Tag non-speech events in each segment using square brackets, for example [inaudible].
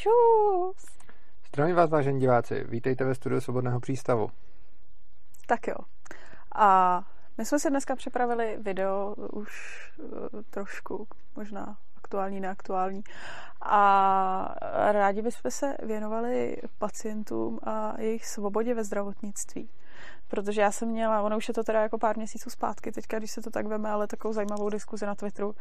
Čus! Zdravím vás, vážení diváci. Vítejte ve studiu Svobodného přístavu. Tak jo. A my jsme si dneska připravili video už uh, trošku, možná aktuální, neaktuální. A rádi bychom se věnovali pacientům a jejich svobodě ve zdravotnictví. Protože já jsem měla, ono už je to teda jako pár měsíců zpátky, teďka, když se to tak veme, ale takovou zajímavou diskuzi na Twitteru,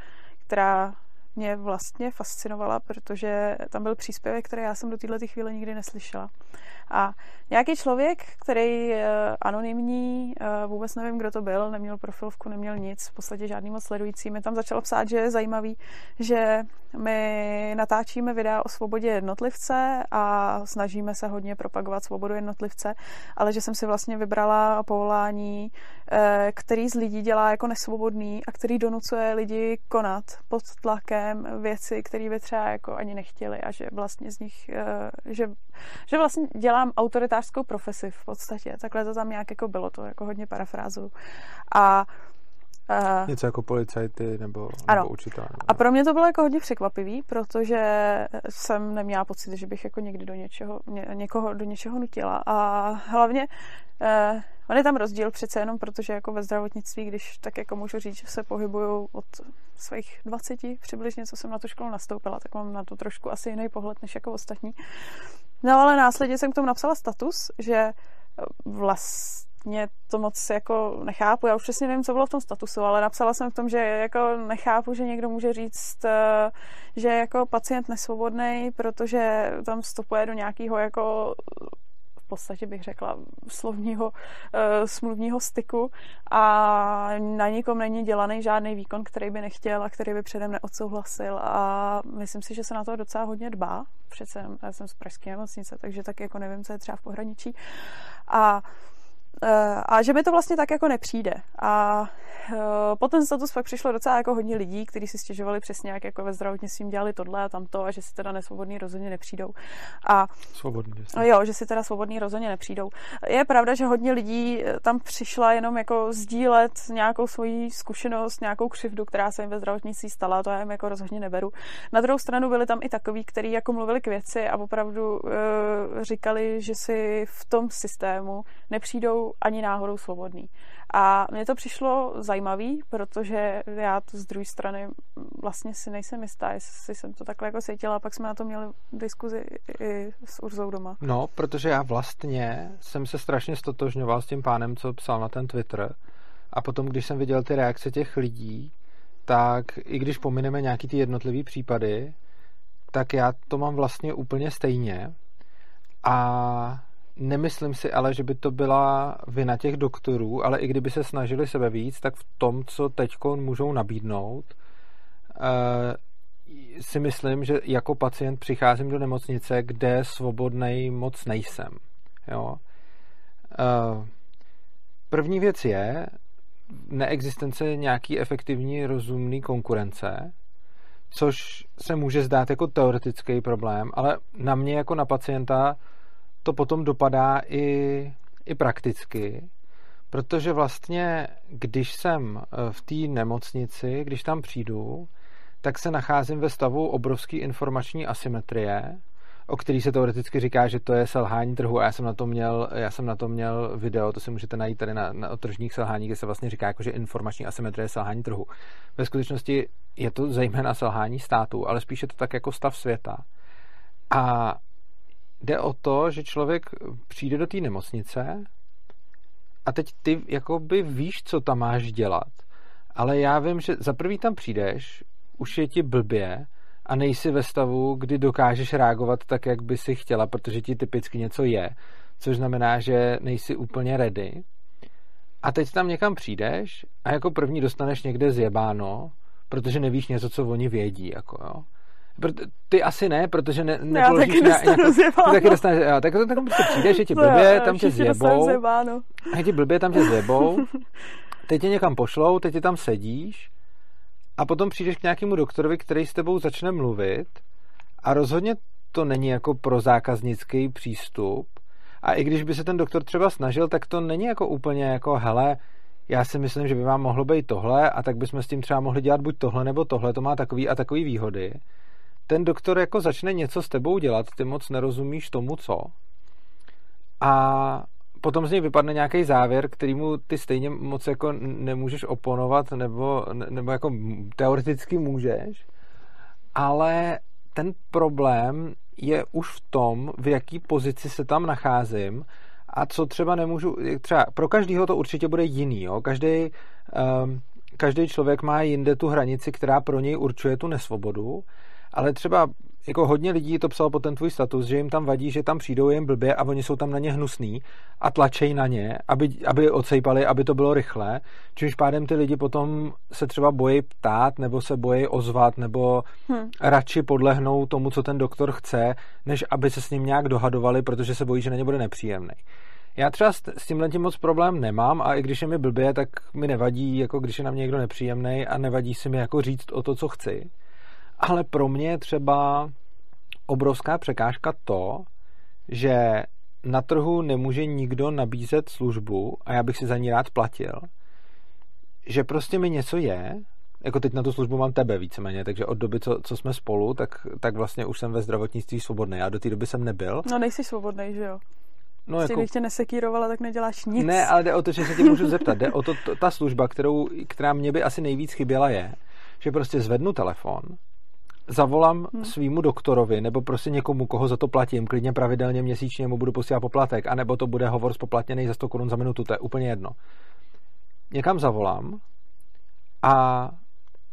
která mě vlastně fascinovala, protože tam byl příspěvek, který já jsem do této chvíle nikdy neslyšela. A nějaký člověk, který je anonymní, eh, vůbec nevím, kdo to byl, neměl profilovku, neměl nic, v podstatě žádný moc sledující, mi tam začal psát, že je zajímavý, že my natáčíme videa o svobodě jednotlivce a snažíme se hodně propagovat svobodu jednotlivce, ale že jsem si vlastně vybrala povolání, eh, který z lidí dělá jako nesvobodný a který donucuje lidi konat pod tlakem věci, které by třeba jako ani nechtěli a že vlastně z nich, eh, že, že vlastně dělám autoritářskou profesi v podstatě. Takhle to tam nějak jako bylo, to jako hodně parafrázu. A Uh, Něco jako policajty nebo, ano. nebo učitelé. A pro mě to bylo jako hodně překvapivý, protože jsem neměla pocit, že bych jako někdy do něčeho, ně, někoho do něčeho nutila. A hlavně uh, on je tam rozdíl přece jenom, protože jako ve zdravotnictví, když tak jako můžu říct, že se pohybuju od svých 20 přibližně, co jsem na tu školu nastoupila, tak mám na to trošku asi jiný pohled než jako ostatní. No ale následně jsem k tomu napsala status, že vlastně mě to moc jako nechápu. Já už přesně nevím, co bylo v tom statusu, ale napsala jsem v tom, že jako nechápu, že někdo může říct, eh, že je jako pacient nesvobodný, protože tam vstupuje do nějakého jako v podstatě bych řekla slovního, uh, smluvního styku a na nikom není dělaný žádný výkon, který by nechtěl a který by předem neodsouhlasil a myslím si, že se na to docela hodně dbá. Přece já jsem z pražské nemocnice, takže tak jako nevím, co je třeba v pohraničí. A a že mi to vlastně tak jako nepřijde. A eh, po ten status pak přišlo docela jako hodně lidí, kteří si stěžovali přesně, jak jako ve zdravotnictví dělali tohle a tamto a že si teda nesvobodný rozhodně nepřijdou. A svobodný. Jo, že si teda svobodný rozhodně nepřijdou. Je pravda, že hodně lidí eh, tam přišla jenom jako sdílet nějakou svoji zkušenost, nějakou křivdu, která se jim ve zdravotnictví stala, to já jim jako rozhodně neberu. Na druhou stranu byli tam i takový, kteří jako mluvili k věci a opravdu uh, říkali, že si v tom systému nepřijdou ani náhodou svobodný. A mně to přišlo zajímavý, protože já to z druhé strany vlastně si nejsem jistá, jestli jsem to takhle jako cítila, a pak jsme na to měli diskuzi i s Urzou doma. No, protože já vlastně jsem se strašně stotožňoval s tím pánem, co psal na ten Twitter a potom, když jsem viděl ty reakce těch lidí, tak i když pomineme nějaký ty jednotlivý případy, tak já to mám vlastně úplně stejně. A Nemyslím si ale, že by to byla vina těch doktorů, ale i kdyby se snažili sebe víc, tak v tom, co teď můžou nabídnout, eh, si myslím, že jako pacient přicházím do nemocnice, kde svobodnej moc nejsem. Jo? Eh, první věc je neexistence nějaký efektivní, rozumný konkurence, což se může zdát jako teoretický problém, ale na mě jako na pacienta to potom dopadá i, i prakticky, protože vlastně, když jsem eh, v té nemocnici, když tam přijdu, tak se nacházím ve stavu obrovské informační asymetrie, o který se teoreticky říká, že to je selhání trhu a já jsem na to měl, já jsem na to měl video, to si můžete najít tady na, na tržních selhání, kde se vlastně říká, jako, že informační asymetrie je selhání trhu. Ve skutečnosti je to zejména selhání státu, ale spíše to tak jako stav světa. A jde o to, že člověk přijde do té nemocnice a teď ty jakoby víš, co tam máš dělat. Ale já vím, že za prvý tam přijdeš, už je ti blbě a nejsi ve stavu, kdy dokážeš reagovat tak, jak by si chtěla, protože ti typicky něco je, což znamená, že nejsi úplně ready. A teď tam někam přijdeš a jako první dostaneš někde zjebáno, protože nevíš něco, co oni vědí. Jako, jo. Ty asi ne, protože ne, nepoložíš na, nějakou, ty taky dostaneš, jo, tak to tak prostě přijdeš, že ti [laughs] blbě, tam tě zjebou, a ti blbě, tam tě zjebou, teď tě někam pošlou, teď tě tam sedíš a potom přijdeš k nějakému doktorovi, který s tebou začne mluvit a rozhodně to není jako pro zákaznický přístup. A i když by se ten doktor třeba snažil, tak to není jako úplně jako hele, já si myslím, že by vám mohlo být tohle a tak bychom s tím třeba mohli dělat buď tohle nebo tohle, to má takový a takový výhody ten doktor jako začne něco s tebou dělat, ty moc nerozumíš tomu, co. A potom z něj vypadne nějaký závěr, kterýmu ty stejně moc jako nemůžeš oponovat, nebo, nebo jako teoreticky můžeš, ale ten problém je už v tom, v jaký pozici se tam nacházím a co třeba nemůžu, třeba pro každého to určitě bude jiný, jo? Každý, um, každý člověk má jinde tu hranici, která pro něj určuje tu nesvobodu, ale třeba jako hodně lidí to psalo po ten tvůj status, že jim tam vadí, že tam přijdou jim blbě a oni jsou tam na ně hnusný a tlačej na ně, aby, aby ocejpali, aby to bylo rychle, čímž pádem ty lidi potom se třeba bojí ptát, nebo se bojí ozvat, nebo hmm. radši podlehnou tomu, co ten doktor chce, než aby se s ním nějak dohadovali, protože se bojí, že na ně bude nepříjemný. Já třeba s, s tímhle tím moc problém nemám a i když je mi blbě, tak mi nevadí, jako když je na mě někdo nepříjemný a nevadí si mi jako říct o to, co chci. Ale pro mě je třeba obrovská překážka to, že na trhu nemůže nikdo nabízet službu a já bych si za ní rád platil, že prostě mi něco je, jako teď na tu službu mám tebe víceméně, takže od doby, co, co jsme spolu, tak, tak vlastně už jsem ve zdravotnictví svobodný. Já do té doby jsem nebyl. No nejsi svobodný, že jo? No, prostě, jako... Když tě nesekírovala, tak neděláš nic. Ne, ale jde o to, že se tě můžu zeptat. Jde o to, to, ta služba, kterou, která mě by asi nejvíc chyběla je, že prostě zvednu telefon, zavolám hmm. svýmu doktorovi nebo prostě někomu, koho za to platím, klidně pravidelně měsíčně mu budu posílat poplatek, anebo to bude hovor spoplatněný za 100 korun za minutu, to je úplně jedno. Někam zavolám a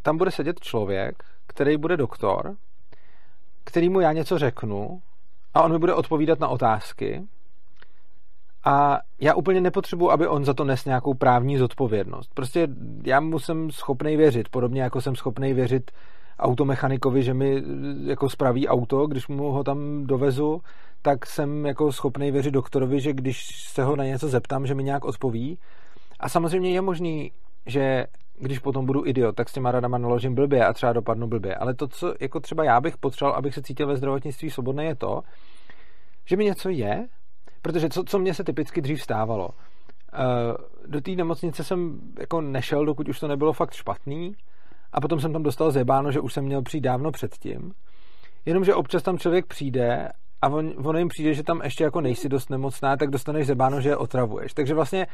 tam bude sedět člověk, který bude doktor, kterýmu já něco řeknu a on mi bude odpovídat na otázky a já úplně nepotřebuji, aby on za to nes nějakou právní zodpovědnost. Prostě já mu jsem schopný věřit, podobně jako jsem schopný věřit automechanikovi, že mi jako spraví auto, když mu ho tam dovezu, tak jsem jako schopný věřit doktorovi, že když se ho na něco zeptám, že mi nějak odpoví. A samozřejmě je možný, že když potom budu idiot, tak s těma radama naložím blbě a třeba dopadnu blbě. Ale to, co jako třeba já bych potřeboval, abych se cítil ve zdravotnictví svobodně, je to, že mi něco je, protože co, co mně se typicky dřív stávalo. Eh, do té nemocnice jsem jako nešel, dokud už to nebylo fakt špatný, a potom jsem tam dostal zjebáno, že už jsem měl přijít dávno předtím. Jenomže občas tam člověk přijde a on, ono jim přijde, že tam ještě jako nejsi dost nemocná, tak dostaneš zebáno, že je otravuješ. Takže vlastně,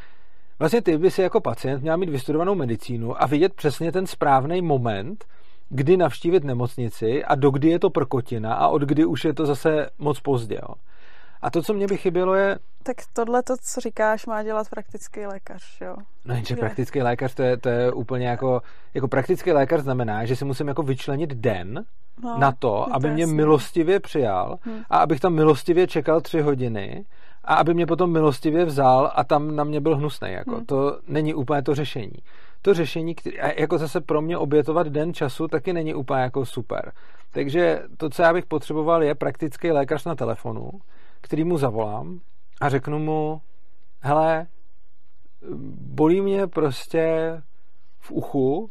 vlastně ty by si jako pacient měl mít vystudovanou medicínu a vidět přesně ten správný moment, kdy navštívit nemocnici a dokdy je to prkotina a od kdy už je to zase moc pozdě. Jo. A to, co mě by chybělo, je... Tak tohle, to, co říkáš, má dělat praktický lékař, jo? No jenže praktický lékař, to je, to je úplně jako... Jako praktický lékař znamená, že si musím jako vyčlenit den no, na to, aby mě milostivě přijal hmm. a abych tam milostivě čekal tři hodiny a aby mě potom milostivě vzal a tam na mě byl hnusný. Jako. Hmm. To není úplně to řešení. To řešení, který, jako zase pro mě obětovat den času, taky není úplně jako super. Takže to, co já bych potřeboval, je praktický lékař na telefonu, který mu zavolám a řeknu mu, hele, bolí mě prostě v uchu,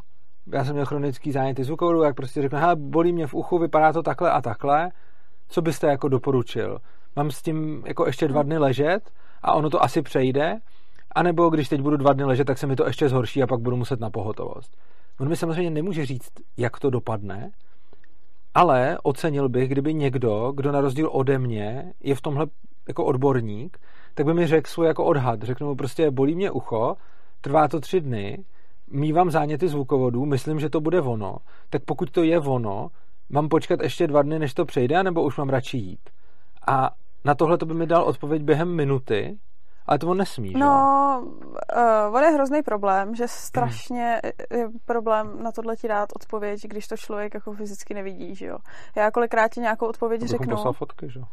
já jsem měl chronický záněty zvukovodu, jak prostě řeknu, hele, bolí mě v uchu, vypadá to takhle a takhle, co byste jako doporučil? Mám s tím jako ještě dva dny ležet a ono to asi přejde, anebo když teď budu dva dny ležet, tak se mi to ještě zhorší a pak budu muset na pohotovost. On mi samozřejmě nemůže říct, jak to dopadne, ale ocenil bych, kdyby někdo, kdo na rozdíl ode mě je v tomhle jako odborník, tak by mi řekl svůj jako odhad. Řeknu mu prostě, bolí mě ucho, trvá to tři dny, mývám záněty zvukovodů, myslím, že to bude ono, tak pokud to je ono, mám počkat ještě dva dny, než to přejde, nebo už mám radši jít. A na tohle to by mi dal odpověď během minuty, ale to on nesmí, No, uh, on je hrozný problém, že strašně je problém na tohle ti dát odpověď, když to člověk jako fyzicky nevidí, že jo. Já kolikrát ti nějakou odpověď to řeknu. poslal fotky, že jo?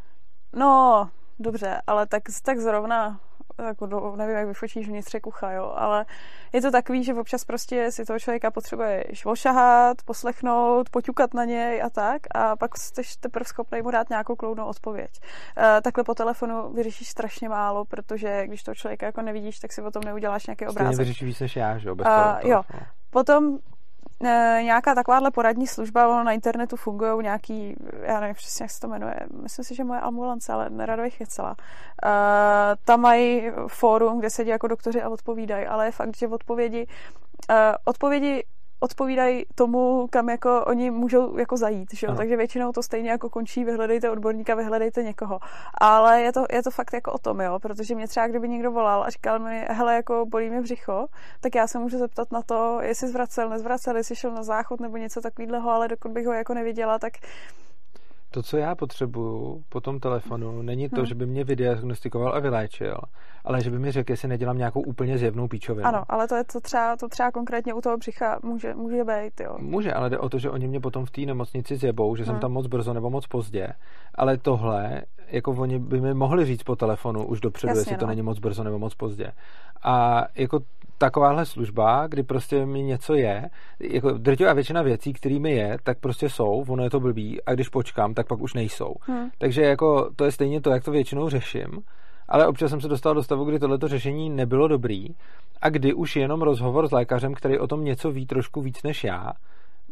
No, dobře, ale tak, tak zrovna jako do, nevím, jak vyfotíš vnitřek ucha, jo, ale je to takový, že občas prostě si toho člověka potřebuješ ošahat, poslechnout, poťukat na něj a tak a pak jsi teprve schopný mu dát nějakou kloudnou odpověď. E, takhle po telefonu vyřešíš strašně málo, protože když toho člověka jako nevidíš, tak si o tom neuděláš nějaký obrázek. Stejně vyřešíš než já, že jo? Bez toho, jo. Potom e, nějaká takováhle poradní služba, ono na internetu fungují nějaký, já nevím přesně, jak se to jmenuje, myslím si, že moje ambulance, ale nerado bych je celá. E, tam mají fórum, kde sedí jako doktoři a odpovídají, ale je fakt, že odpovědi, e, odpovědi odpovídají tomu, kam jako oni můžou jako zajít, že jo? Takže většinou to stejně jako končí, vyhledejte odborníka, vyhledejte někoho. Ale je to, je to fakt jako o tom, jo, protože mě třeba kdyby někdo volal a říkal mi, hele, jako bolí mě břicho, tak já se můžu zeptat na to, jestli zvracel, nezvracel, jestli šel na záchod nebo něco takového, ale dokud bych ho jako neviděla, tak To, co já potřebuju po tom telefonu, není to, Hmm. že by mě vydiagnostikoval a vyléčil, ale že by mi řekl, jestli nedělám nějakou úplně zjevnou píčovinu. ano, ale to je to třeba, to třeba konkrétně u toho břicha může, může být, jo. Může, ale jde o to, že oni mě potom v té nemocnici zjebou, že jsem Hmm. tam moc brzo nebo moc pozdě. Ale tohle, jako oni by mi mohli říct po telefonu už dopředu, Jasně, jestli to no. není moc brzo nebo moc pozdě. A jako takováhle služba, kdy prostě mi něco je, jako drtivá většina věcí, kterými je, tak prostě jsou, ono je to blbý a když počkám, tak pak už nejsou. Hm. Takže jako to je stejně to, jak to většinou řeším, ale občas jsem se dostal do stavu, kdy tohleto řešení nebylo dobrý a kdy už jenom rozhovor s lékařem, který o tom něco ví trošku víc než já,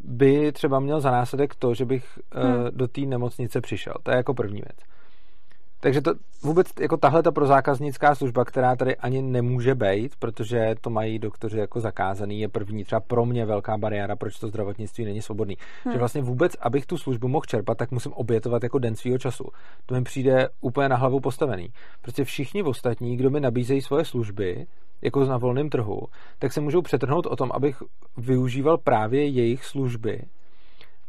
by třeba měl za následek to, že bych Hmm. hmm. do té nemocnice přišel. To je jako první věc. Takže to vůbec jako tahle ta prozákaznická služba, která tady ani nemůže být, protože to mají doktoři jako zakázaný, je první třeba pro mě velká bariéra, proč to zdravotnictví není svobodný. Hmm. Že vlastně vůbec, abych tu službu mohl čerpat, tak musím obětovat jako den svého času. To mi přijde úplně na hlavu postavený. Prostě všichni ostatní, kdo mi nabízejí svoje služby, jako na volném trhu, tak se můžou přetrhnout o tom, abych využíval právě jejich služby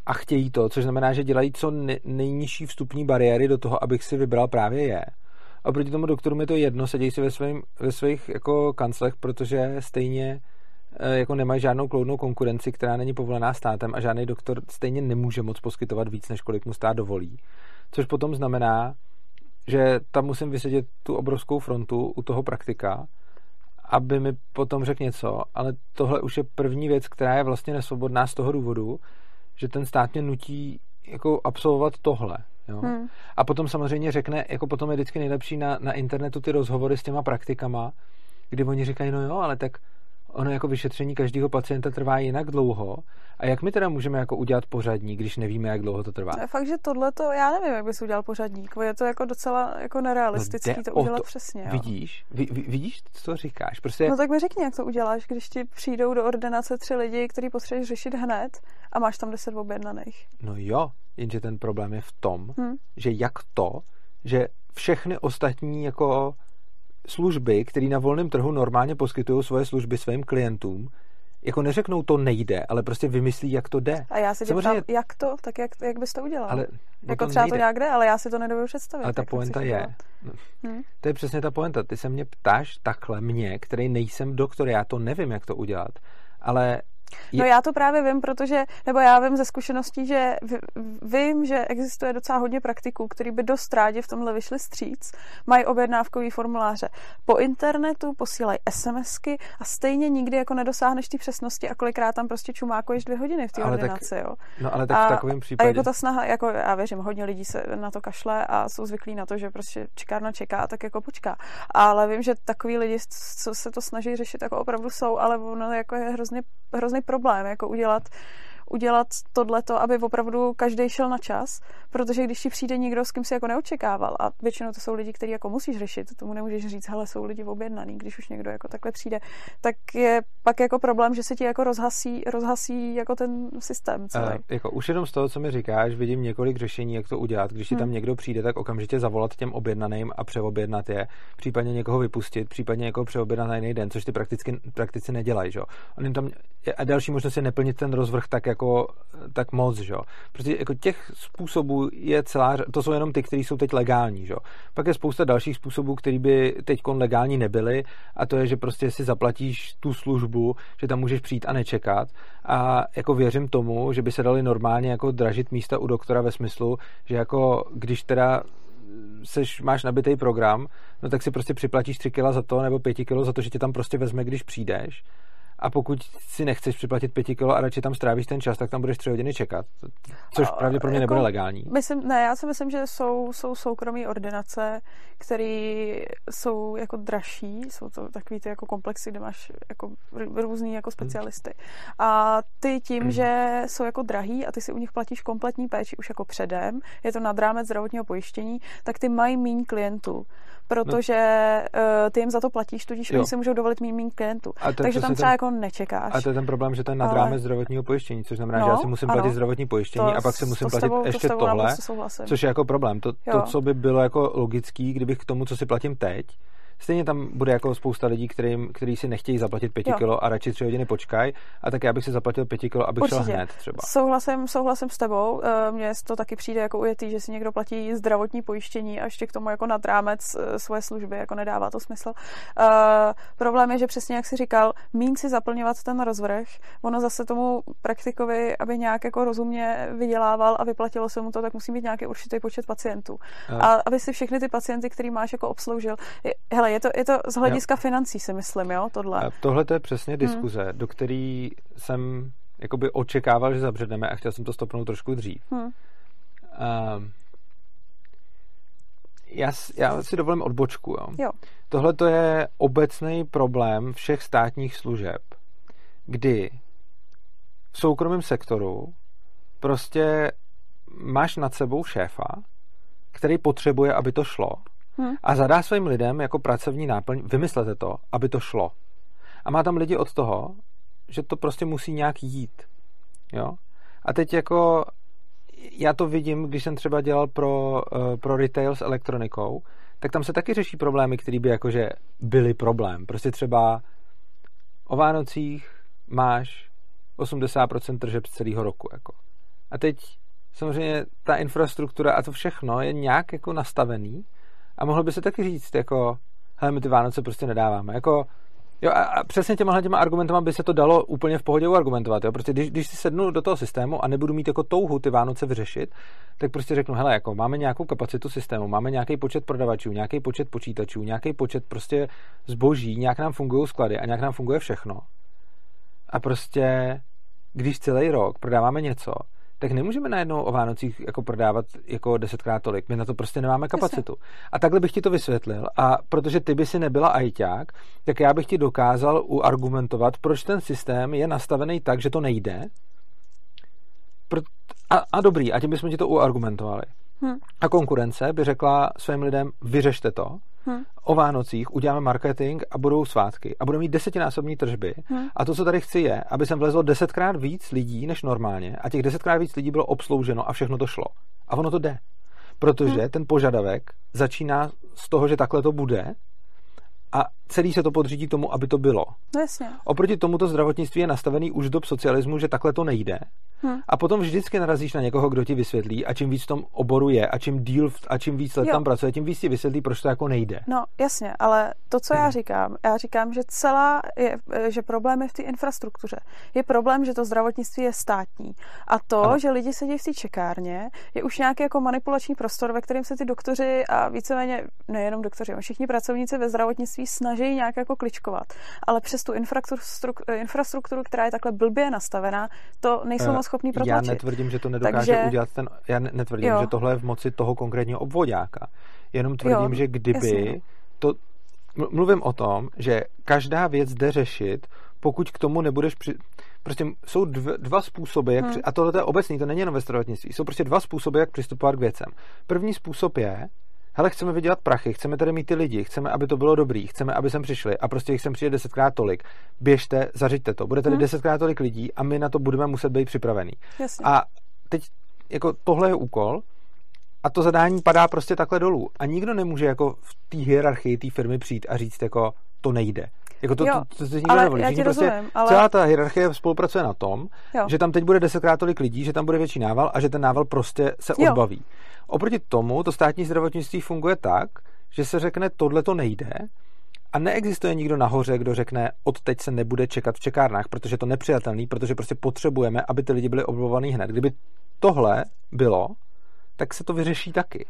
a chtějí to, což znamená, že dělají co ne- nejnižší vstupní bariéry do toho, abych si vybral právě je. A proti tomu doktorům je to jedno, sedějí si ve, svým, ve svých jako kanclech, protože stejně eh, jako nemají žádnou kloudnou konkurenci, která není povolená státem a žádný doktor stejně nemůže moc poskytovat víc, než kolik mu stát dovolí. Což potom znamená, že tam musím vysedět tu obrovskou frontu u toho praktika, aby mi potom řekl něco, ale tohle už je první věc, která je vlastně nesvobodná z toho důvodu, že ten stát mě nutí jako absolvovat tohle. Jo? Hm. A potom samozřejmě řekne, jako potom je vždycky nejlepší na, na internetu ty rozhovory s těma praktikama, kdy oni říkají, no jo, ale tak ono jako vyšetření každého pacienta trvá jinak dlouho. A jak my teda můžeme jako udělat pořadní, když nevíme, jak dlouho to trvá? To je fakt, že tohle to, já nevím, jak bys udělal pořadník, je to jako docela jako nerealistický jde to udělat to. přesně. Jo. Vidíš? Vy, vidíš, co říkáš? Prostě No tak mi řekni, jak to uděláš, když ti přijdou do ordinace tři lidi, který potřebuješ řešit hned a máš tam deset objednaných. No jo, jenže ten problém je v tom, Hm. že jak to, že všechny ostatní jako služby, které na volném trhu normálně poskytují svoje služby svým klientům, jako neřeknou to nejde, ale prostě vymyslí, jak to jde. A já se tě Samozřejmě- ptám, jak to, tak jak, jak bys to udělal? Ale no jako to třeba nejde. to nějak jde, ale já si to nedovedu představit. Ale ta poenta je, udělat. Hm. to je přesně ta poenta. Ty se mě ptáš takhle mě, který nejsem doktor, já to nevím, jak to udělat, ale No já to právě vím, protože, nebo já vím ze zkušeností, že vím, že existuje docela hodně praktiků, který by dost rádi v tomhle vyšli stříc, mají objednávkový formuláře. Po internetu posílají SMSky a stejně nikdy jako nedosáhneš té přesnosti a kolikrát tam prostě čumákuješ dvě hodiny v té Ale tak ordinaci, jo. no ale tak a- v takovém A případě... jako ta snaha, jako já věřím, hodně lidí se na to kašle a jsou zvyklí na to, že prostě čekárna čeká, tak jako počká. Ale vím, že takový lidi, co se to snaží řešit, jako opravdu jsou, ale ono jako je hrozně, hrozný problém, jako udělat udělat tohleto, aby opravdu každý šel na čas, protože když ti přijde někdo, s kým si jako neočekával, a většinou to jsou lidi, kteří jako musíš řešit, tomu nemůžeš říct, hele, jsou lidi objednaný, když už někdo jako takhle přijde, tak je pak jako problém, že se ti jako rozhasí, rozhasí jako ten systém celý. Uh, jako už jenom z toho, co mi říkáš, vidím několik řešení, jak to udělat. Když ti tam Hmm. někdo přijde, tak okamžitě zavolat těm objednaným a přeobjednat je, případně někoho vypustit, případně někoho přeobjednat na jiný den, což ty prakticky, praktici nedělají. Že? tam, a další možnost je neplnit ten rozvrh tak jako tak moc. Že? Protože jako těch způsobů je celá, to jsou jenom ty, které jsou teď legální. Že? Pak je spousta dalších způsobů, které by teď legální nebyly a to je, že prostě si zaplatíš tu službu, že tam můžeš přijít a nečekat a jako věřím tomu, že by se dali normálně jako dražit místa u doktora ve smyslu, že jako když teda seš, máš nabitý program, no tak si prostě připlatíš 3 kila za to nebo 5 kilo za to, že tě tam prostě vezme, když přijdeš. A pokud si nechceš připlatit 5 kilo a radši tam strávíš ten čas, tak tam budeš 3 hodiny čekat. Což pravděpodobně jako- nebude legální. Myslím, ne, já si myslím, že jsou, jsou soukromí ordinace, které jsou jako dražší, jsou to takový ty jako komplexy, kde máš jako různý jako specialisty. A ty tím, že jsou jako drahý a ty si u nich platíš kompletní péči už jako předem, je to nad rámec zdravotního pojištění, tak ty mají míň klientů, protože uh, ty jim za to platíš, tudíž Jo. oni si můžou dovolit mít míň klientů. A to Takže tam třeba ten- jako nečekáš. A to je ten problém, že to je nad Ale- rámec zdravotního pojištění, což znamená, No, že já si musím ano. platit zdravotní pojištění To a pak si musím to platit tebou- to ještě tebou tohle, což je jako problém. To, to, co by bylo jako logický, kdybych k tomu, co si platím teď, Stejně tam bude jako spousta lidí, kterým, který si nechtějí zaplatit pěti Jo. kilo a radši tři hodiny počkají. A tak já bych si zaplatil pěti kilo, abych šel Určitě. hned třeba. Souhlasím, souhlasím s tebou. Eh, Mně to taky přijde jako ujetý, že si někdo platí zdravotní pojištění a ještě k tomu jako nad rámec eh, svoje služby, jako nedává to smysl. Uh, problém je, že přesně jak jsi říkal, mín si zaplňovat ten rozvrh, ono zase tomu praktikovi, aby nějak jako rozumně vydělával a vyplatilo se mu to, tak musí mít nějaký určitý počet pacientů. Eh. A aby si všechny ty pacienty, který máš, jako obsloužil. Je, hele, je to, je to z hlediska financí, si myslím, jo, tohle. A tohle to je přesně Hmm. diskuze, do který jsem jakoby očekával, že zabředneme a chtěl jsem to stopnout trošku dřív. Hm. Um, já, já si dovolím odbočku. Jo. Jo. Tohle to je obecný problém všech státních služeb, kdy v soukromém sektoru prostě máš nad sebou šéfa, který potřebuje, aby to šlo Hm. a zadá svým lidem jako pracovní náplň, vymyslete to, aby to šlo. A má tam lidi od toho, že to prostě musí nějak jít. Jo? A teď jako já to vidím, když jsem třeba dělal pro, eh, pro retail s elektronikou, tak tam se taky řeší problémy, které by jakože byly problém. Prostě třeba o Vánocích máš 80% tržeb z celého roku. Jako. A teď samozřejmě ta infrastruktura a to všechno je nějak jako nastavený a mohl by se taky říct, jako, hele, my ty Vánoce prostě nedáváme. Jako, jo, a, a přesně těma těma argumentama by se to dalo úplně v pohodě argumentovat. Jo? Prostě když, když si sednu do toho systému a nebudu mít jako touhu ty Vánoce vyřešit, tak prostě řeknu, hele, jako máme nějakou kapacitu systému, máme nějaký počet prodavačů, nějaký počet počítačů, nějaký počet prostě zboží, nějak nám fungují sklady a nějak nám funguje všechno. A prostě, když celý rok prodáváme něco, tak nemůžeme najednou o Vánocích jako prodávat jako desetkrát tolik. My na to prostě nemáme kapacitu. A takhle bych ti to vysvětlil. A protože ty by si nebyla ajťák, tak já bych ti dokázal uargumentovat, proč ten systém je nastavený tak, že to nejde. A, a dobrý, a tím bychom ti to uargumentovali. Hm. A konkurence by řekla svým lidem, vyřešte to, Hm. o Vánocích uděláme marketing a budou svátky a budou mít desetinásobní tržby. Hm. A to, co tady chci, je, aby sem vlezlo desetkrát víc lidí než normálně a těch desetkrát víc lidí bylo obslouženo a všechno to šlo. A ono to jde. Protože Hm. ten požadavek začíná z toho, že takhle to bude a celý se to podřídí tomu, aby to bylo. No jasně. Oproti tomu to zdravotnictví je nastavený už do socialismu, že takhle to nejde. Hm. A potom vždycky narazíš na někoho, kdo ti vysvětlí, a čím víc v tom oboru je, a čím díl a čím víc let Jo. tam pracuje, tím víc ti vysvětlí, proč to jako nejde. No jasně, ale to, co já říkám, já říkám, že celá, je, že problém je v té infrastruktuře. Je problém, že to zdravotnictví je státní. A to, Ano. že lidi sedí v té čekárně, je už nějaký jako manipulační prostor, ve kterém se ty doktoři a víceméně, nejenom doktoři, ale všichni pracovníci ve zdravotnictví snaží nějak jako kličkovat. Ale přes tu infrastrukturu, infrastrukturu která je takhle blbě nastavená, to nejsou Eh, moc schopní Já protlačit. netvrdím, že to nedokáže Takže- udělat ten, já ne- netvrdím, Jo. že tohle je v moci toho konkrétního obvodáka. Jenom tvrdím, Jo, že kdyby jasně. to, ml- mluvím o tom, že každá věc jde řešit, pokud k tomu nebudeš při... Prostě jsou dv, dva způsoby, jak Hmm. při... a tohle to je obecný, to není jenom ve zdravotnictví, jsou prostě dva způsoby, jak přistupovat k věcem. První způsob je, hele, chceme vydělat prachy, chceme tady mít ty lidi, chceme, aby to bylo dobrý, chceme, aby sem přišli a prostě jich sem přijde desetkrát tolik. Běžte, zařiďte to. Bude tady Hmm. desetkrát tolik lidí a my na to budeme muset být připravení. Jasně. A teď jako tohle je úkol a to zadání padá prostě takhle dolů. A nikdo nemůže jako v té hierarchii té firmy přijít a říct jako to nejde. Jako to, Jo, to, to, to, to nikdo ale nevolí. já ti prostě, rozumím, ale- Celá ta hierarchie spolupracuje na tom, Jo. že tam teď bude desetkrát tolik lidí, že tam bude větší nával a že ten nával prostě se Jo. odbaví. Oproti tomu to státní zdravotnictví funguje tak, že se řekne, tohle to nejde a neexistuje nikdo nahoře, kdo řekne, od teď se nebude čekat v čekárnách, protože je to nepřijatelný, protože prostě potřebujeme, aby ty lidi byli obvovaný hned. Kdyby tohle bylo, tak se to vyřeší taky.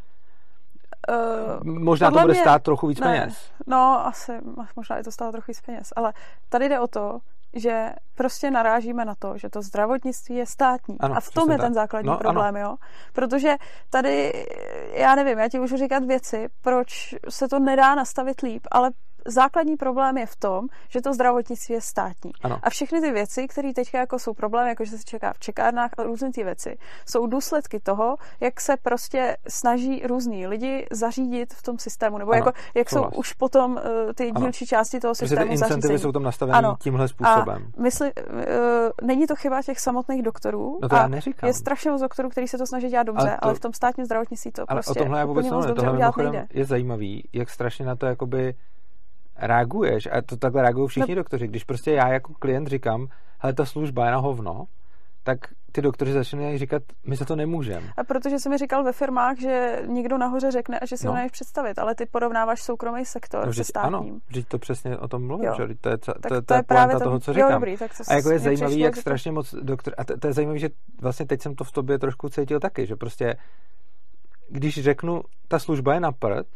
Uh, Možná to bude mě- stát trochu víc ne, peněz. No, asi, možná je to stálo trochu víc peněz, ale tady jde o to, že prostě narážíme na to, že to zdravotnictví je státní. Ano, a v tom je tak. ten základní No, problém, jo. Protože tady, já nevím, já ti můžu říkat věci, proč se to nedá nastavit líp, ale základní problém je v tom, že to zdravotnictví je státní. Ano. A všechny ty věci, které teďka jako jsou problémy, jako že se čeká v čekárnách a různé ty věci, jsou důsledky toho, jak se prostě snaží různí lidi zařídit v tom systému, nebo Ano, jako, jak jsou už potom uh, ty Ano. dílčí části toho Protože ty systému incentivy zařízení. jsou tam nastavené Ano. tímhle způsobem. A mysli, uh, není to chyba těch samotných doktorů. No to a já neříkám. Je strašně moc doktorů, který se to snaží dělat dobře, Ale to- ale v tom státním zdravotnictví to Ale prostě o tomhle já vůbec úplně moc dobře Tohle udělat nejde. je zajímavý, jak strašně na to jakoby reaguješ. A to takhle reagují všichni No. doktoři. Když prostě já jako klient říkám, hele, ta služba je na hovno, tak ty doktoři začínají říkat, my za to nemůžeme. A protože jsi mi říkal ve firmách, že někdo nahoře řekne a že si No. ho nevíš představit, ale ty porovnáváš soukromý sektor No, se vždyť, ano, státním. vždyť to přesně o tom mluvím, Jo. že? To je, to, to, to je právě ten, toho, co jo, říkám. dobrý, tak to A jako je zajímavý, jak to- strašně moc doktor... A to, to je zajímavý, že vlastně teď jsem to v tobě trošku cítil taky, že prostě když řeknu, ta služba je na prd,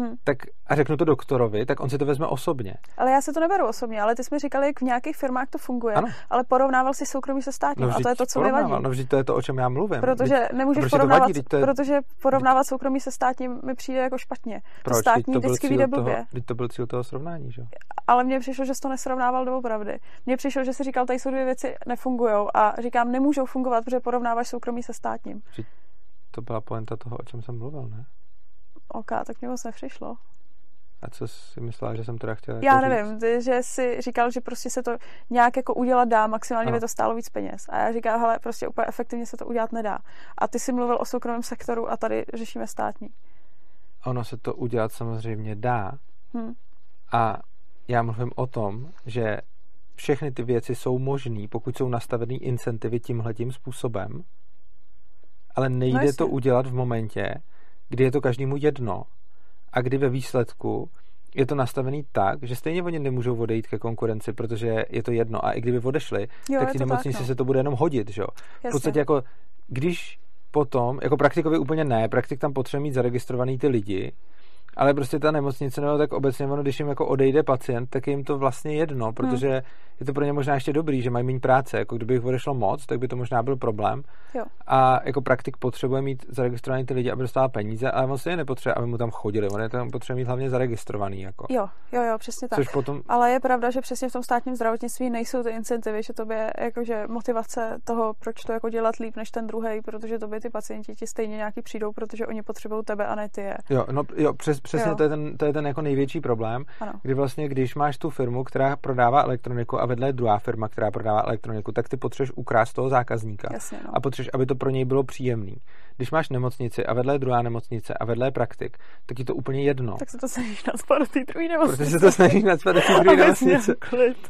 Hm. tak a řeknu to doktorovi, tak on si to vezme osobně. Ale já se to neberu osobně, ale ty jsi mi říkal, jak v nějakých firmách to funguje, Ano. ale porovnával si soukromí se státním a to je vždyť to, co mi vadí. No vždyť to je to, o čem já mluvím. Protože Vždyť- nemůžeš proč to porovnávat, vadí? Vždyť to je- protože porovnávat soukromí se státním mi přijde jako špatně. To Proč? státní Vždyť to vždycky vyjde blbě. vždyť to byl cíl toho srovnání, že? jo? Ale mně přišlo, že jsi to nesrovnával doopravdy. Mně přišlo, že jsi říkal, tady jsou dvě věci, nefungují a říkám, nemůžou fungovat, protože porovnáváš soukromí se státním. To byla poenta toho, o čem jsem mluvil, ne? OK, tak mě moc nepřišlo. A co si myslela, že jsem teda chtěl Já jako nevím, říct? že jsi říkal, že prostě se to nějak jako udělat dá, maximálně Ano. by to stálo víc peněz. A já říkám, hele, prostě úplně efektivně se to udělat nedá. A ty jsi mluvil o soukromém sektoru a tady řešíme státní. Ono se to udělat samozřejmě dá. Hm. A já mluvím o tom, že všechny ty věci jsou možné, pokud jsou nastavený incentivy tímhletím způsobem, ale nejde No to udělat v momentě, kdy je to každému jedno a kdy ve výsledku je to nastavený tak, že stejně oni nemůžou odejít ke konkurenci, protože je to jedno. A i kdyby odešli, Jo, tak ty nemocnici no. se to bude jenom hodit, že jo? V podstatě jako, když potom, jako praktikovi úplně ne, praktik tam potřebuje mít zaregistrovaný ty lidi, ale prostě ta nemocnice, nebo tak obecně ono, když jim jako odejde pacient, tak je jim to vlastně jedno, protože je to pro ně možná ještě dobrý, že mají méně práce. Jako kdyby jich odešlo moc, tak by to možná byl problém. Jo. A jako praktik potřebuje mít zaregistrovaný ty lidi, aby dostal peníze, ale on se je nepotřebuje, aby mu tam chodili. On je tam potřebuje mít hlavně zaregistrovaný. Jako. Jo, jo, jo, přesně tak. Což potom, Ale je pravda, že přesně v tom státním zdravotnictví nejsou ty incentivy, že to je jakože motivace toho, proč to jako dělat líp než ten druhý, protože to by ty pacienti ti stejně nějaký přijdou, protože oni potřebují tebe a ne ty je. jo, no, jo přes, přesně Jo. To, je ten, to je ten jako největší problém, Ano. kdy vlastně, když máš tu firmu, která prodává elektroniku a vedle je druhá firma, která prodává elektroniku, tak ty potřebuješ ukrást toho zákazníka. Jasně, no. a potřebuješ, aby to pro něj bylo příjemný. Když máš nemocnici a vedle je druhá nemocnice a vedle je praktik, tak je to úplně jedno. Tak se to snažíš naspat do té druhé nemocnice. Protože se to snažíš nadspat do té druhé nemocnice.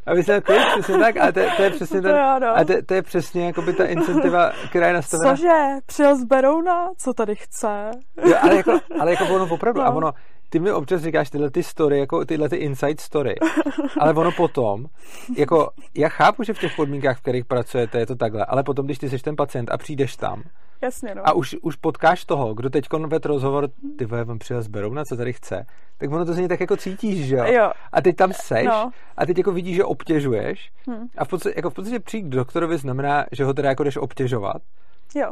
Aby se klid, přesně tak. A to, to je přesně To ten, a to, to, je přesně jakoby ta incentiva, která je nastavená. Cože? Přijel z Berouna? Co tady chce? Jo, ale, jako, ale jako ono opravdu, No. a ono, ty mi občas říkáš tyhle ty story, jako tyhle ty inside story, ale ono potom, jako já chápu, že v těch podmínkách, v kterých pracujete, je to takhle, ale potom, když ty jsi ten pacient a přijdeš tam Jasně, no. a už, už potkáš toho, kdo teď ved rozhovor, ty vole, on přijel z Berouna, co tady chce, tak ono to z něj tak jako cítíš, že jo? Jo. A teď tam seš No. a teď jako vidíš, že obtěžuješ Hm. a v podstatě, jako v podstatě přijít k doktorovi znamená, že ho teda jako jdeš obtěžovat. Jo.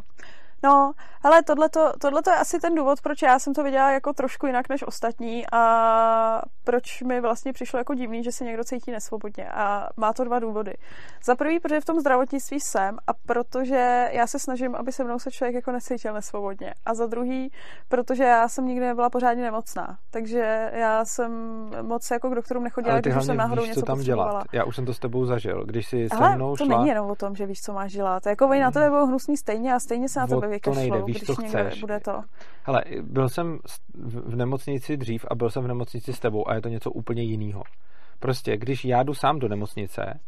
No, ale tohle je asi ten důvod, proč já jsem to viděla jako trošku jinak než ostatní a proč mi vlastně přišlo jako divný, že se někdo cítí nesvobodně. A má to dva důvody. Za prvý, protože v tom zdravotnictví jsem a protože já se snažím, aby se mnou se člověk jako necítil nesvobodně. A za druhý, protože já jsem nikdy nebyla pořádně nemocná. Takže já jsem moc jako k doktorům nechodila, když jsem náhodou víš, něco co tam dělat. Já už jsem to s tebou zažil. Když si se Ale mnou to šla... není jenom o tom, že víš, co máš dělat. Jako oni na tebe budou hnusný stejně a stejně se na O tebe to nejde, víš, když co chceš. bude to. Hele, byl jsem v nemocnici dřív a byl jsem v nemocnici s tebou a je to něco úplně jiného. Prostě, když já jdu sám do nemocnice,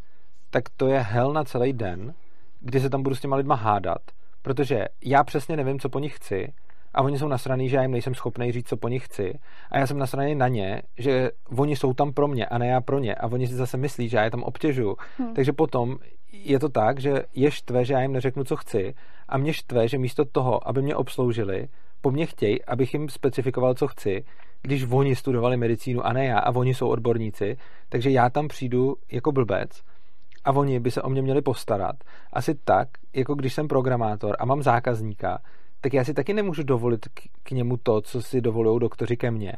tak to je hell na celý den, kdy se tam budu s těma lidma hádat, protože já přesně nevím, co po nich chci a oni jsou nasraný, že já jim nejsem schopný říct, co po nich chci a já jsem nasraný na ně, že oni jsou tam pro mě a ne já pro ně a oni si zase myslí, že já je tam obtěžuju. Hm. Takže potom je to tak, že je štve, že já jim neřeknu, co chci a mě štve, že místo toho, aby mě obsloužili, po mně chtějí, abych jim specifikoval, co chci, když oni studovali medicínu a ne já a oni jsou odborníci, takže já tam přijdu jako blbec a oni by se o mě měli postarat. Asi tak, jako když jsem programátor a mám zákazníka, tak já si taky nemůžu dovolit k, k němu to, co si dovolují doktoři ke mně.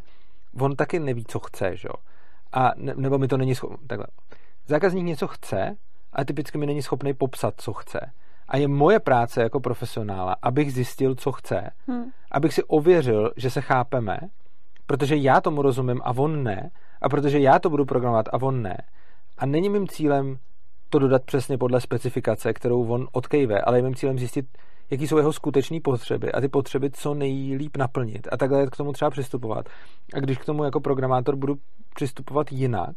On taky neví, co chce, že? jo? A ne, nebo mi to není schopný. Takhle. Zákazník něco chce, a typicky mi není schopný popsat, co chce. A je moje práce jako profesionála, abych zjistil, co chce, hmm. abych si ověřil, že se chápeme, protože já tomu rozumím a on ne, a protože já to budu programovat a on ne. A není mým cílem to dodat přesně podle specifikace, kterou on odkejve, ale je mým cílem zjistit, jaký jsou jeho skutečné potřeby a ty potřeby co nejlíp naplnit. A takhle k tomu třeba přistupovat. A když k tomu jako programátor budu přistupovat jinak,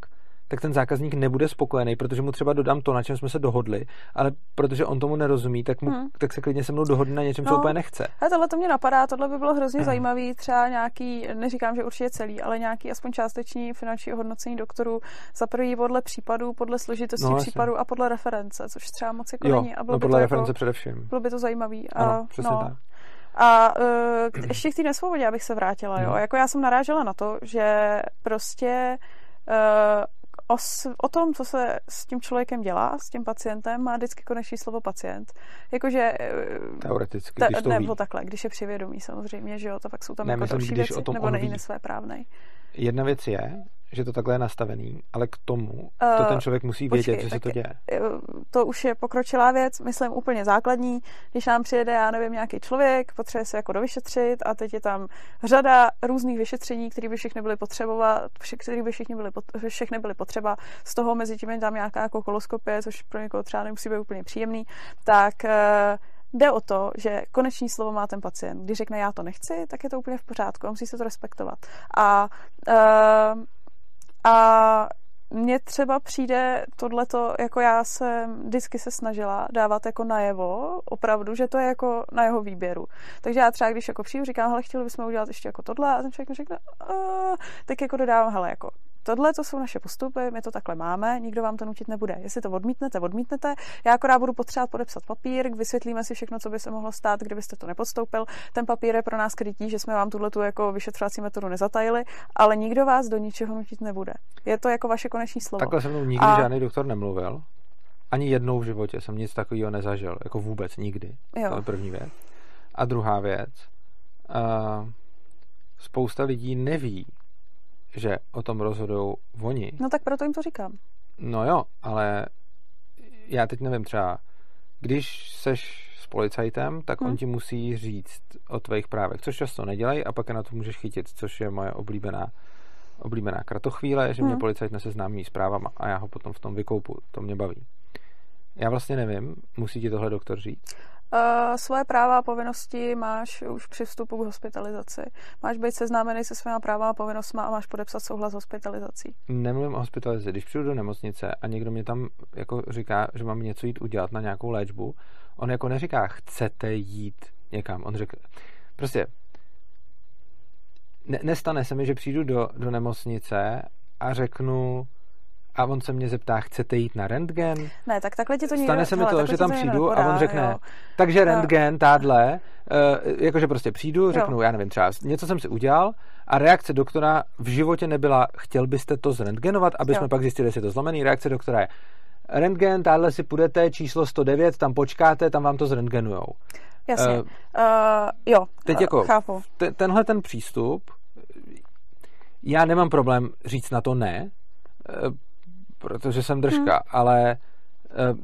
tak ten zákazník nebude spokojený, protože mu třeba dodám to, na čem jsme se dohodli, ale protože on tomu nerozumí, tak, mu, hmm. tak se klidně se mnou dohodne na něčem, no, co úplně nechce. A tohle to mě napadá, tohle by bylo hrozně hmm. zajímavý, třeba nějaký, neříkám, že určitě celý, ale nějaký aspoň částečný finanční hodnocení doktorů za prvý podle případů, podle složitosti no, případů a podle reference, což třeba moc jako jo, není. A bylo no, by podle to reference jako, především. Bylo by to zajímavý. Ano, a, přesně no, tak. A uh, ještě k té nesvobodě, abych se vrátila. Jo? No. Jako já jsem narážela na to, že prostě uh, o, o tom, co se s tím člověkem dělá, s tím pacientem, má vždycky konečný slovo pacient. Jakože... Eh, Teoreticky, te, když to Nebo takhle, když je přivědomí samozřejmě, že jo, to pak jsou tam ne, jako myslím, další věci, nebo není nesvé právnej. Jedna věc je, že to takhle je nastavený, ale k tomu uh, to ten člověk musí vědět, počkej, že se to děje. Eh, to už je pokročilá věc, myslím úplně základní. Když nám přijede, já nevím, nějaký člověk, potřebuje se jako dovyšetřit a teď je tam řada různých vyšetření, které by všechny byly potřebovat, které by všechny byly, všechny byly potřeba. Z toho mezi tím je tam nějaká jako koloskopie, což pro někoho třeba nemusí být úplně příjemný, tak uh, Jde o to, že koneční slovo má ten pacient. Když řekne já to nechci, tak je to úplně v pořádku, musí se to respektovat. A uh, a mně třeba přijde tohleto, jako já jsem vždycky se snažila dávat jako najevo, opravdu, že to je jako na jeho výběru. Takže já třeba, když jako přijdu, říkám, hele, chtěli bychom udělat ještě jako tohle, a ten člověk mi řekne, tak jako dodávám, hele, jako tohle to jsou naše postupy, my to takhle máme, nikdo vám to nutit nebude. Jestli to odmítnete, odmítnete. Já akorát budu potřebovat podepsat papír, vysvětlíme si všechno, co by se mohlo stát, kdybyste to nepodstoupil. Ten papír je pro nás krytí, že jsme vám tuhle tu jako vyšetřovací metodu nezatajili, ale nikdo vás do ničeho nutit nebude. Je to jako vaše koneční slovo. Takhle se mnou nikdy A... žádný doktor nemluvil. Ani jednou v životě jsem nic takového nezažil. Jako vůbec nikdy. Jo. To je první věc. A druhá věc. Uh, spousta lidí neví, že o tom rozhodují oni. No tak proto jim to říkám. No jo, ale já teď nevím třeba, když seš s policajtem, tak hmm. on ti musí říct o tvých právech, což často nedělají a pak je na to můžeš chytit, což je moje oblíbená oblíbená kratochvíle, že mě hmm. policajt neseznámí s právama a já ho potom v tom vykoupu. To mě baví. Já vlastně nevím, musí ti tohle doktor říct. Uh, svoje práva a povinnosti máš už při vstupu k hospitalizaci. Máš být seznámený se svými právama a povinnostmi a máš podepsat souhlas s hospitalizací. Nemluvím o hospitalizaci. Když přijdu do nemocnice a někdo mě tam jako říká, že mám něco jít udělat na nějakou léčbu, on jako neříká, chcete jít někam. On řekl, prostě ne, nestane se mi, že přijdu do, do nemocnice a řeknu, a on se mě zeptá, chcete jít na rentgen? Ne, tak takhle ti to Stane se mi to, že tam přijdu neporadá, a on řekne, jo. takže rentgen, tádle, uh, jakože prostě přijdu, řeknu, jo. já nevím, třeba něco jsem si udělal a reakce doktora v životě nebyla, chtěl byste to zrentgenovat, aby jo. jsme pak zjistili, jestli je to zlomený. Reakce doktora je, rentgen, tádle si půjdete, číslo 109, tam počkáte, tam vám to zrentgenujou. Jasně. Uh, uh, jo, teď jako chápu. Te, tenhle ten přístup, já nemám problém říct na to ne, protože jsem držka, hmm. ale uh,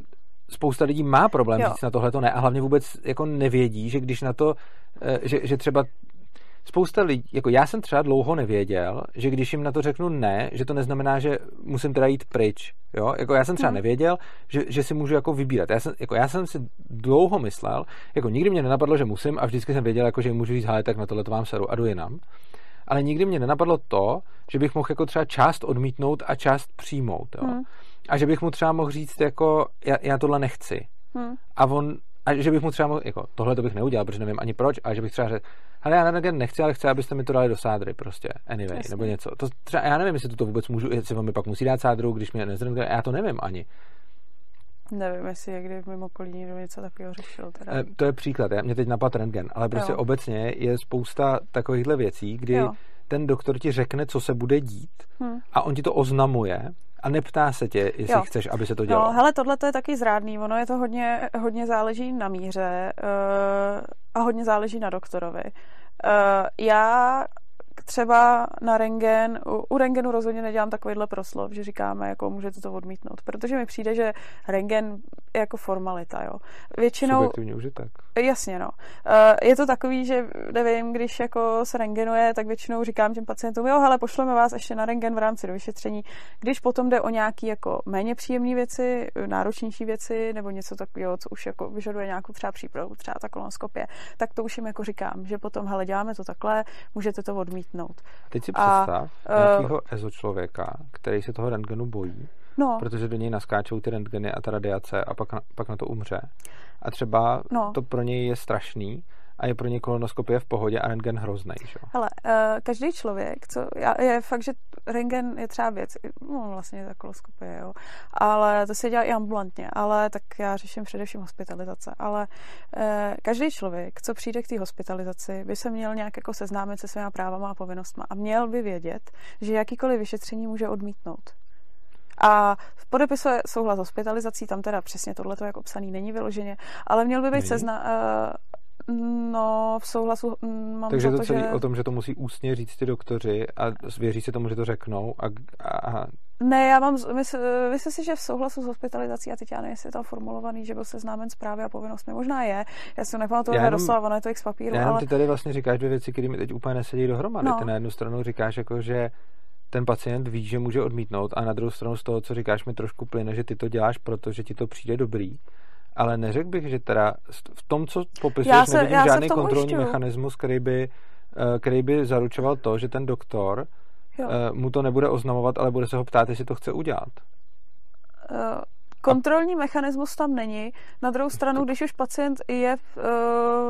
spousta lidí má problém jo. říct na tohle to ne a hlavně vůbec jako nevědí, že když na to, uh, že, že třeba spousta lidí, jako já jsem třeba dlouho nevěděl, že když jim na to řeknu ne, že to neznamená, že musím teda jít pryč, jo, jako já jsem třeba hmm. nevěděl, že, že si můžu jako vybírat, já jsem, jako já jsem si dlouho myslel, jako nikdy mě nenapadlo, že musím a vždycky jsem věděl, jako že můžu říct, hele, tak na tohle to vám seru a jdu jinam ale nikdy mě nenapadlo to, že bych mohl jako třeba část odmítnout a část přijmout. Jo? Hmm. A že bych mu třeba mohl říct, jako já, já tohle nechci. Hmm. A on, a že bych mu třeba mohl, jako tohle to bych neudělal, protože nevím ani proč, ale že bych třeba řekl, ale já na nechci, ale chci, abyste mi to dali do sádry prostě, anyway, Jasně. nebo něco. To třeba, já nevím, jestli to vůbec můžu, jestli on mi pak musí dát sádru, když mě nezrnete, já to nevím ani. Nevím, jestli někdy v mimo okolí někdo něco takového řešil. Teda. Eh, to je příklad, já, mě teď napadl rentgen, ale prostě jo. obecně je spousta takovýchhle věcí, kdy jo. ten doktor ti řekne, co se bude dít hmm. a on ti to oznamuje a neptá se tě, jestli jo. chceš, aby se to dělalo. No, hele, tohle to je taky zrádný. Ono je to hodně, hodně záleží na míře uh, a hodně záleží na doktorovi. Uh, já třeba na rengen, u, u rengenu rozhodně nedělám takovýhle proslov, že říkáme, jako můžete to odmítnout, protože mi přijde, že rengen je jako formalita, jo. Většinou... Subjektivní užitek. Jasně, no. Eh, je to takový, že nevím, když jako se rengenuje, tak většinou říkám těm pacientům, jo, hele, pošleme vás ještě na rengen v rámci do vyšetření. Když potom jde o nějaký jako méně příjemné věci, náročnější věci, nebo něco takového, co už jako vyžaduje nějakou třeba přípravu, třeba ta kolonoskopie, tak to už jim jako říkám, že potom, hele, děláme to takhle, můžete to odmítnout. Teď si představ a, nějakého uh, ezo člověka, který se toho rentgenu bojí, no. protože do něj naskáčou ty rentgeny a ta radiace a pak, pak na to umře. A třeba no. to pro něj je strašný, a je pro ně kolonoskopie v pohodě a rentgen hrozný. Že? Hele, uh, každý člověk, co, je fakt, že rentgen je třeba věc, no vlastně ta kolonoskopie, jo, ale to se dělá i ambulantně, ale tak já řeším především hospitalizace, ale uh, každý člověk, co přijde k té hospitalizaci, by se měl nějak jako seznámit se svými právama a povinnostmi a měl by vědět, že jakýkoliv vyšetření může odmítnout. A v podepisu je souhlas hospitalizací, tam teda přesně tohle to jako psaný není vyloženě, ale měl by být sezna, uh, No, v souhlasu mm, mám Takže to, to celé že... o tom, že to musí ústně říct ty doktoři a věří si tomu, že to řeknou a, a... Ne, já mám, myslím, myslím si, že v souhlasu s hospitalizací, a teď já nevím, jestli je tam formulovaný, že byl seznámen s právy a povinnostmi, možná je, já si nepamatuju jenom, doslova, ono je to z papíru, já ale... ty tady vlastně říkáš dvě věci, které mi teď úplně nesedí dohromady. No. Ty na jednu stranu říkáš jako, že ten pacient ví, že může odmítnout a na druhou stranu z toho, co říkáš, mi trošku plyne, že ty to děláš, protože ti to přijde dobrý ale neřekl bych, že teda v tom, co popisuješ, se, nevidím žádný kontrolní ujišťuju. mechanismus, který by, eh, který by zaručoval to, že ten doktor jo. Eh, mu to nebude oznamovat, ale bude se ho ptát, jestli to chce udělat. Uh, kontrolní a... mechanismus tam není. Na druhou stranu, když už pacient je v,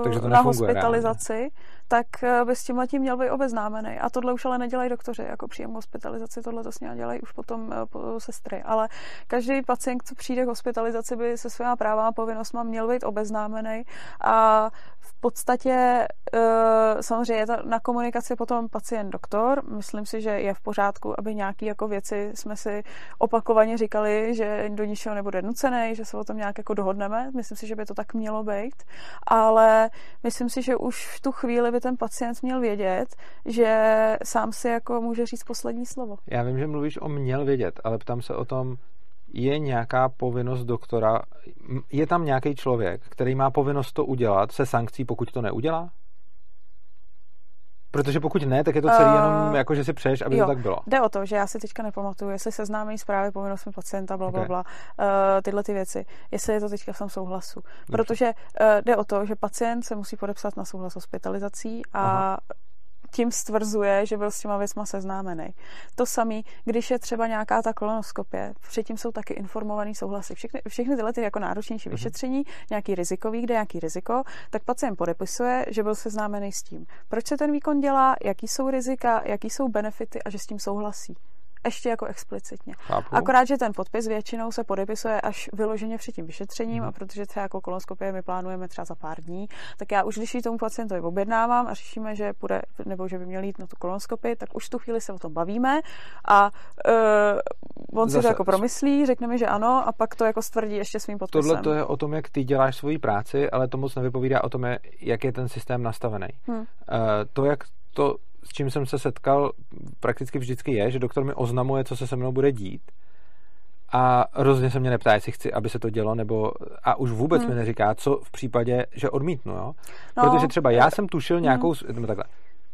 uh, na hospitalizaci, reálně tak eh, by s tím letím měl být obeznámený. A tohle už ale nedělají doktoři, jako příjem hospitalizaci, tohle to s ním dělají už potom uh, sestry. Ale každý pacient, co přijde k hospitalizaci, by se svýma právama a povinnostmi měl být obeznámený. A podstatě uh, samozřejmě je to na komunikaci potom pacient-doktor. Myslím si, že je v pořádku, aby nějaké jako věci jsme si opakovaně říkali, že do ničeho nebude nucený, že se o tom nějak jako dohodneme. Myslím si, že by to tak mělo být. Ale myslím si, že už v tu chvíli by ten pacient měl vědět, že sám si jako může říct poslední slovo. Já vím, že mluvíš o měl vědět, ale ptám se o tom, je nějaká povinnost doktora, je tam nějaký člověk, který má povinnost to udělat se sankcí, pokud to neudělá? Protože pokud ne, tak je to celý uh, jenom jako, že si přeješ, aby jo, to tak bylo. Jde o to, že já si teďka nepamatuju, jestli seznámení zprávy povinnostmi pacienta, bla, bla, okay. bla, uh, tyhle ty věci, jestli je to teďka v tom souhlasu. Dobře. Protože uh, jde o to, že pacient se musí podepsat na souhlas hospitalizací a Aha tím stvrzuje, že byl s těma věcma seznámený. To samé, když je třeba nějaká ta kolonoskopie, předtím jsou taky informovaný souhlasy. Všechny, všechny tyhle ty jako náročnější mm-hmm. vyšetření, nějaký rizikový, kde nějaký riziko, tak pacient podepisuje, že byl seznámený s tím. Proč se ten výkon dělá, jaký jsou rizika, jaký jsou benefity a že s tím souhlasí ještě jako explicitně. Chápu. Akorát, že ten podpis většinou se podepisuje až vyloženě před tím vyšetřením mm. a protože třeba jako kolonoskopie my plánujeme třeba za pár dní, tak já už když ji tomu pacientovi objednávám a řešíme, že půjde, nebo že by měl jít na tu kolonoskopii, tak už tu chvíli se o tom bavíme a uh, on Zase, si to jako promyslí, řekne mi, že ano a pak to jako stvrdí ještě svým podpisem. Tohle to je o tom, jak ty děláš svoji práci, ale to moc nevypovídá o tom, jak je ten systém nastavený. Hmm. Uh, to, jak to s čím jsem se setkal prakticky vždycky je, že doktor mi oznamuje, co se se mnou bude dít a rozhodně se mě neptá, jestli chci, aby se to dělo, nebo a už vůbec hmm. mi neříká, co v případě, že odmítnu, jo? No, Protože třeba já jsem tušil nějakou, hmm. takhle,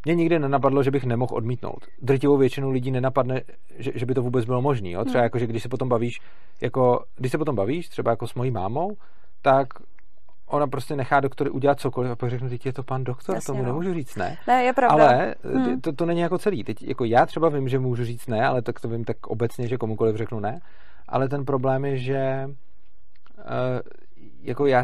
mě nikdy nenapadlo, že bych nemohl odmítnout. Drtivou většinu lidí nenapadne, že, že by to vůbec bylo možné. Jo? Třeba hmm. jako, že když se potom bavíš, jako, když se potom bavíš, třeba jako s mojí mámou, tak ona prostě nechá doktory udělat cokoliv a pak řeknu, teď je to pan doktor, Jasně, tomu no. nemůžu říct ne. Ne, je pravda. Ale hmm. to, to není jako celý. Teď jako já třeba vím, že můžu říct ne, ale tak to vím tak obecně, že komukoliv řeknu ne. Ale ten problém je, že uh, jako já,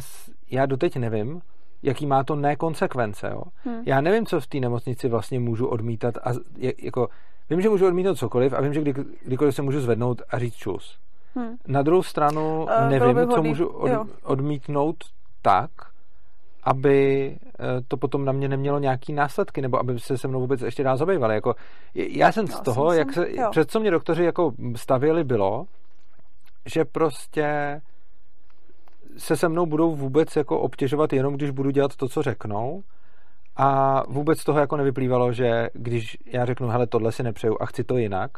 já doteď nevím, jaký má to ne konsekvence. Jo? Hmm. Já nevím, co v té nemocnici vlastně můžu odmítat a jako vím, že můžu odmítnout cokoliv a vím, že kdy, kdykoliv se můžu zvednout a říct čus. Hmm. Na druhou stranu uh, nevím, co můžu od, odmítnout tak, aby eh, to potom na mě nemělo nějaký následky, nebo aby se se mnou vůbec ještě dál zabývali. Jako, já jsem z toho, jak se, před co mě doktoři jako stavěli, bylo, že prostě se se mnou budou vůbec jako obtěžovat jenom, když budu dělat to, co řeknou. A vůbec z toho jako nevyplývalo, že když já řeknu, hele, tohle si nepřeju a chci to jinak,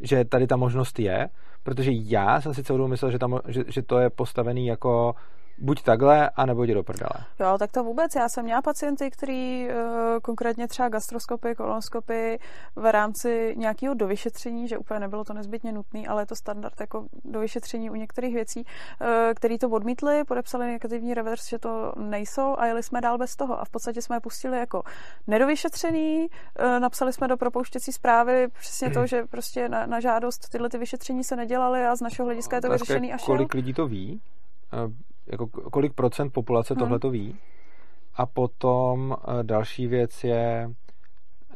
že tady ta možnost je, protože já jsem si celou dobu myslel, že, tam, že, že to je postavený jako buď takhle, anebo jdi do prdele. Jo, tak to vůbec. Já jsem měla pacienty, který uh, konkrétně třeba gastroskopy, kolonoskopy v rámci nějakého dovyšetření, že úplně nebylo to nezbytně nutné, ale je to standard jako dovyšetření u některých věcí, uh, který to odmítli, podepsali negativní revers, že to nejsou a jeli jsme dál bez toho. A v podstatě jsme je pustili jako nedovyšetřený, uh, napsali jsme do propouštěcí zprávy přesně to, že prostě na, na žádost tyhle ty vyšetření se nedělaly a z našeho hlediska je to vyřešený a Kolik lidí to ví? Jako kolik procent populace hmm. tohle to ví. A potom eh, další věc je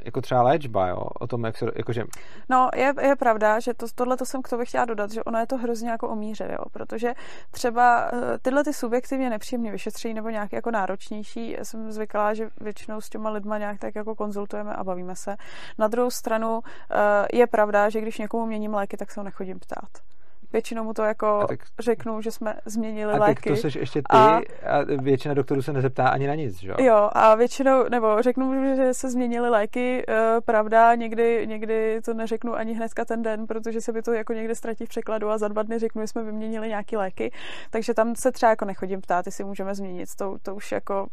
jako třeba léčba, jo, o tom, jak se, jakože... No, je, je pravda, že to, tohle to jsem k tomu chtěla dodat, že ono je to hrozně jako o míře, jo, protože třeba eh, tyhle ty subjektivně nepříjemně vyšetření nebo nějaké jako náročnější, jsem zvyklá, že většinou s těma lidma nějak tak jako konzultujeme a bavíme se. Na druhou stranu eh, je pravda, že když někomu měním léky, tak se ho nechodím ptát většinou mu to jako tak, řeknu, že jsme změnili a léky. A to seš ještě ty a, a většina doktorů se nezeptá ani na nic, že jo? a většinou, nebo řeknu mu, že se změnili léky, uh, pravda, někdy, někdy to neřeknu ani hnedka ten den, protože se by to jako někde ztratí v překladu a za dva dny řeknu, že jsme vyměnili nějaký léky, takže tam se třeba jako nechodím ptát, jestli můžeme změnit, to, to už jako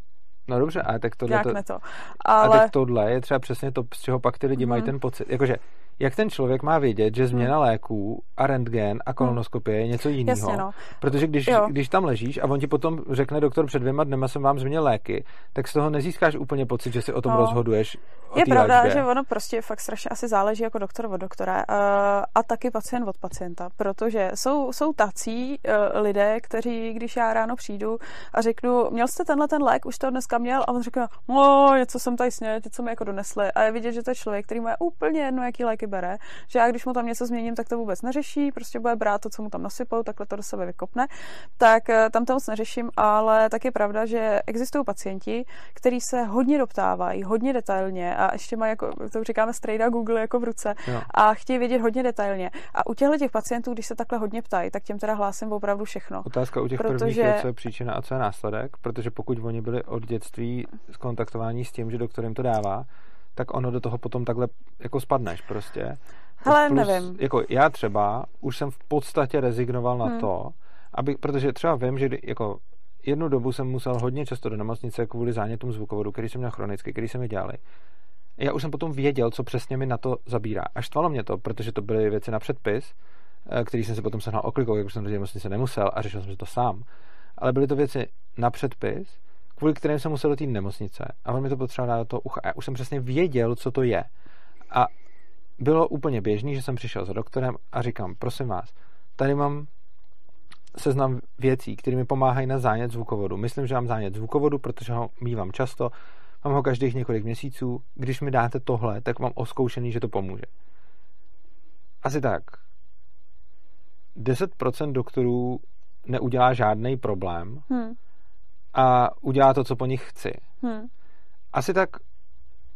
No dobře, ale tak tohle... To, to. Ale... A tak tohle je třeba přesně to, z čeho pak ty lidi mm. mají ten pocit. Jakože jak ten člověk má vědět, že změna hmm. léků a rentgen a kolonoskopie je něco jiného. Jasně, no. Protože když, když tam ležíš a on ti potom řekne, doktor, před dvěma dnema jsem vám změnil léky, tak z toho nezískáš úplně pocit, že si o tom no. rozhoduješ. O je pravda, léčbě. že ono prostě fakt strašně asi záleží jako doktor od doktora uh, a taky pacient od pacienta, protože jsou, jsou tací uh, lidé, kteří, když já ráno přijdu a řeknu, měl jste tenhle ten lék, už to dneska měl, a on řekne, no, něco jsem tady sněl, teď co mi jako donesli. A je vidět, že to je člověk, který má úplně jedno, jaký léky bere, že já když mu tam něco změním, tak to vůbec neřeší, prostě bude brát to, co mu tam nasypou, takhle to do sebe vykopne, tak eh, tam to moc neřeším, ale tak je pravda, že existují pacienti, kteří se hodně doptávají, hodně detailně a ještě mají, jako, to říkáme strejda Google jako v ruce jo. a chtějí vědět hodně detailně. A u těchto těch pacientů, když se takhle hodně ptají, tak těm teda hlásím opravdu všechno. Otázka u těch protože... prvních je, co je příčina a co je následek, protože pokud oni byli od dětství skontaktováni s tím, že doktor jim to dává, tak ono do toho potom takhle jako spadneš prostě. Hele, Plus, nevím. Jako já třeba už jsem v podstatě rezignoval na hmm. to, aby, protože třeba vím, že jako jednu dobu jsem musel hodně často do nemocnice kvůli zánětům zvukovodu, který jsem měl chronicky, který jsem mi dělali. Já už jsem potom věděl, co přesně mi na to zabírá. A štvalo mě to, protože to byly věci na předpis, eh, který jsem si potom sehnal oklikou, jak už jsem do nemocnice nemusel a řešil jsem si to sám. Ale byly to věci na předpis, kvůli kterým jsem musel do té nemocnice a on mi to potřeboval dát do toho ucha. Já už jsem přesně věděl, co to je. A bylo úplně běžný, že jsem přišel za doktorem a říkám, prosím vás, tady mám seznam věcí, které mi pomáhají na zánět zvukovodu. Myslím, že mám zánět zvukovodu, protože ho mývám často, mám ho každých několik měsíců. Když mi dáte tohle, tak mám oskoušený, že to pomůže. Asi tak. 10% doktorů neudělá žádný problém, hmm a udělá to, co po nich chci. Hmm. Asi tak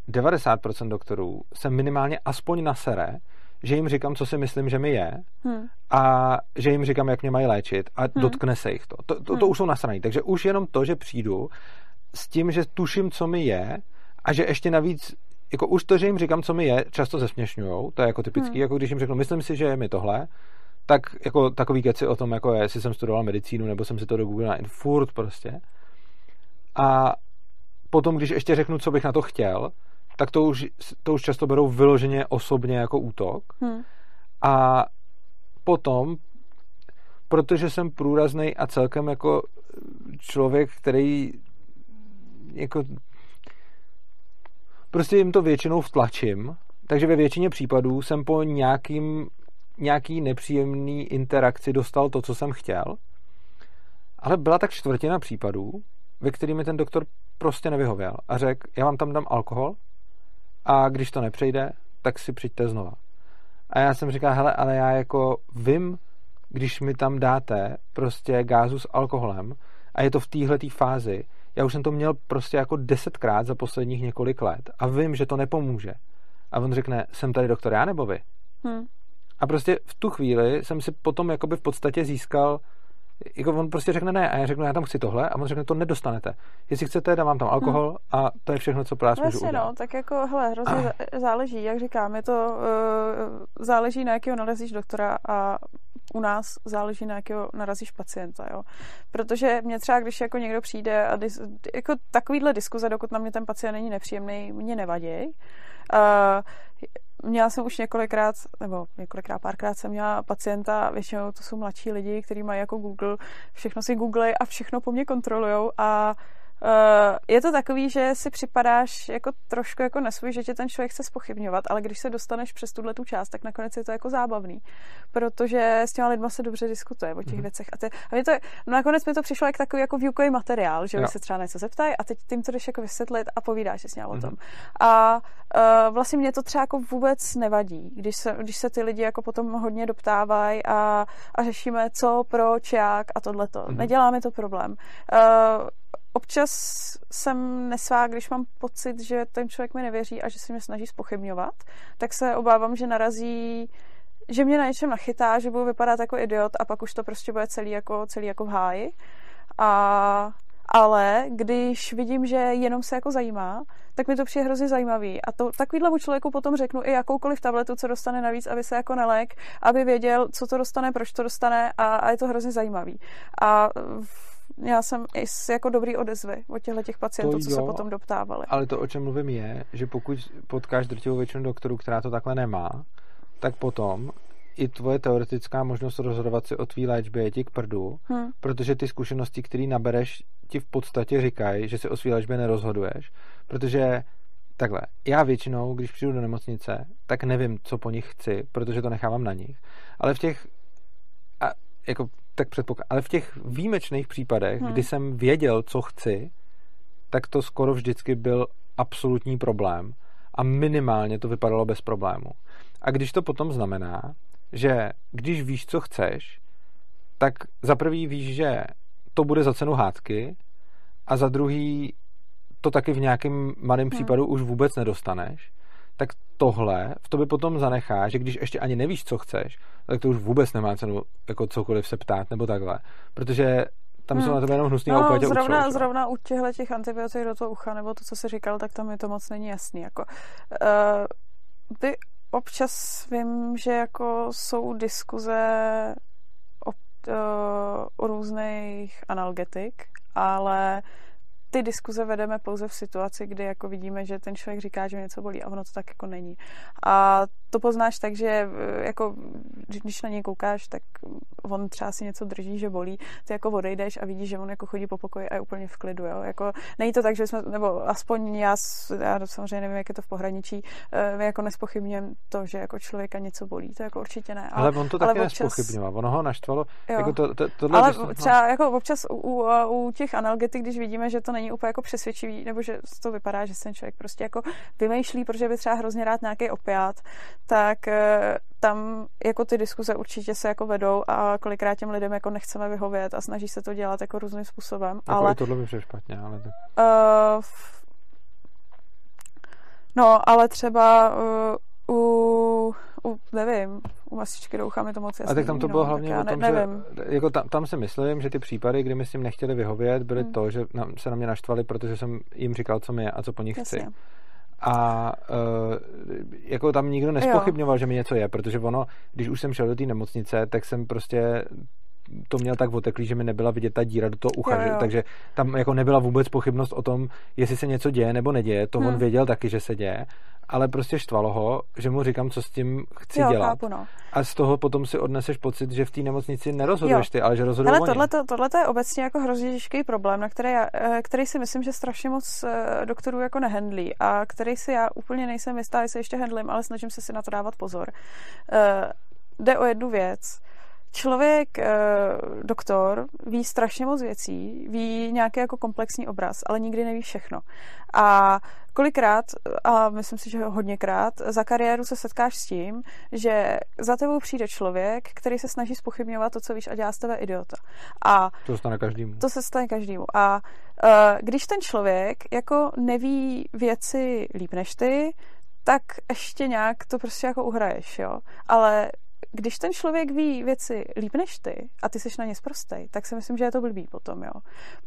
90% doktorů se minimálně aspoň nasere, že jim říkám, co si myslím, že mi je hmm. a že jim říkám, jak mě mají léčit a hmm. dotkne se jich to. To, to, to hmm. už jsou nasraný. Takže už jenom to, že přijdu s tím, že tuším, co mi je a že ještě navíc jako už to, že jim říkám, co mi je, často zesměšňujou, to je jako typický, hmm. jako když jim řeknu, myslím si, že je mi tohle, tak jako takový keci o tom, jako je, jestli jsem studoval medicínu, nebo jsem si to do Google na furt prostě. A potom, když ještě řeknu, co bych na to chtěl, tak to už, to už často berou vyloženě osobně jako útok. Hmm. A potom, protože jsem průrazný a celkem jako člověk, který jako prostě jim to většinou vtlačím, takže ve většině případů jsem po nějakým, nějaký nepříjemný interakci dostal to, co jsem chtěl, ale byla tak čtvrtina případů, ve mi ten doktor prostě nevyhověl a řekl, já vám tam dám alkohol a když to nepřejde, tak si přijďte znova. A já jsem říkal, hele, ale já jako vím, když mi tam dáte prostě gázu s alkoholem a je to v téhle fázi, já už jsem to měl prostě jako desetkrát za posledních několik let a vím, že to nepomůže. A on řekne, jsem tady doktor já nebo vy? Hmm. A prostě v tu chvíli jsem si potom jakoby v podstatě získal jako on prostě řekne ne a já řeknu, já tam chci tohle a on řekne, to nedostanete. Jestli chcete, dám vám tam alkohol hmm. a to je všechno, co pro vás můžu udělat. no, tak jako, hele, hrozně ah. záleží, jak říkám, je to, uh, záleží na jakého narazíš doktora a u nás záleží na jakého narazíš pacienta, jo. Protože mě třeba, když jako někdo přijde a dis, jako takovýhle diskuze, dokud na mě ten pacient není nepříjemný, mě nevadí. Uh, měla jsem už několikrát, nebo několikrát, párkrát jsem měla pacienta, většinou to jsou mladší lidi, kteří mají jako Google, všechno si googlej a všechno po mně kontrolujou a je to takový, že si připadáš jako trošku jako nesvůj, že tě ten člověk chce spochybňovat, ale když se dostaneš přes tuhle tu část, tak nakonec je to jako zábavný, protože s těma lidma se dobře diskutuje o těch mm-hmm. věcech. A, ty, a mě to, no nakonec mi to přišlo jako takový jako výukový materiál, že se třeba něco zeptají a teď tím to jdeš jako vysvětlit a povídáš si s ním mm-hmm. o tom. Mhm. A uh, vlastně mě to třeba jako vůbec nevadí, když se, když se ty lidi jako potom hodně doptávají a, a řešíme co, proč, jak a tohleto. Mm-hmm. Nedělá mi to problém. Uh, občas jsem nesvá, když mám pocit, že ten člověk mi nevěří a že se mě snaží spochybňovat, tak se obávám, že narazí že mě na něčem nachytá, že budu vypadat jako idiot a pak už to prostě bude celý jako, celý jako v háji. A, ale když vidím, že jenom se jako zajímá, tak mi to přijde hrozně zajímavý. A to takovýhlemu člověku potom řeknu i jakoukoliv tabletu, co dostane navíc, aby se jako nelek, aby věděl, co to dostane, proč to dostane a, a je to hrozně zajímavý. A já jsem i jako dobrý odezvy od těchto těch pacientů, to co jo, se potom doptávali. Ale to, o čem mluvím, je, že pokud potkáš drtivou většinu doktorů, která to takhle nemá, tak potom i tvoje teoretická možnost rozhodovat si o tvý léčbě je ti k prdu, hmm. protože ty zkušenosti, které nabereš, ti v podstatě říkají, že si o svý léčbě nerozhoduješ, protože takhle, já většinou, když přijdu do nemocnice, tak nevím, co po nich chci, protože to nechávám na nich, ale v těch a jako tak předpokládám, ale v těch výjimečných případech, hmm. kdy jsem věděl, co chci, tak to skoro vždycky byl absolutní problém a minimálně to vypadalo bez problému. A když to potom znamená, že když víš, co chceš, tak za prvý víš, že to bude za cenu hádky a za druhý to taky v nějakém malém hmm. případu už vůbec nedostaneš, tak tohle v tobě potom zanechá, že když ještě ani nevíš, co chceš, tak to už vůbec nemá cenu jako cokoliv se ptát nebo takhle. Protože tam hmm. jsou na to jenom hnusný no, a zrovna, utřou, zrovna u těchto těch antibiotik do toho ucha, nebo to, co jsi říkal, tak tam mi to moc není jasný. Jako, uh, ty občas vím, že jako jsou diskuze o, uh, o různých analgetik, ale ty diskuze vedeme pouze v situaci, kdy jako vidíme, že ten člověk říká, že něco bolí a ono to tak jako není. A to poznáš tak, že eh, jako, když na něj koukáš, tak on třeba si něco drží, že bolí, ty jako odejdeš a vidíš, že on jako chodí po pokoji a je úplně v klidu, jo. Jako, není to tak, že jsme, nebo aspoň já, já samozřejmě nevím, jak je to v pohraničí, my eh, jako nespochybněm to, že jako člověka něco bolí, to jako určitě ne. Ale, ale on to taky občas... nespochybňoval, ono ho naštvalo, jo. jako to, to, tohle, ale třeba jako občas u, u, u těch analgetik, když vidíme, že to není úplně jako přesvědčivý, nebo že to vypadá, že ten člověk prostě jako vymýšlí, protože by třeba hrozně rád nějaký opiát, tak eh, tam jako ty diskuze určitě se jako vedou a kolikrát těm lidem jako nechceme vyhovět a snaží se to dělat jako různým způsobem. Jako ale, tohle by špatně, ale tak. Uh, no, ale třeba uh, u, u, nevím, u masičky do ucha mi to moc jasný. A tak tam to bylo no, hlavně o tom, ne, nevím. že jako tam, tam si myslím, že ty případy, kdy mi s tím nechtěli vyhovět, byly hmm. to, že na, se na mě naštvali, protože jsem jim říkal, co mi je a co po nich Jasně. chci a uh, jako tam nikdo nespochybňoval, jo. že mi něco je, protože ono, když už jsem šel do té nemocnice, tak jsem prostě to měl tak oteklý, že mi nebyla vidět ta díra do toho ucha, jo, jo. Že, takže tam jako nebyla vůbec pochybnost o tom, jestli se něco děje nebo neděje, to hmm. on věděl taky, že se děje, ale prostě štvalo ho, že mu říkám, co s tím chci jo, dělat. Chápu, no. A z toho potom si odneseš pocit, že v té nemocnici nerozhoduješ jo. ty, ale že rozhoduješ Ale tohle, tohle je obecně jako hrozně těžký problém, na který, já, eh, který si myslím, že strašně moc eh, doktorů jako nehendlí a který si já úplně nejsem jistá, jestli ještě handlím, ale snažím se si na to dávat pozor. Uh, jde o jednu věc člověk, eh, doktor, ví strašně moc věcí, ví nějaký jako komplexní obraz, ale nikdy neví všechno. A kolikrát, a myslím si, že hodněkrát, za kariéru se setkáš s tím, že za tebou přijde člověk, který se snaží spochybňovat to, co víš a dělá z tebe idiota. A to se stane každému. To se stane každému. A uh, když ten člověk jako neví věci líp než ty, tak ještě nějak to prostě jako uhraješ, jo. Ale když ten člověk ví věci líp než ty a ty seš na ně zprostej, tak si myslím, že je to blbý potom, jo.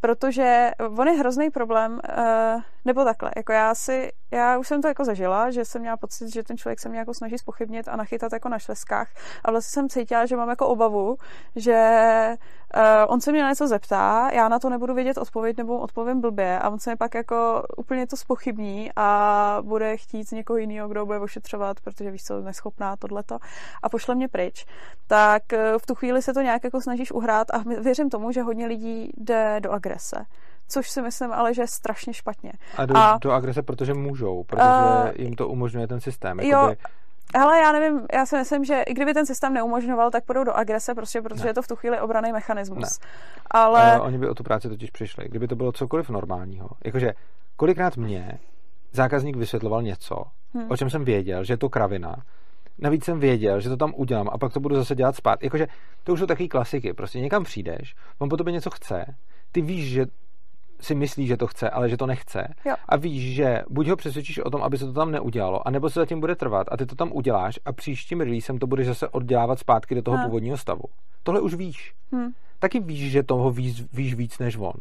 Protože on je hrozný problém, uh, nebo takhle, jako já si, já už jsem to jako zažila, že jsem měla pocit, že ten člověk se mě jako snaží spochybnit a nachytat jako na šleskách a vlastně jsem cítila, že mám jako obavu, že uh, on se mě na něco zeptá, já na to nebudu vědět odpověď nebo odpovím blbě a on se mi pak jako úplně to spochybní a bude chtít někoho jiného, kdo bude ošetřovat, protože víš co, neschopná tohleto a pošle mě pryč, tak eh, v tu chvíli se to nějak jako snažíš uhrát a věřím tomu, že hodně lidí jde do agrese což si myslím ale, že je strašně špatně. A do, a, do agrese, protože můžou, protože uh, jim to umožňuje ten systém. Jakoby... Jo, ale já nevím, já si myslím, že i kdyby ten systém neumožňoval, tak půjdou do agrese, prostě protože ne. je to v tu chvíli obraný mechanismus. Ne. Ale... Uh, oni by o tu práci totiž přišli. Kdyby to bylo cokoliv normálního. Jakože kolikrát mě zákazník vysvětloval něco, hmm. o čem jsem věděl, že je to kravina, navíc jsem věděl, že to tam udělám a pak to budu zase dělat spát. Jakože to už jsou taky klasiky. Prostě někam přijdeš, on po tobě něco chce, ty víš, že si myslí, že to chce, ale že to nechce. Jo. A víš, že buď ho přesvědčíš o tom, aby se to tam neudělalo, anebo se zatím bude trvat a ty to tam uděláš a příštím releasem to budeš zase oddělávat zpátky do toho ha. původního stavu. Tohle už víš. Hmm. Taky víš, že toho víš, víš víc než on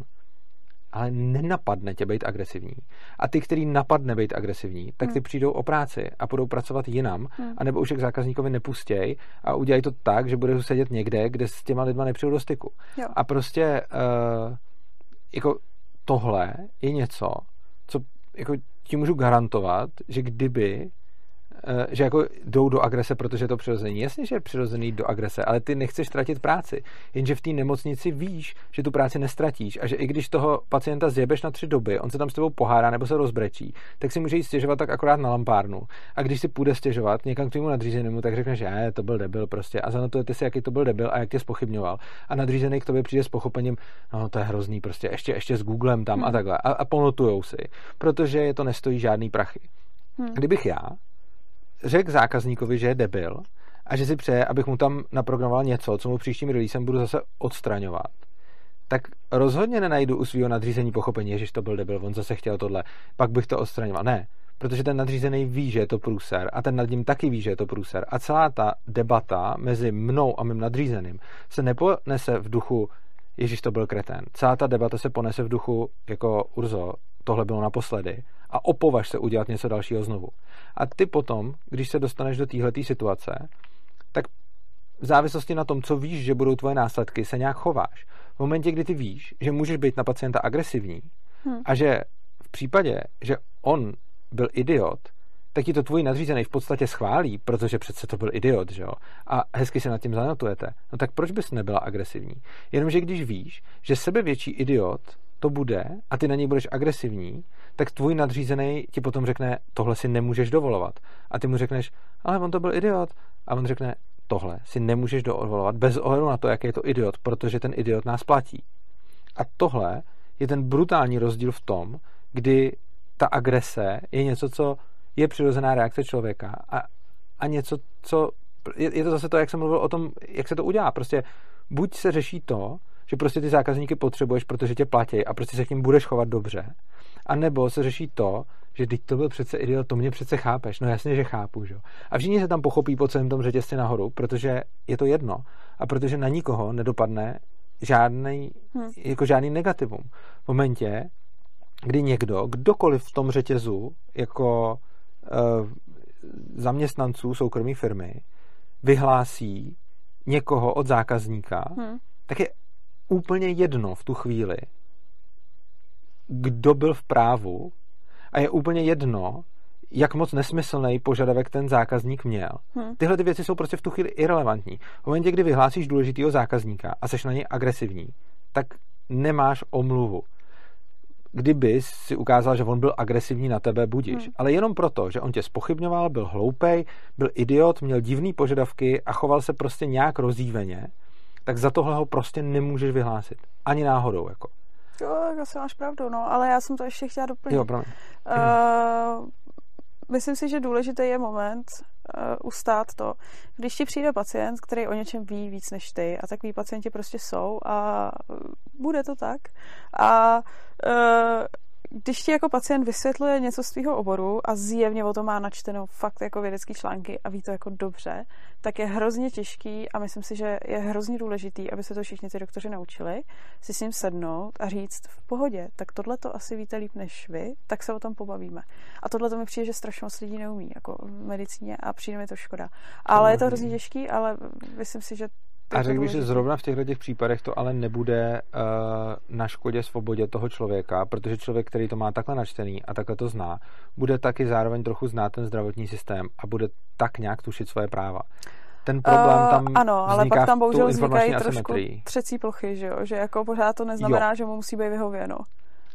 ale nenapadne tě být agresivní. A ty, který napadne být agresivní, tak ty hmm. přijdou o práci a budou pracovat jinam, hmm. anebo už k zákazníkovi nepustěj a udělají to tak, že budou sedět někde, kde s těma lidma nepřijdou do styku. Jo. A prostě uh, jako tohle je něco, co jako ti můžu garantovat, že kdyby že jako jdou do agrese, protože je to přirozený. Jasně, že je přirozený do agrese, ale ty nechceš ztratit práci. Jenže v té nemocnici víš, že tu práci nestratíš a že i když toho pacienta zjebeš na tři doby, on se tam s tebou pohárá nebo se rozbrečí, tak si může jít stěžovat tak akorát na lampárnu. A když si půjde stěžovat někam k tvému nadřízenému, tak řekneš, že to byl debil prostě. A zanotujete si, jaký to byl debil a jak tě spochybňoval. A nadřízený k tobě přijde s pochopením, no to je hrozný, prostě ještě, ještě s Googlem tam hmm. a takhle. A, a ponotujou si, protože je to nestojí žádný prachy. Hmm. Kdybych já řekl zákazníkovi, že je debil a že si přeje, abych mu tam naprogramoval něco, co mu příštím releasem budu zase odstraňovat, tak rozhodně nenajdu u svého nadřízení pochopení, že to byl debil, on zase chtěl tohle, pak bych to odstraňoval. Ne, protože ten nadřízený ví, že je to průser a ten nad ním taky ví, že je to průser. A celá ta debata mezi mnou a mým nadřízeným se neponese v duchu, Ježíš to byl kretén. Celá ta debata se ponese v duchu jako Urzo, tohle bylo naposledy a opovaž se udělat něco dalšího znovu. A ty potom, když se dostaneš do téhle situace, tak v závislosti na tom, co víš, že budou tvoje následky, se nějak chováš. V momentě, kdy ty víš, že můžeš být na pacienta agresivní hmm. a že v případě, že on byl idiot, tak ti to tvůj nadřízený v podstatě schválí, protože přece to byl idiot, že jo? A hezky se nad tím zanotujete. No tak proč bys nebyla agresivní? Jenomže když víš, že sebevětší idiot to bude a ty na něj budeš agresivní, tak tvůj nadřízený ti potom řekne, tohle si nemůžeš dovolovat. A ty mu řekneš, ale on to byl idiot. A on řekne, tohle si nemůžeš dovolovat bez ohledu na to, jaký je to idiot, protože ten idiot nás platí. A tohle je ten brutální rozdíl v tom, kdy ta agrese je něco, co je přirozená reakce člověka a, a něco, co je, je to zase to, jak jsem mluvil o tom, jak se to udělá. Prostě buď se řeší to, že prostě ty zákazníky potřebuješ, protože tě platí a prostě se k ním budeš chovat dobře. A nebo se řeší to, že teď to byl přece idiot, to mě přece chápeš. No jasně, že chápu, že? A všichni se tam pochopí po celém tom řetězci nahoru, protože je to jedno. A protože na nikoho nedopadne žádný, hmm. jako žádný negativum. V momentě, kdy někdo, kdokoliv v tom řetězu, jako uh, zaměstnanců soukromé firmy, vyhlásí někoho od zákazníka, hmm. tak je úplně jedno v tu chvíli, kdo byl v právu a je úplně jedno, jak moc nesmyslný požadavek ten zákazník měl. Hmm. Tyhle ty věci jsou prostě v tu chvíli irrelevantní. V momentě, kdy vyhlásíš důležitýho zákazníka a seš na něj agresivní, tak nemáš omluvu. Kdyby si ukázal, že on byl agresivní na tebe, budíš. Hmm. Ale jenom proto, že on tě spochybňoval, byl hloupej, byl idiot, měl divné požadavky a choval se prostě nějak rozíveně, tak za tohle ho prostě nemůžeš vyhlásit. Ani náhodou, jako. Jo, tak asi máš pravdu, no, ale já jsem to ještě chtěla doplnit. Jo, uh, myslím si, že důležitý je moment uh, ustát to, když ti přijde pacient, který o něčem ví víc než ty a takový pacienti prostě jsou a bude to tak. A uh, když ti jako pacient vysvětluje něco z tvého oboru a zjevně o to má načtenou fakt jako vědecké články a ví to jako dobře, tak je hrozně těžký a myslím si, že je hrozně důležitý, aby se to všichni ty doktoři naučili, si s ním sednout a říct v pohodě, tak tohle to asi víte líp než vy, tak se o tom pobavíme. A tohle to mi přijde, že strašně moc lidí neumí, jako v medicíně a přijde mi to škoda. Ale je to hrozně těžký, ale myslím si, že a řekl bych, že zrovna v těchto těch případech to ale nebude uh, na škodě svobodě toho člověka, protože člověk, který to má takhle načtený a takhle to zná, bude taky zároveň trochu znát ten zdravotní systém a bude tak nějak tušit svoje práva. Ten problém tam uh, Ano, ale pak tam bohužel vznikají trošku třecí plochy, že jo? Že jako pořád to neznamená, jo. že mu musí být vyhověno.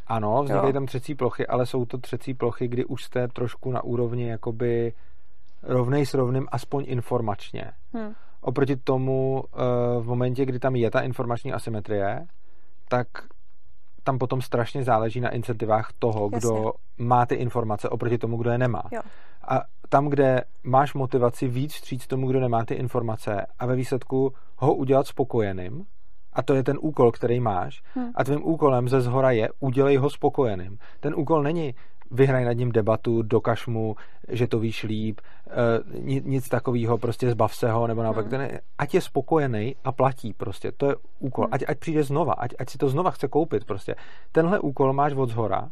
Ano, vznikají jo. tam třecí plochy, ale jsou to třecí plochy, kdy už jste trošku na úrovni jakoby rovnej s rovným, aspoň informačně. Hmm. Oproti tomu eh, v momentě, kdy tam je ta informační asymetrie, tak tam potom strašně záleží na incentivách toho, Jasně. kdo má ty informace oproti tomu, kdo je nemá. Jo. A tam, kde máš motivaci víc vstříc tomu, kdo nemá ty informace a ve výsledku ho udělat spokojeným, a to je ten úkol, který máš. Hmm. A tvým úkolem ze zhora je udělej ho spokojeným. Ten úkol není vyhraj nad ním debatu, dokaž mu, že to víš líp, nic takového, prostě zbav se ho, nebo naopak, hmm. ten, ať je spokojený a platí prostě, to je úkol, hmm. ať, ať přijde znova, ať, ať si to znova chce koupit prostě. Tenhle úkol máš od zhora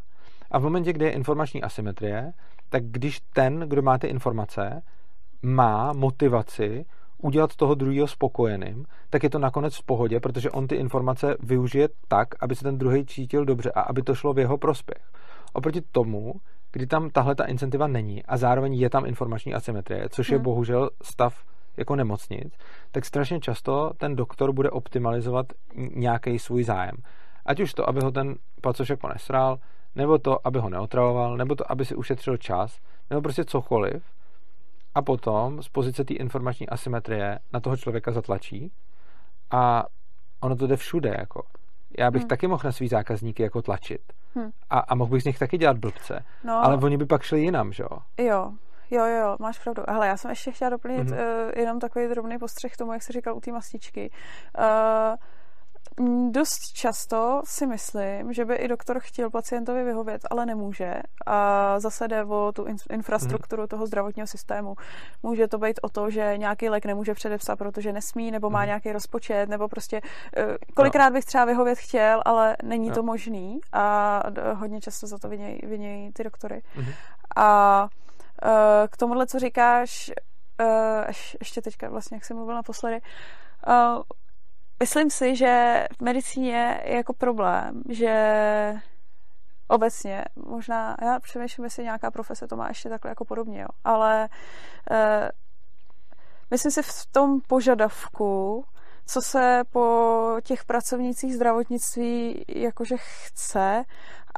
a v momentě, kdy je informační asymetrie, tak když ten, kdo má ty informace, má motivaci udělat toho druhého spokojeným, tak je to nakonec v pohodě, protože on ty informace využije tak, aby se ten druhý cítil dobře a aby to šlo v jeho prospěch. Oproti tomu, kdy tam tahle ta incentiva není a zároveň je tam informační asymetrie, což je hmm. bohužel stav jako nemocnic, tak strašně často ten doktor bude optimalizovat nějaký svůj zájem. Ať už to, aby ho ten pacošek ponesral, nebo to, aby ho neotravoval, nebo to, aby si ušetřil čas, nebo prostě cokoliv. A potom z pozice té informační asymetrie na toho člověka zatlačí a ono to jde všude. Jako. Já bych hmm. taky mohl na svý zákazníky jako tlačit. Hmm. A, a mohl bych z nich taky dělat blbce. No, ale oni by pak šli jinam, že jo? Jo, Jo, jo, máš pravdu. Hele, já jsem ještě chtěla doplnit mm-hmm. uh, jenom takový drobný postřeh k tomu, jak jsi říkal u té mastičky. Uh, Dost často si myslím, že by i doktor chtěl pacientovi vyhovět, ale nemůže. A zase jde o tu infrastrukturu toho zdravotního systému. Může to být o to, že nějaký lék nemůže předepsat, protože nesmí, nebo má mhm. nějaký rozpočet, nebo prostě eh, kolikrát bych třeba vyhovět chtěl, ale není to možný a hodně často za to vinějí, vinějí ty doktory. Mhm. A eh, k tomuhle, co říkáš, eh, ještě teďka vlastně, jak jsem mluvila naposledy, Myslím si, že v medicíně je jako problém, že obecně, možná, já přemýšlím, jestli nějaká profese to má ještě takhle jako podobně, jo. ale eh, myslím si v tom požadavku, co se po těch pracovnících zdravotnictví jakože chce.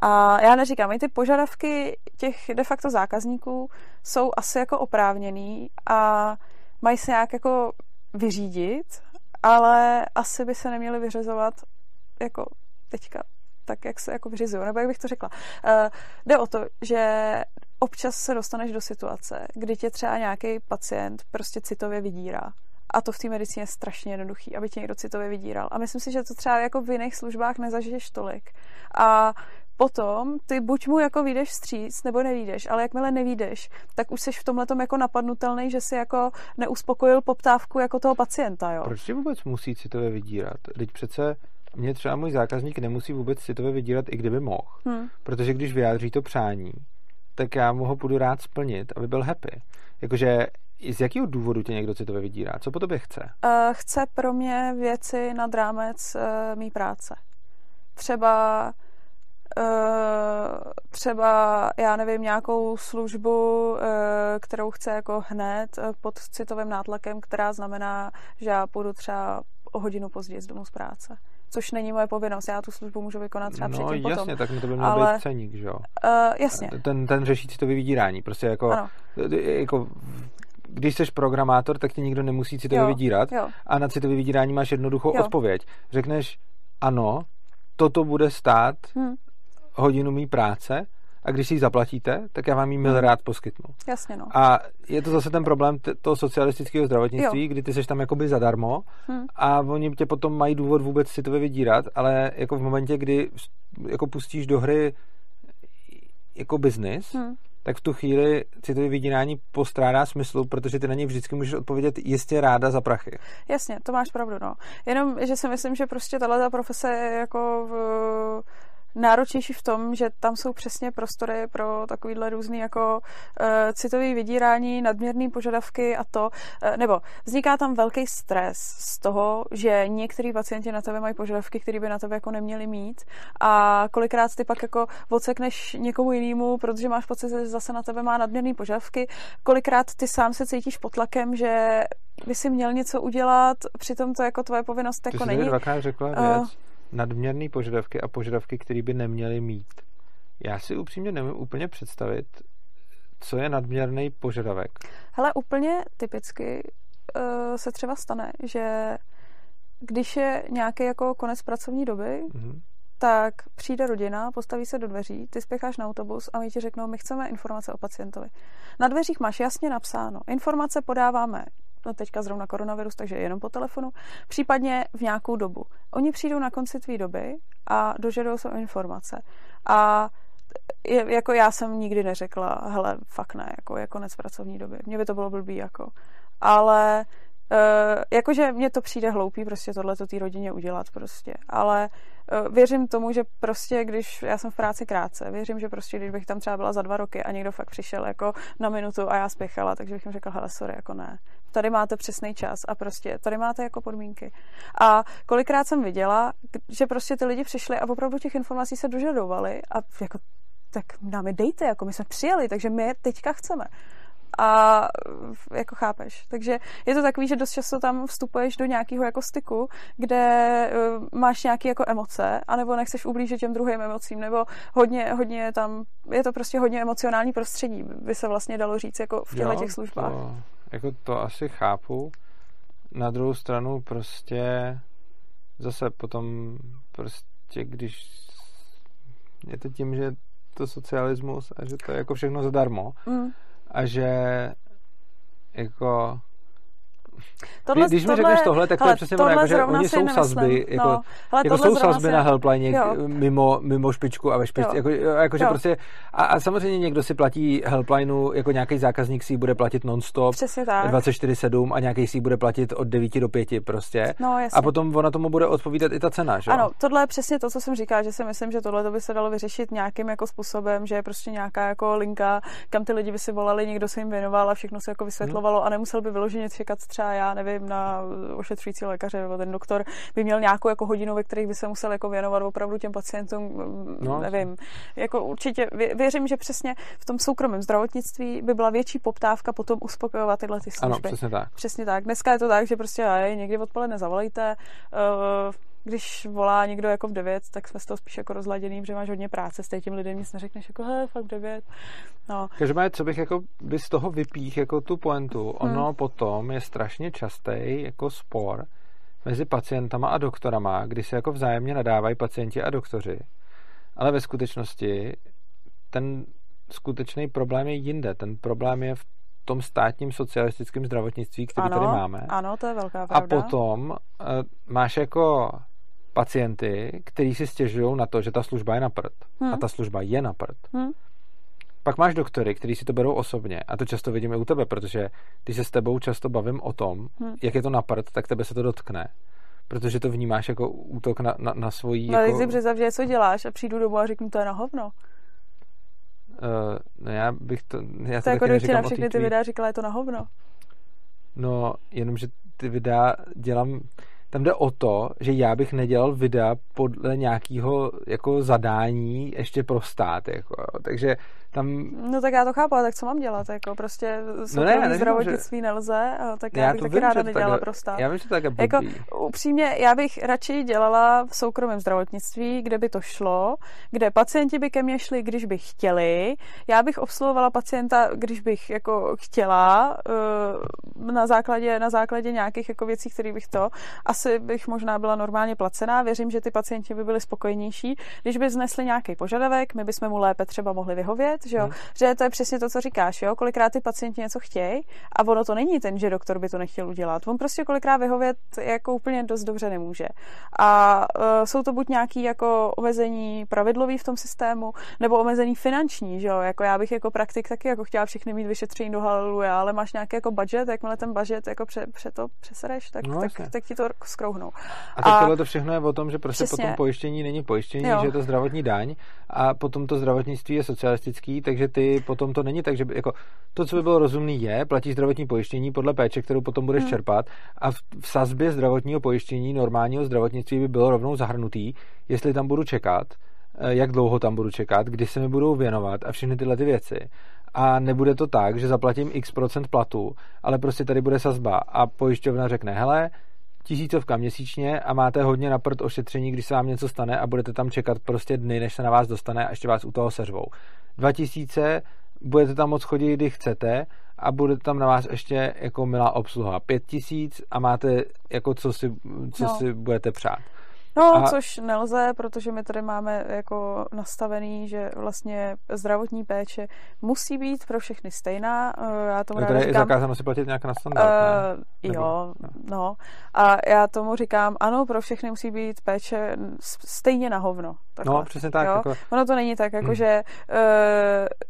A já neříkám, i ty požadavky těch de facto zákazníků jsou asi jako oprávněný a mají se nějak jako vyřídit ale asi by se neměly vyřezovat jako teďka tak, jak se jako vyřizují, nebo jak bych to řekla. Uh, jde o to, že občas se dostaneš do situace, kdy tě třeba nějaký pacient prostě citově vydírá. A to v té medicíně je strašně jednoduchý, aby tě někdo citově vydíral. A myslím si, že to třeba jako v jiných službách nezažiješ tolik. A potom ty buď mu jako vyjdeš vstříc, nebo nevídeš, ale jakmile nevídeš, tak už jsi v tomhle jako napadnutelný, že si jako neuspokojil poptávku jako toho pacienta, jo. Proč tě vůbec musí citově vydírat? Teď přece mě třeba můj zákazník nemusí vůbec citově vydírat, i kdyby mohl. Hmm. Protože když vyjádří to přání, tak já mu ho budu rád splnit, aby byl happy. Jakože z jakého důvodu tě někdo citově vydírá? Co po tobě chce? Uh, chce pro mě věci nad rámec uh, mý práce. Třeba třeba, já nevím, nějakou službu, uh, kterou chce jako hned pod citovým nátlakem, která znamená, že já půjdu třeba o hodinu později z domu z práce. Což není moje povinnost, já tu službu můžu vykonat třeba no, předtím jasně, potom. tak to by měl Ale... být ceník, že jo? Uh, jasně. Ten, ten řeší citový vydírání, prostě jako, jako když jsi programátor, tak tě nikdo nemusí citově vydírat jo. a na citově vydírání máš jednoduchou jo. odpověď. Řekneš, ano, toto bude stát hmm hodinu mý práce a když si ji zaplatíte, tak já vám ji mil hmm. rád poskytnu. Jasně, no. A je to zase ten problém t- toho socialistického zdravotnictví, jo. kdy ty seš tam jakoby zadarmo hmm. a oni tě potom mají důvod vůbec si to vydírat, ale jako v momentě, kdy jako pustíš do hry jako biznis, Hmm. tak v tu chvíli citový vydírání postrádá smyslu, protože ty na něj vždycky můžeš odpovědět jistě ráda za prachy. Jasně, to máš pravdu, no. Jenom, že si myslím, že prostě tahle profese je jako v, náročnější v tom, že tam jsou přesně prostory pro takovýhle různý jako uh, citový vydírání, nadměrné požadavky a to, uh, nebo vzniká tam velký stres z toho, že některý pacienti na tebe mají požadavky, které by na tebe jako neměli mít a kolikrát ty pak jako odsekneš někomu jinému, protože máš pocit, že zase na tebe má nadměrné požadavky, kolikrát ty sám se cítíš pod tlakem, že by si měl něco udělat, přitom to jako tvoje povinnost Ty jako není. dvakrát řekla Uh, věc, nadměrné požadavky a požadavky, které by neměly mít. Já si upřímně nevím úplně představit, co je nadměrný požadavek. Hele, úplně typicky uh, se třeba stane, že když je nějaký jako konec pracovní doby, Mhm. tak přijde rodina, postaví se do dveří, ty spěcháš na autobus a oni ti řeknou, my chceme informace o pacientovi. Na dveřích máš jasně napsáno, informace podáváme no teďka zrovna koronavirus, takže jenom po telefonu, případně v nějakou dobu. Oni přijdou na konci tvý doby a dožadou se informace. A je, jako já jsem nikdy neřekla, hele, fakt ne, jako je konec pracovní doby. Mně by to bylo blbý, jako. Ale Uh, jakože mně to přijde hloupý prostě tohle to té rodině udělat prostě, ale uh, věřím tomu, že prostě když já jsem v práci krátce, věřím, že prostě když bych tam třeba byla za dva roky a někdo fakt přišel jako na minutu a já spěchala, takže bych jim řekla, hele sorry, jako ne. Tady máte přesný čas a prostě tady máte jako podmínky. A kolikrát jsem viděla, že prostě ty lidi přišli a opravdu těch informací se dožadovali a jako tak nám je dejte, jako my jsme přijeli, takže my je teďka chceme a jako chápeš. Takže je to takový, že dost často tam vstupuješ do nějakého jako styku, kde uh, máš nějaké jako emoce, anebo nechceš ublížit těm druhým emocím, nebo hodně, hodně tam, je to prostě hodně emocionální prostředí, by se vlastně dalo říct jako v těchto těch službách. To, jako to asi chápu. Na druhou stranu prostě zase potom prostě, když je to tím, že to socialismus a že to je jako všechno zadarmo, Mm. a že jako Tohle, Když mi řekneš tohle, tak to je přesně ono, jako, že oni jsou nemyslím. sazby, jako, no, hele, jako jsou sazby si- na helpline jo. mimo, mimo špičku a ve špičce, jako, jako že prostě, a, a samozřejmě někdo si platí helplineu, jako nějaký zákazník si ji bude platit non-stop, Přesně tak. 24-7 a nějaký si ji bude platit od 9 do 5 prostě. No, jasně. A potom ona tomu bude odpovídat i ta cena, že? Ano, tohle je přesně to, co jsem říkala, že si myslím, že tohle to by se dalo vyřešit nějakým jako způsobem, že je prostě nějaká jako linka, kam ty lidi by si volali, někdo se jim věnoval a všechno se jako vysvětlovalo a nemusel by vyloženě čekat třeba, já nevím, na ošetřující lékaře nebo ten doktor by měl nějakou jako hodinu, ve kterých by se musel jako věnovat opravdu těm pacientům, No. no. nevím. Jako určitě vě- věřím, že přesně v tom soukromém zdravotnictví by byla větší poptávka potom uspokojovat tyhle ty služby. Ano, přesně tak. Přesně tak. Dneska je to tak, že prostě aj, někdy odpoledne zavolejte, uh, když volá někdo jako v 9, tak jsme z toho spíš jako rozladěný, protože máš hodně práce, s těm lidem nic neřekneš, jako he, fakt v 9. No, Každopádně, co bych jako by z toho vypích jako tu pointu, ono Hmm. potom je strašně častý jako spor mezi pacientama a doktorama, kdy se jako vzájemně nadávají pacienti a doktoři. Ale ve skutečnosti ten skutečný problém je jinde. Ten problém je v tom státním socialistickém zdravotnictví, který ano, tady máme. ano, to je velká A pravda. potom uh, máš jako pacienty, kteří si stěžují na to, že ta služba je na prd. Hmm. A ta služba je na prd. Hm? Pak máš doktory, kteří si to berou osobně. A to často vidím i u tebe, protože když se s tebou často bavím o tom, Hmm. jak je to na prd, tak tebe se to dotkne. Protože to vnímáš jako útok na, na, na svojí... No, jako, si představ, že něco děláš a přijdu domů a řeknu, to je na hovno. Uh, no já bych to... Já to, jako neříkám na všechny ty videa říkala, je to na hovno. No, jenomže ty videa dělám... Tam jde o to, že já bych nedělal videa podle nějakého jako zadání ještě pro stát. Jako, takže tam... No tak já to chápu, ale tak co mám dělat? Jako prostě soukromý neříkám, zdravotnictví nelze, a tak já, já bych to taky vím, ráda že to nedělala takhle- pro stát. Já vím, že to tak je Jako, upřímně, já bych radši dělala v soukromém zdravotnictví, kde by to šlo, kde pacienti by ke mně šli, když by chtěli. Já bych obsluhovala pacienta, když bych jako chtěla, eh, na základě, na základě nějakých jako věcí, které bych to. Asi bych možná byla normálně placená. Věřím, že ty pacienti by byli spokojenější. Když by znesli nějaký požadavek, my bychom mu lépe třeba mohli vyhovět že jo, hmm. že to je přesně to, co říkáš, jo, kolikrát ty pacienti něco chtějí a ono to není ten, že doktor by to nechtěl udělat. On prostě kolikrát vyhovět jako úplně dost dobře nemůže. A uh, jsou to buď nějaký jako omezení pravidlový v tom systému, nebo omezení finanční, že jo, jako já bych jako praktik taky jako chtěla všechny mít vyšetření do haleluja, ale máš nějaký jako budget, jakmile ten budget jako pře, pře to přesereš, tak, no, tak, tak, ti to skrouhnou. A tak tohle to všechno je o tom, že prostě přesně. potom pojištění není pojištění, jo. že je to zdravotní daň a potom to zdravotnictví je socialistický, takže ty potom to není tak, že by, jako to, co by bylo rozumný, je platí zdravotní pojištění podle péče, kterou potom budeš hmm. čerpat a v, v sazbě zdravotního pojištění normálního zdravotnictví by bylo rovnou zahrnutý, jestli tam budu čekat, eh, jak dlouho tam budu čekat, kdy se mi budou věnovat a všechny tyhle ty věci. A nebude to tak, že zaplatím x procent platu, ale prostě tady bude sazba a pojišťovna řekne, hele, tisícovka měsíčně a máte hodně na prd ošetření, když se vám něco stane a budete tam čekat prostě dny, než se na vás dostane a ještě vás u toho seřvou. 2000 budete tam moc chodit, kdy chcete a bude tam na vás ještě jako milá obsluha. 5000 a máte jako co si, co no. si budete přát. No, a... což nelze, protože my tady máme jako nastavený, že vlastně zdravotní péče musí být pro všechny stejná. Eh, já tomu no, tady říkám, je zakázáno si platit nějak na standard, uh, ne? Jo, no. A já tomu říkám, ano, pro všechny musí být péče stejně na hovno. Takhle. No, přesně tak. Jako... Ono to není tak, jako hmm. že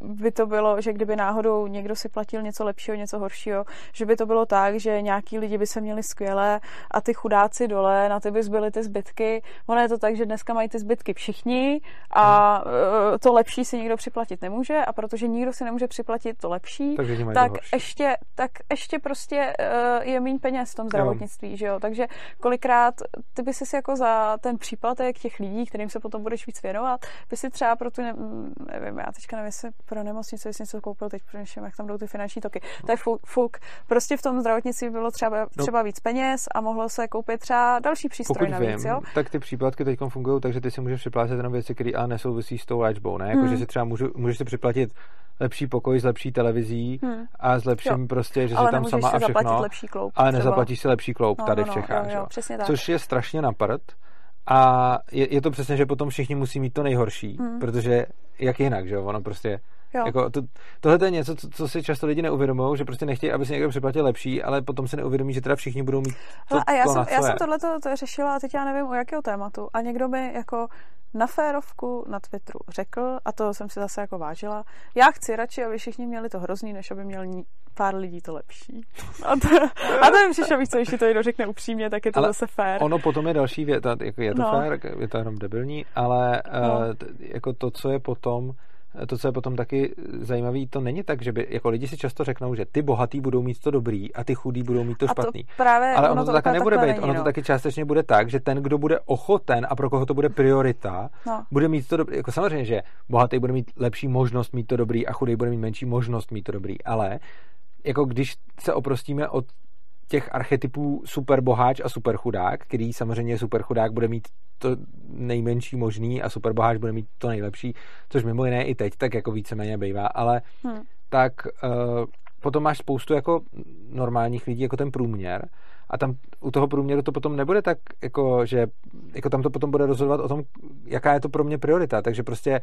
uh, by to bylo, že kdyby náhodou někdo si platil něco lepšího, něco horšího, že by to bylo tak, že nějaký lidi by se měli skvěle a ty chudáci dole, na ty by zbyly ty zbytky. Ono je to tak, že dneska mají ty zbytky všichni a hmm. uh, to lepší si nikdo připlatit nemůže a protože nikdo si nemůže připlatit to lepší, tak ještě, tak ještě prostě uh, je méně peněz v tom zdravotnictví, jo. že jo? Takže kolikrát ty by si jako za ten příplatek těch lidí, kterým se potom budeš víc věnovat, by si třeba pro tu, ne, nevím, já teďka nevím, jestli pro nemocnici, jestli něco koupil teď, protože jak tam jdou ty finanční toky. To je fuk. Prostě v tom zdravotnictví bylo třeba, no. třeba víc peněz a mohlo se koupit třeba další přístroj Pokud navíc, vím, jo? tak ty příplatky teď fungují, takže ty si můžeš připlácet jenom věci, které ale nesouvisí s tou léčbou, ne? Jako, hmm. že si třeba můžu, můžeš si připlatit lepší pokoj s lepší televizí hmm. a s lepším jo. prostě, že ale si tam sama a všechno. Lepší kloup, ale nezaplatíš si lepší kloup no, tady no, v no, Čechách. Jo, jo, Což je strašně napad. A je, je to přesně, že potom všichni musí mít to nejhorší, hmm. protože jak jinak, že jo, ono prostě Jo. Jako to, tohle je něco, co, co si často lidi neuvědomují, že prostě nechtějí, aby si někdo připlatil lepší, ale potom si neuvědomí, že teda všichni budou mít to, a já to, jsem, já jsem tohle to řešila a teď já nevím, u jakého tématu. A někdo mi jako na férovku na Twitteru řekl, a to jsem si zase jako vážila, já chci radši, aby všichni měli to hrozný, než aby měl pár lidí to lepší. A to, a to je přišel, víš co, když to někdo řekne upřímně, tak je to ale zase fér. Ono potom je další věc, jako je to no. fér, je to jenom debilní, ale no. uh, jako to, co je potom, to, co je potom taky zajímavé, to není tak, že by, jako lidi si často řeknou, že ty bohatý budou mít to dobrý a ty chudý budou mít to špatný. To právě, Ale ono, ono to, to také nebude být. Není, ono no. to taky částečně bude tak, že ten, kdo bude ochoten a pro koho to bude priorita, no. bude mít to dobrý. Jako samozřejmě, že bohatý bude mít lepší možnost mít to dobrý a chudý bude mít menší možnost mít to dobrý, ale jako když se oprostíme od těch archetypů super boháč a super chudák, který samozřejmě super chudák bude mít to nejmenší možný a super boháč bude mít to nejlepší, což mimo jiné i teď tak jako víceméně bývá, ale hmm. tak uh, potom máš spoustu jako normálních lidí, jako ten průměr a tam u toho průměru to potom nebude tak, jako, že jako tam to potom bude rozhodovat o tom, jaká je to pro mě priorita, takže prostě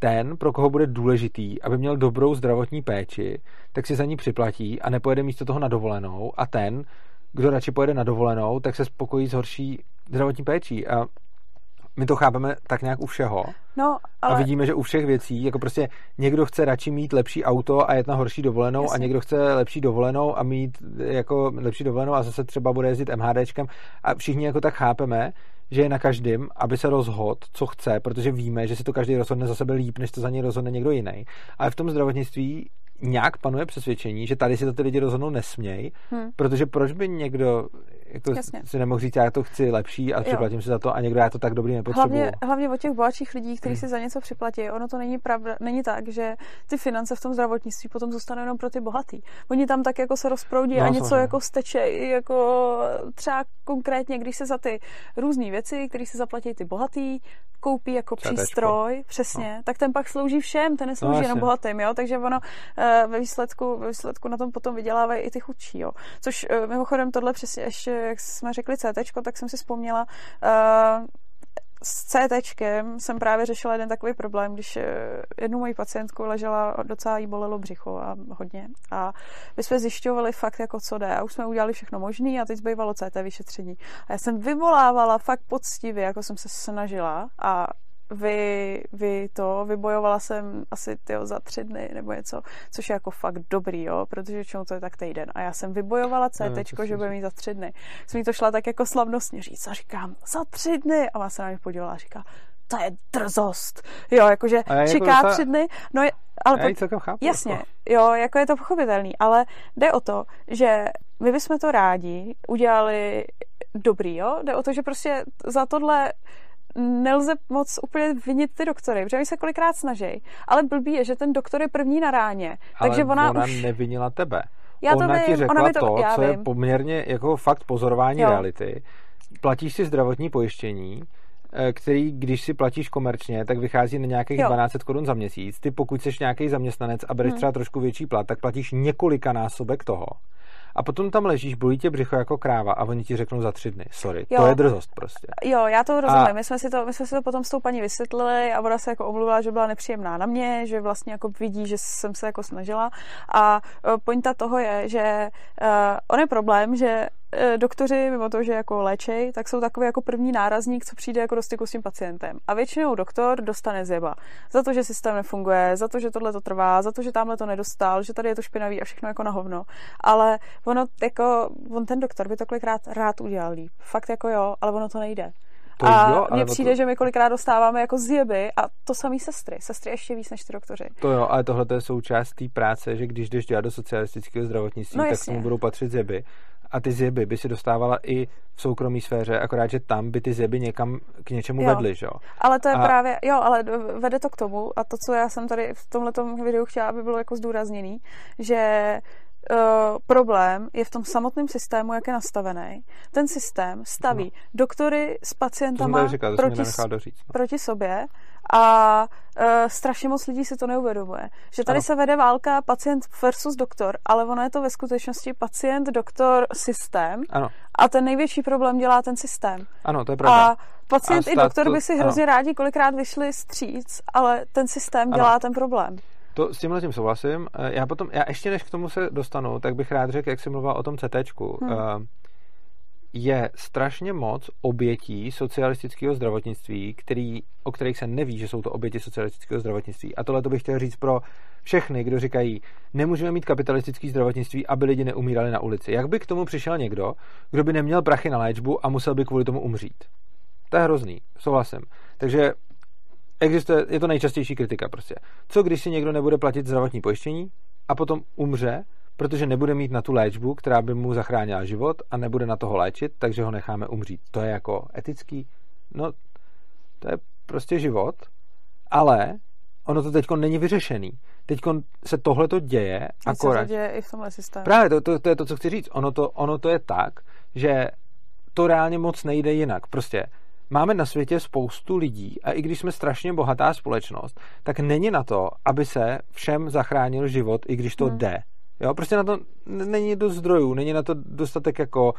ten, pro koho bude důležitý, aby měl dobrou zdravotní péči, tak si za ní připlatí a nepojede místo toho na dovolenou a ten, kdo radši pojede na dovolenou, tak se spokojí s horší zdravotní péčí a my to chápeme tak nějak u všeho. No, ale... A vidíme, že u všech věcí, jako prostě někdo chce radši mít lepší auto a jet na horší dovolenou Jasně. a někdo chce lepší dovolenou a mít jako lepší dovolenou a zase třeba bude jezdit MHDčkem a všichni jako tak chápeme, že je na každém, aby se rozhodl, co chce, protože víme, že si to každý rozhodne za sebe líp, než to za něj rozhodne někdo jiný. Ale v tom zdravotnictví nějak panuje přesvědčení, že tady si to ty lidi rozhodnou nesměj, hmm. protože proč by někdo jako si nemohl říct, já to chci lepší a připlatím si za to a někdo já to tak dobrý nepotřebuji. Hlavně, hlavně o těch bohatších lidí, kteří hmm. si za něco připlatí. Ono to není pravda, není tak, že ty finance v tom zdravotnictví potom zůstanou jenom pro ty bohatý. Oni tam tak jako se rozproudí no, a něco samozřejmě. jako steče, jako třeba konkrétně, když se za ty různé věci, které se zaplatí ty bohatý, koupí jako Četečko. přístroj, přesně, no. tak ten pak slouží všem, ten neslouží no, jenom bohatým, jo, takže ono eh, ve výsledku, ve výsledku na tom potom vydělávají i ty chudší, jo. Což eh, mimochodem tohle přesně ještě, jak jsme řekli CT, tak jsem si vzpomněla, uh, s CTčkem jsem právě řešila jeden takový problém, když eh, jednu moji pacientku ležela, docela jí bolelo břicho a hodně. A my jsme zjišťovali fakt, jako co jde. A už jsme udělali všechno možné a teď zbývalo CT vyšetření. A já jsem vyvolávala fakt poctivě, jako jsem se snažila a vy, vy to, vybojovala jsem asi tyjo, za tři dny nebo něco, což je jako fakt dobrý, jo, protože čemu to je tak týden. A já jsem vybojovala CT, no, že bude mít za tři dny. Jsem mi to šla tak jako slavnostně říct a říkám, za tři dny. A má se na mě podívala a říká, to je drzost. Jo, jakože jako čeká jako tři dny. No, ale já po, chápu, jasně, jako. jo, jako je to pochopitelný, ale jde o to, že my bychom to rádi udělali dobrý, jo? Jde o to, že prostě za tohle nelze moc úplně vinit ty doktory, protože oni se kolikrát snaží. Ale blbý je, že ten doktor je první na ráně. Ale takže ona, ona už... nevinila tebe. Já ona to vím, ti řekla ona to, to já co vím. je poměrně jako fakt pozorování jo. reality. Platíš si zdravotní pojištění, eh, který, když si platíš komerčně, tak vychází na nějakých jo. 12 korun za měsíc. Ty pokud jsi nějaký zaměstnanec a bereš hmm. třeba trošku větší plat, tak platíš několika násobek toho a potom tam ležíš, bolí tě břicho jako kráva a oni ti řeknou za tři dny. Sorry, jo. to je drzost prostě. Jo, já to rozumím. A... My, jsme si to, my jsme si to potom s tou paní vysvětlili a ona se jako omluvila, že byla nepříjemná na mě, že vlastně jako vidí, že jsem se jako snažila. A e, pointa toho je, že uh, on je problém, že doktoři, mimo to, že jako léčej, tak jsou takový jako první nárazník, co přijde jako do styku s tím pacientem. A většinou doktor dostane zjeba. Za to, že systém nefunguje, za to, že tohle to trvá, za to, že tamhle to nedostal, že tady je to špinavý a všechno jako na hovno. Ale ono jako, on ten doktor by to kolikrát rád udělal líp. Fakt jako jo, ale ono to nejde. To a jo, mně přijde, to... že my kolikrát dostáváme jako zjeby a to samý sestry. Sestry ještě víc než ty doktoři. To jo, ale tohle je součást té práce, že když jdeš dělat do socialistického zdravotnictví, no, tak k tomu budou patřit zjeby a ty zjeby by si dostávala i v soukromé sféře, akorát, že tam by ty zjeby někam k něčemu jo. vedly, že jo? Ale to je a... právě, jo, ale vede to k tomu a to, co já jsem tady v tomhle videu chtěla, aby bylo jako zdůrazněný, že Uh, problém je v tom samotném systému, jak je nastavený. Ten systém staví no. doktory s pacientama říkal, proti, doříct, no. proti sobě a uh, strašně moc lidí si to neuvědomuje. Že tady ano. se vede válka pacient versus doktor, ale ono je to ve skutečnosti pacient, doktor, systém. Ano. A ten největší problém dělá ten systém. Ano, to je pravda. A pacient a i doktor to, by si hrozně ano. rádi kolikrát vyšli stříc, ale ten systém dělá ano. ten problém. To s tímhle tím souhlasím. Eh, já potom, já ještě než k tomu se dostanu, tak bych rád řekl, jak jsi mluvil o tom CT. Hmm. Uh, je strašně moc obětí socialistického zdravotnictví, který, o kterých se neví, že jsou to oběti socialistického zdravotnictví. A tohle to bych chtěl říct pro všechny, kdo říkají, nemůžeme mít kapitalistické zdravotnictví, aby lidi neumírali na ulici. Jak by k tomu přišel někdo, kdo by neměl prachy na léčbu a musel by kvůli tomu umřít? To je hrozný, souhlasím. Takže existuje, je to nejčastější kritika prostě. Co když si někdo nebude platit zdravotní pojištění a potom umře, protože nebude mít na tu léčbu, která by mu zachránila život a nebude na toho léčit, takže ho necháme umřít. To je jako etický, no to je prostě život, ale ono to teď není vyřešený. Teď se tohle to děje a se to děje i v tomhle systému. Právě, to, to, to, je to, co chci říct. Ono to, ono to je tak, že to reálně moc nejde jinak. Prostě máme na světě spoustu lidí a i když jsme strašně bohatá společnost, tak není na to, aby se všem zachránil život, i když to hmm. jde. Jo, prostě na to není dost zdrojů, není na to dostatek jako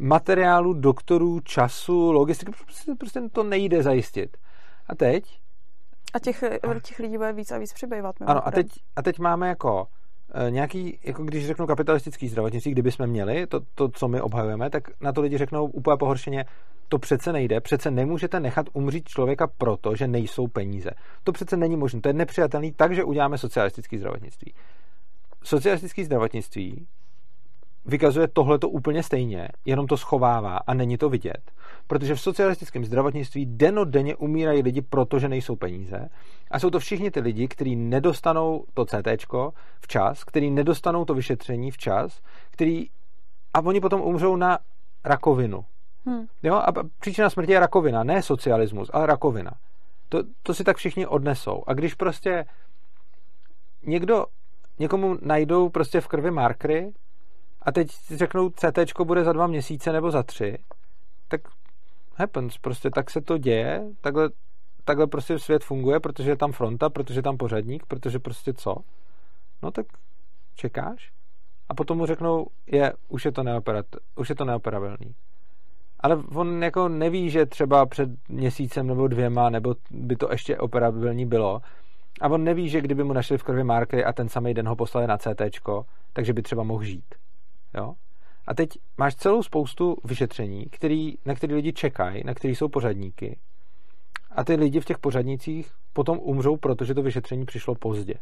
materiálu, doktorů, času, logistiky, prostě, prostě to nejde zajistit. A teď? A těch, těch lidí bude víc a víc přibývat. Ano, a teď, a teď máme jako e, nějaký, jako když řeknu kapitalistický zdravotnictví, kdyby jsme měli to, to, co my obhajujeme, tak na to lidi řeknou úplně pohoršeně, to přece nejde, přece nemůžete nechat umřít člověka proto, že nejsou peníze. To přece není možné, to je nepřijatelný, takže uděláme socialistický zdravotnictví socialistické zdravotnictví vykazuje tohleto úplně stejně, jenom to schovává a není to vidět. Protože v socialistickém zdravotnictví denodenně umírají lidi, protože nejsou peníze. A jsou to všichni ty lidi, kteří nedostanou to CT včas, kteří nedostanou to vyšetření včas, který a oni potom umřou na rakovinu. Hmm. Jo? A příčina smrti je rakovina, ne socialismus, ale rakovina. To, to si tak všichni odnesou. A když prostě někdo někomu najdou prostě v krvi markry a teď řeknou CT bude za dva měsíce nebo za tři, tak happens, prostě tak se to děje, takhle, takhle prostě svět funguje, protože je tam fronta, protože je tam pořadník, protože prostě co? No tak čekáš a potom mu řeknou, je, už je to, neoperat, už je to neoperabilný. ale on jako neví, že třeba před měsícem nebo dvěma, nebo by to ještě operabilní bylo, a on neví, že kdyby mu našli v krvi markery a ten samý den ho poslali na CT, takže by třeba mohl žít. Jo? A teď máš celou spoustu vyšetření, který, na který lidi čekají, na který jsou pořadníky. A ty lidi v těch pořadnicích potom umřou, protože to vyšetření přišlo pozdě.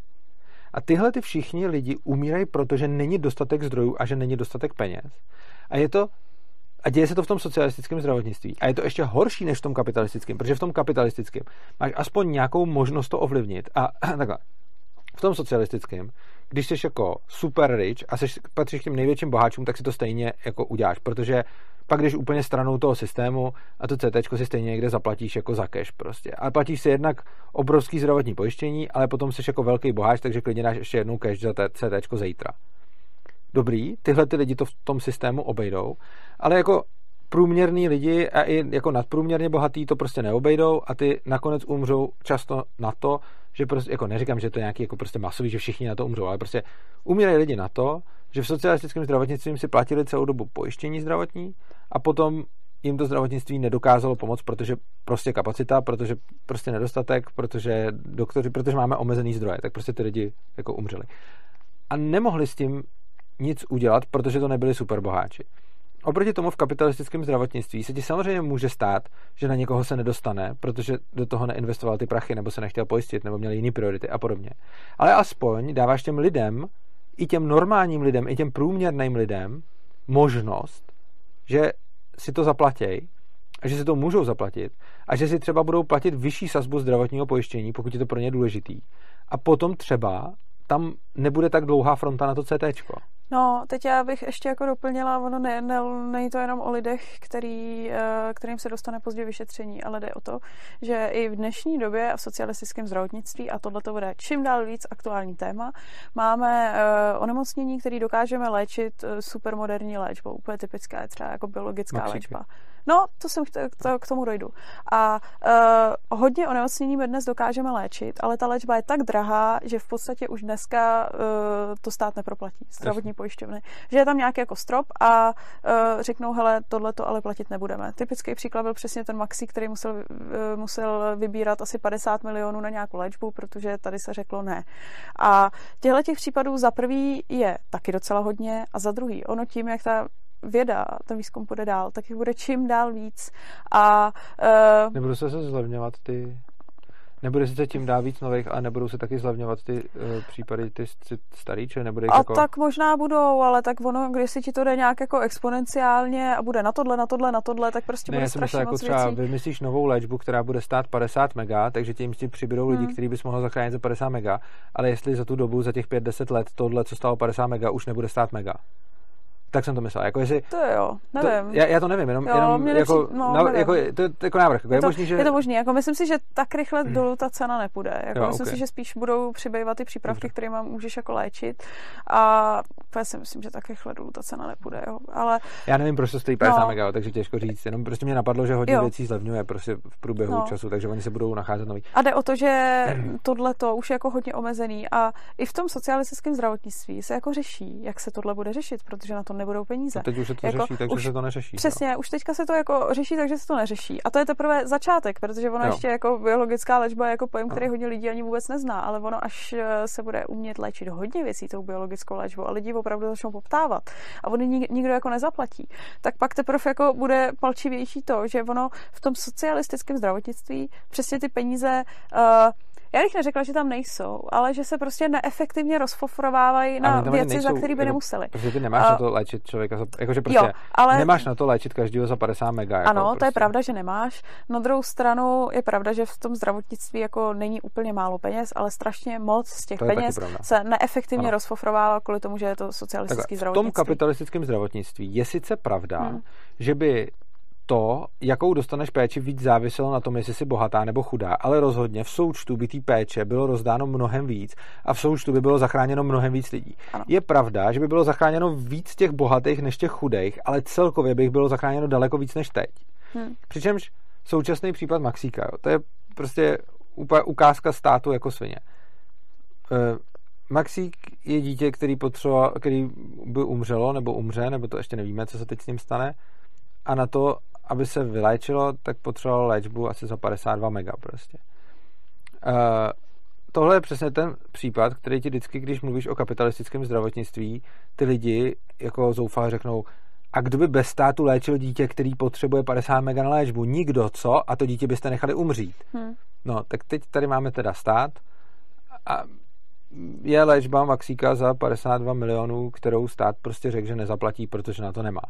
A tyhle ty všichni lidi umírají, protože není dostatek zdrojů a že není dostatek peněz. A je to a děje se to v tom socialistickém zdravotnictví. A je to ještě horší než v tom kapitalistickém, protože v tom kapitalistickém máš aspoň nějakou možnost to ovlivnit. A [clears throat] takhle, v tom socialistickém, když jsi jako super rich a jsi, patříš k těm největším boháčům, tak si to stejně jako uděláš, protože pak když úplně stranou toho systému a to CT si stejně někde zaplatíš jako za cash prostě. Ale platíš si jednak obrovský zdravotní pojištění, ale potom jsi jako velký boháč, takže klidně dáš ještě jednou cash za CT zítra. Dobrý, tyhle ty lidi to v tom systému obejdou, ale jako průměrný lidi a i jako nadprůměrně bohatý to prostě neobejdou a ty nakonec umřou často na to, že prostě, jako neříkám, že to je nějaký jako prostě masový, že všichni na to umřou, ale prostě umírají lidi na to, že v socialistickém zdravotnictví si platili celou dobu pojištění zdravotní a potom jim to zdravotnictví nedokázalo pomoct, protože prostě kapacita, protože prostě nedostatek, protože doktoři, protože máme omezený zdroje, tak prostě ty lidi jako umřeli. A nemohli s tím nic udělat, protože to nebyli superboháči. Oproti tomu v kapitalistickém zdravotnictví se ti samozřejmě může stát, že na někoho se nedostane, protože do toho neinvestoval ty prachy, nebo se nechtěl pojistit, nebo měl jiné priority a podobně. Ale aspoň dáváš těm lidem, i těm normálním lidem, i těm průměrným lidem možnost, že si to zaplatěj a že si to můžou zaplatit a že si třeba budou platit vyšší sazbu zdravotního pojištění, pokud je to pro ně důležitý. A potom třeba tam nebude tak dlouhá fronta na to CT. No, teď já bych ještě jako doplnila, ono ne, ne, není to jenom o lidech, který, eh, kterým se dostane pozdě vyšetření, ale jde o to, že i v dnešní době a v socialistickém zdravotnictví, a tohle to bude čím dál víc aktuální téma, máme uh, onemocnění, které dokážeme léčit uh, supermoderní léčbou. Úplně typická je třeba jako biologická Maxíky. léčba. No, to jsem cht- to, k tomu dojdu. A uh, hodně onemocnění my dnes dokážeme léčit, ale ta léčba je tak drahá, že v podstatě už dneska uh, to stát neproplatí, zdravotní Jasně. pojišťovny. Že je tam nějaký jako strop a uh, řeknou, hele, tohle to ale platit nebudeme. Typický příklad byl přesně ten Maxi, který musel, uh, musel vybírat asi 50 milionů na nějakou léčbu, protože tady se řeklo ne. A těchto těch případů za prvý je taky docela hodně a za druhý, ono tím, jak ta věda, ten výzkum půjde dál, tak jich bude čím dál víc. A, uh, Nebudou se zlevňovat ty Nebude sice tím dál víc nových, ale nebudou se taky zlevňovat ty uh, případy, ty, ty starý, či nebude A jako... tak možná budou, ale tak ono, když si ti to jde nějak jako exponenciálně a bude na tohle, na tohle, na tohle, tak prostě ne, bude strašně jako třeba věcí. vymyslíš novou léčbu, která bude stát 50 mega, takže tím si přibydou hmm. lidi, kteří bys mohl zachránit za 50 mega, ale jestli za tu dobu, za těch 5-10 let, tohle, co stalo 50 mega, už nebude stát mega. Tak jsem to myslel. Jako jestli, to jo, nevím. To, já, já, to nevím, jenom, jo, jenom jako, no, na, nevím. jako, to, to, jako návrh. Jako je, to, možný, že... je to možný. Jako myslím si, že tak rychle hmm. dolů ta cena nepůjde. Jako jo, myslím okay. si, že spíš budou přibývat ty přípravky, které mám, můžeš jako léčit. A já si myslím, že tak rychle dolů ta cena nepůjde. Jo. Ale, já nevím, proč to stojí 50 no. mega, takže těžko říct. Jenom prostě mě napadlo, že hodně jo. věcí zlevňuje prostě v průběhu no. času, takže oni se budou nacházet nový. A jde o to, že [clears throat] tohle to už je jako hodně omezený a i v tom socialistickém zdravotnictví se jako řeší, jak se tohle bude řešit, protože na to nebudou peníze. No už se to jako, řeší, takže už, se to neřeší. Přesně, jo. už teďka se to jako řeší, takže se to neřeší. A to je teprve začátek, protože ono jo. ještě jako biologická léčba je jako pojem, který hodně lidí ani vůbec nezná, ale ono až eh, se bude umět léčit hodně věcí tou biologickou léčbou a lidi opravdu začnou poptávat a oni nikdo jako nezaplatí, tak pak teprve jako bude palčivější to, že ono v tom socialistickém zdravotnictví přesně ty peníze uh, já bych neřekla, že tam nejsou, ale že se prostě neefektivně rozfofrovávají na věci, nejsou, za které by jako, nemuseli. Protože ty nemáš uh, na to léčit člověka, za, jakože prostě jo, ale, nemáš na to léčit každého za 50 mega. Jako ano, prostě. to je prostě. pravda, že nemáš. Na druhou stranu je pravda, že v tom zdravotnictví jako není úplně málo peněz, ale strašně moc z těch peněz se neefektivně ano. rozfofrovává kvůli tomu, že je to socialistický zdravotnictví. V tom kapitalistickém zdravotnictví je sice pravda, hmm. že by to, jakou dostaneš péči, víc záviselo na tom, jestli jsi bohatá nebo chudá, ale rozhodně v součtu by té péče bylo rozdáno mnohem víc a v součtu by bylo zachráněno mnohem víc lidí. Ano. Je pravda, že by bylo zachráněno víc těch bohatých než těch chudých, ale celkově by jich bylo zachráněno daleko víc než teď. Hmm. Přičemž současný případ Maxíka, jo, to je prostě ukázka státu jako svině. E, Maxík je dítě, který, potřeba, který by umřelo nebo umře, nebo to ještě nevíme, co se teď s ním stane. A na to, aby se vyléčilo, tak potřebovalo léčbu asi za 52 mega prostě. Uh, tohle je přesně ten případ, který ti vždycky, když mluvíš o kapitalistickém zdravotnictví, ty lidi jako zoufale řeknou, a kdo by bez státu léčil dítě, který potřebuje 50 mega na léčbu? Nikdo, co? A to dítě byste nechali umřít. Hmm. No, tak teď tady máme teda stát a je léčba Maxíka za 52 milionů, kterou stát prostě řekl, že nezaplatí, protože na to nemá.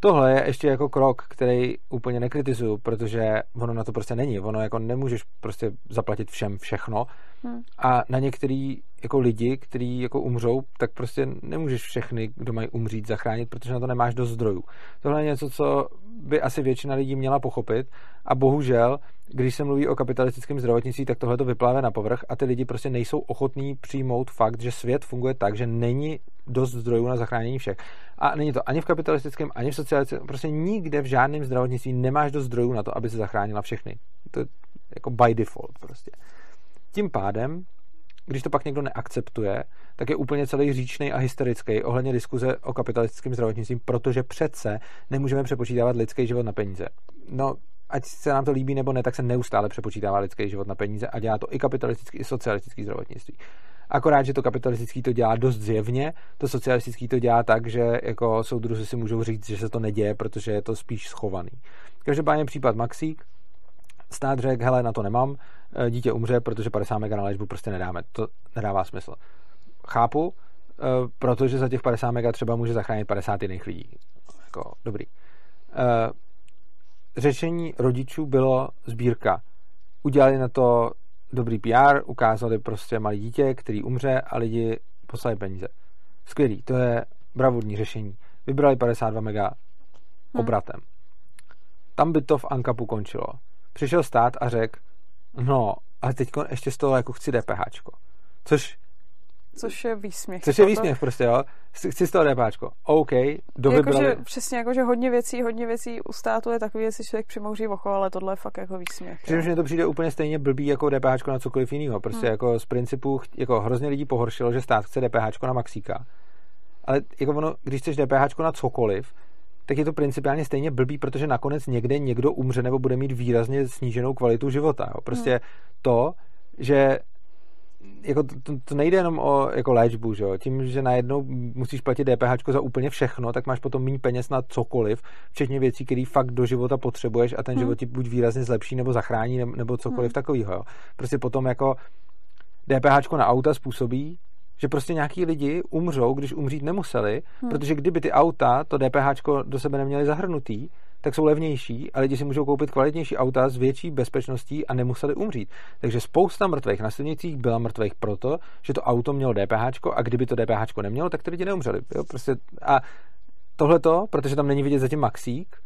Tohle je ještě jako krok, který úplně nekritizuju, protože ono na to prostě není. Ono jako nemůžeš prostě zaplatit všem všechno hmm. a na některý jako lidi, kteří jako umřou, tak prostě nemůžeš všechny, kdo mají umřít, zachránit, protože na to nemáš dost zdrojů. Tohle je něco, co by asi většina lidí měla pochopit a bohužel, když se mluví o kapitalistickém zdravotnictví, tak tohle to vypláve na povrch a ty lidi prostě nejsou ochotní přijmout fakt, že svět funguje tak, že není dost zdrojů na zachránění všech. A není to ani v kapitalistickém, ani v socialistickém, prostě nikde v žádném zdravotnictví nemáš dost zdrojů na to, aby se zachránila všechny. To je jako by default prostě. Tím pádem, když to pak někdo neakceptuje, tak je úplně celý říčný a hysterický ohledně diskuze o kapitalistickém zdravotnictví, protože přece nemůžeme přepočítávat lidský život na peníze. No, ať se nám to líbí nebo ne, tak se neustále přepočítává lidský život na peníze a dělá to i kapitalistický, i socialistický zdravotnictví. Akorát, že to kapitalistický to dělá dost zjevně, to socialistický to dělá tak, že jako soudruzi si můžou říct, že se to neděje, protože je to spíš schovaný. Každopádně případ Maxík, stát řekl, hele, na to nemám, e, dítě umře, protože 50 mega na léčbu prostě nedáme. To nedává smysl. Chápu, e, protože za těch 50 mega třeba může zachránit 50 jiných lidí. Jako, dobrý. E, řešení rodičů bylo sbírka. Udělali na to dobrý PR, ukázali prostě malý dítě, který umře a lidi poslali peníze. Skvělý, to je bravurní řešení. Vybrali 52 mega hmm. obratem. Tam by to v Ankapu končilo. Přišel stát a řekl, no, ale teď ještě z toho jako chci DPH. Což Což je výsměch. Což je výsměch prostě, jo. Chci z toho DPHčko. OK, do jako, že, Přesně, jako, že hodně věcí, hodně věcí u státu je takový, že si člověk přimouří oko, ale tohle je fakt jako výsměch. Protože mě to přijde úplně stejně blbý jako DPH na cokoliv jiného. Prostě hmm. jako z principu, jako hrozně lidí pohoršilo, že stát chce DPH na Maxíka. Ale jako ono, když chceš DPH na cokoliv, tak je to principiálně stejně blbý, protože nakonec někde někdo umře nebo bude mít výrazně sníženou kvalitu života. Jo. Prostě hmm. to, že jako to, to, nejde jenom o jako léčbu, že jo? Tím, že najednou musíš platit DPH za úplně všechno, tak máš potom méně peněz na cokoliv, včetně věcí, které fakt do života potřebuješ a ten hmm. život ti buď výrazně zlepší nebo zachrání, nebo cokoliv hmm. takového. Prostě potom jako DPH na auta způsobí, že prostě nějaký lidi umřou, když umřít nemuseli, hmm. protože kdyby ty auta to DPH do sebe neměly zahrnutý, tak jsou levnější a lidi si můžou koupit kvalitnější auta s větší bezpečností a nemuseli umřít. Takže spousta mrtvých na silnicích byla mrtvých proto, že to auto mělo DPH a kdyby to DPH nemělo, tak ty lidi neumřeli. Jo? Prostě a tohleto, protože tam není vidět zatím Maxík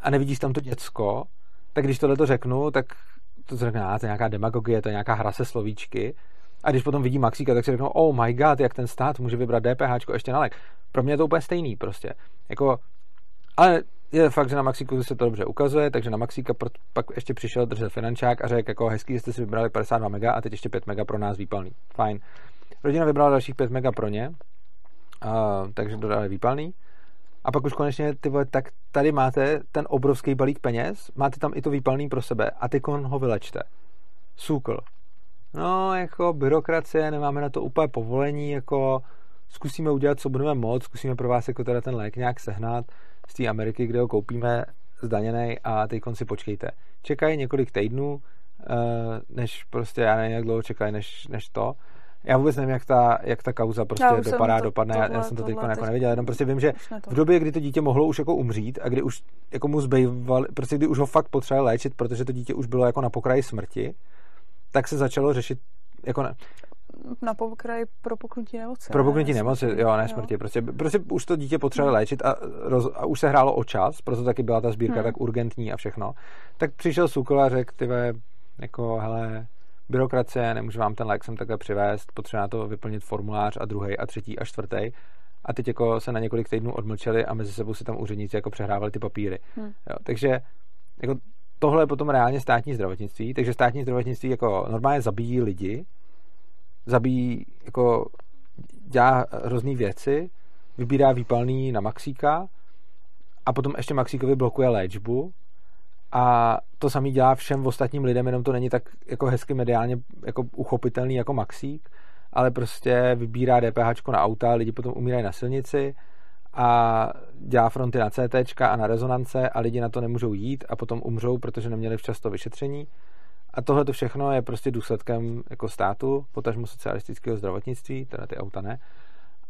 a nevidíš tam to děcko, tak když tohle to řeknu, tak to řekne, to je nějaká demagogie, to je nějaká hra se slovíčky. A když potom vidí Maxíka, tak si řeknou, oh my god, jak ten stát může vybrat DPH ještě na lek. Pro mě je to úplně stejný prostě. Jako, ale je fakt, že na Maxíku se to dobře ukazuje, takže na Maxíka pak ještě přišel držet finančák a řekl, jako hezký, jste si vybrali 52 mega a teď ještě 5 mega pro nás výpalný. Fajn. Rodina vybrala dalších 5 mega pro ně, a, takže dodali výpalný. A pak už konečně, ty vole, tak tady máte ten obrovský balík peněz, máte tam i to výpalný pro sebe a ty ho vylečte. Sůkl. No, jako byrokracie, nemáme na to úplně povolení, jako zkusíme udělat, co budeme moct, zkusíme pro vás jako teda ten lék nějak sehnat, z té Ameriky, kde ho koupíme zdaněný a teď si počkejte. Čekají několik týdnů, eh, než prostě, já nevím, jak dlouho čekají, než, než to. Já vůbec nevím, jak ta, jak ta kauza prostě dopadá, to, dopadne, tohle, já jsem to teď jako neviděl, jenom prostě vím, že v době, kdy to dítě mohlo už jako umřít a kdy už jako mu zbýval, prostě kdy už ho fakt potřebovali léčit, protože to dítě už bylo jako na pokraji smrti, tak se začalo řešit jako ne, na pokraji propuknutí nemoci. Propuknutí nemoci, jo, ne smrti. Jo. Prostě, prostě už to dítě potřebovalo hmm. léčit a, roz, a už se hrálo o čas, proto taky byla ta sbírka hmm. tak urgentní a všechno. Tak přišel Sukol a řekl, ty jako, hele, byrokracie, nemůžu vám ten lék sem takhle přivést, potřeba to vyplnit formulář a druhý a třetí a čtvrtý. A teď jako se na několik týdnů odmlčeli a mezi sebou si tam úředníci jako přehrávali ty papíry. Hmm. Jo, takže jako tohle je potom reálně státní zdravotnictví, takže státní zdravotnictví jako normálně zabíjí lidi, zabíjí, jako dělá různé věci, vybírá výpalný na Maxíka a potom ještě Maxíkovi blokuje léčbu A to samý dělá všem ostatním lidem, jenom to není tak jako hezky mediálně jako uchopitelný jako Maxík, ale prostě vybírá DPH na auta, lidi potom umírají na silnici a dělá fronty na CT a na rezonance a lidi na to nemůžou jít a potom umřou, protože neměli včas to vyšetření. A tohle to všechno je prostě důsledkem jako státu, potažmo socialistického zdravotnictví, teda ty auta ne.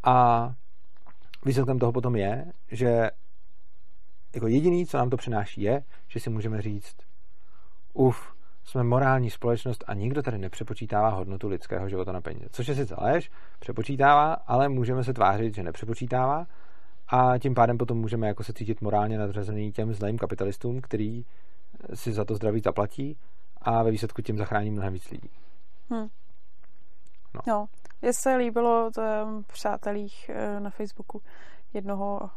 A výsledkem toho potom je, že jako jediný, co nám to přináší, je, že si můžeme říct, uf, jsme morální společnost a nikdo tady nepřepočítává hodnotu lidského života na peníze. Což je sice lež, přepočítává, ale můžeme se tvářit, že nepřepočítává a tím pádem potom můžeme jako se cítit morálně nadřazený těm zlým kapitalistům, který si za to zdraví zaplatí a ve výsledku tím zachrání mnohem víc lidí. Hmm. No. no. Mně se líbilo to přátelích eh, na Facebooku jednoho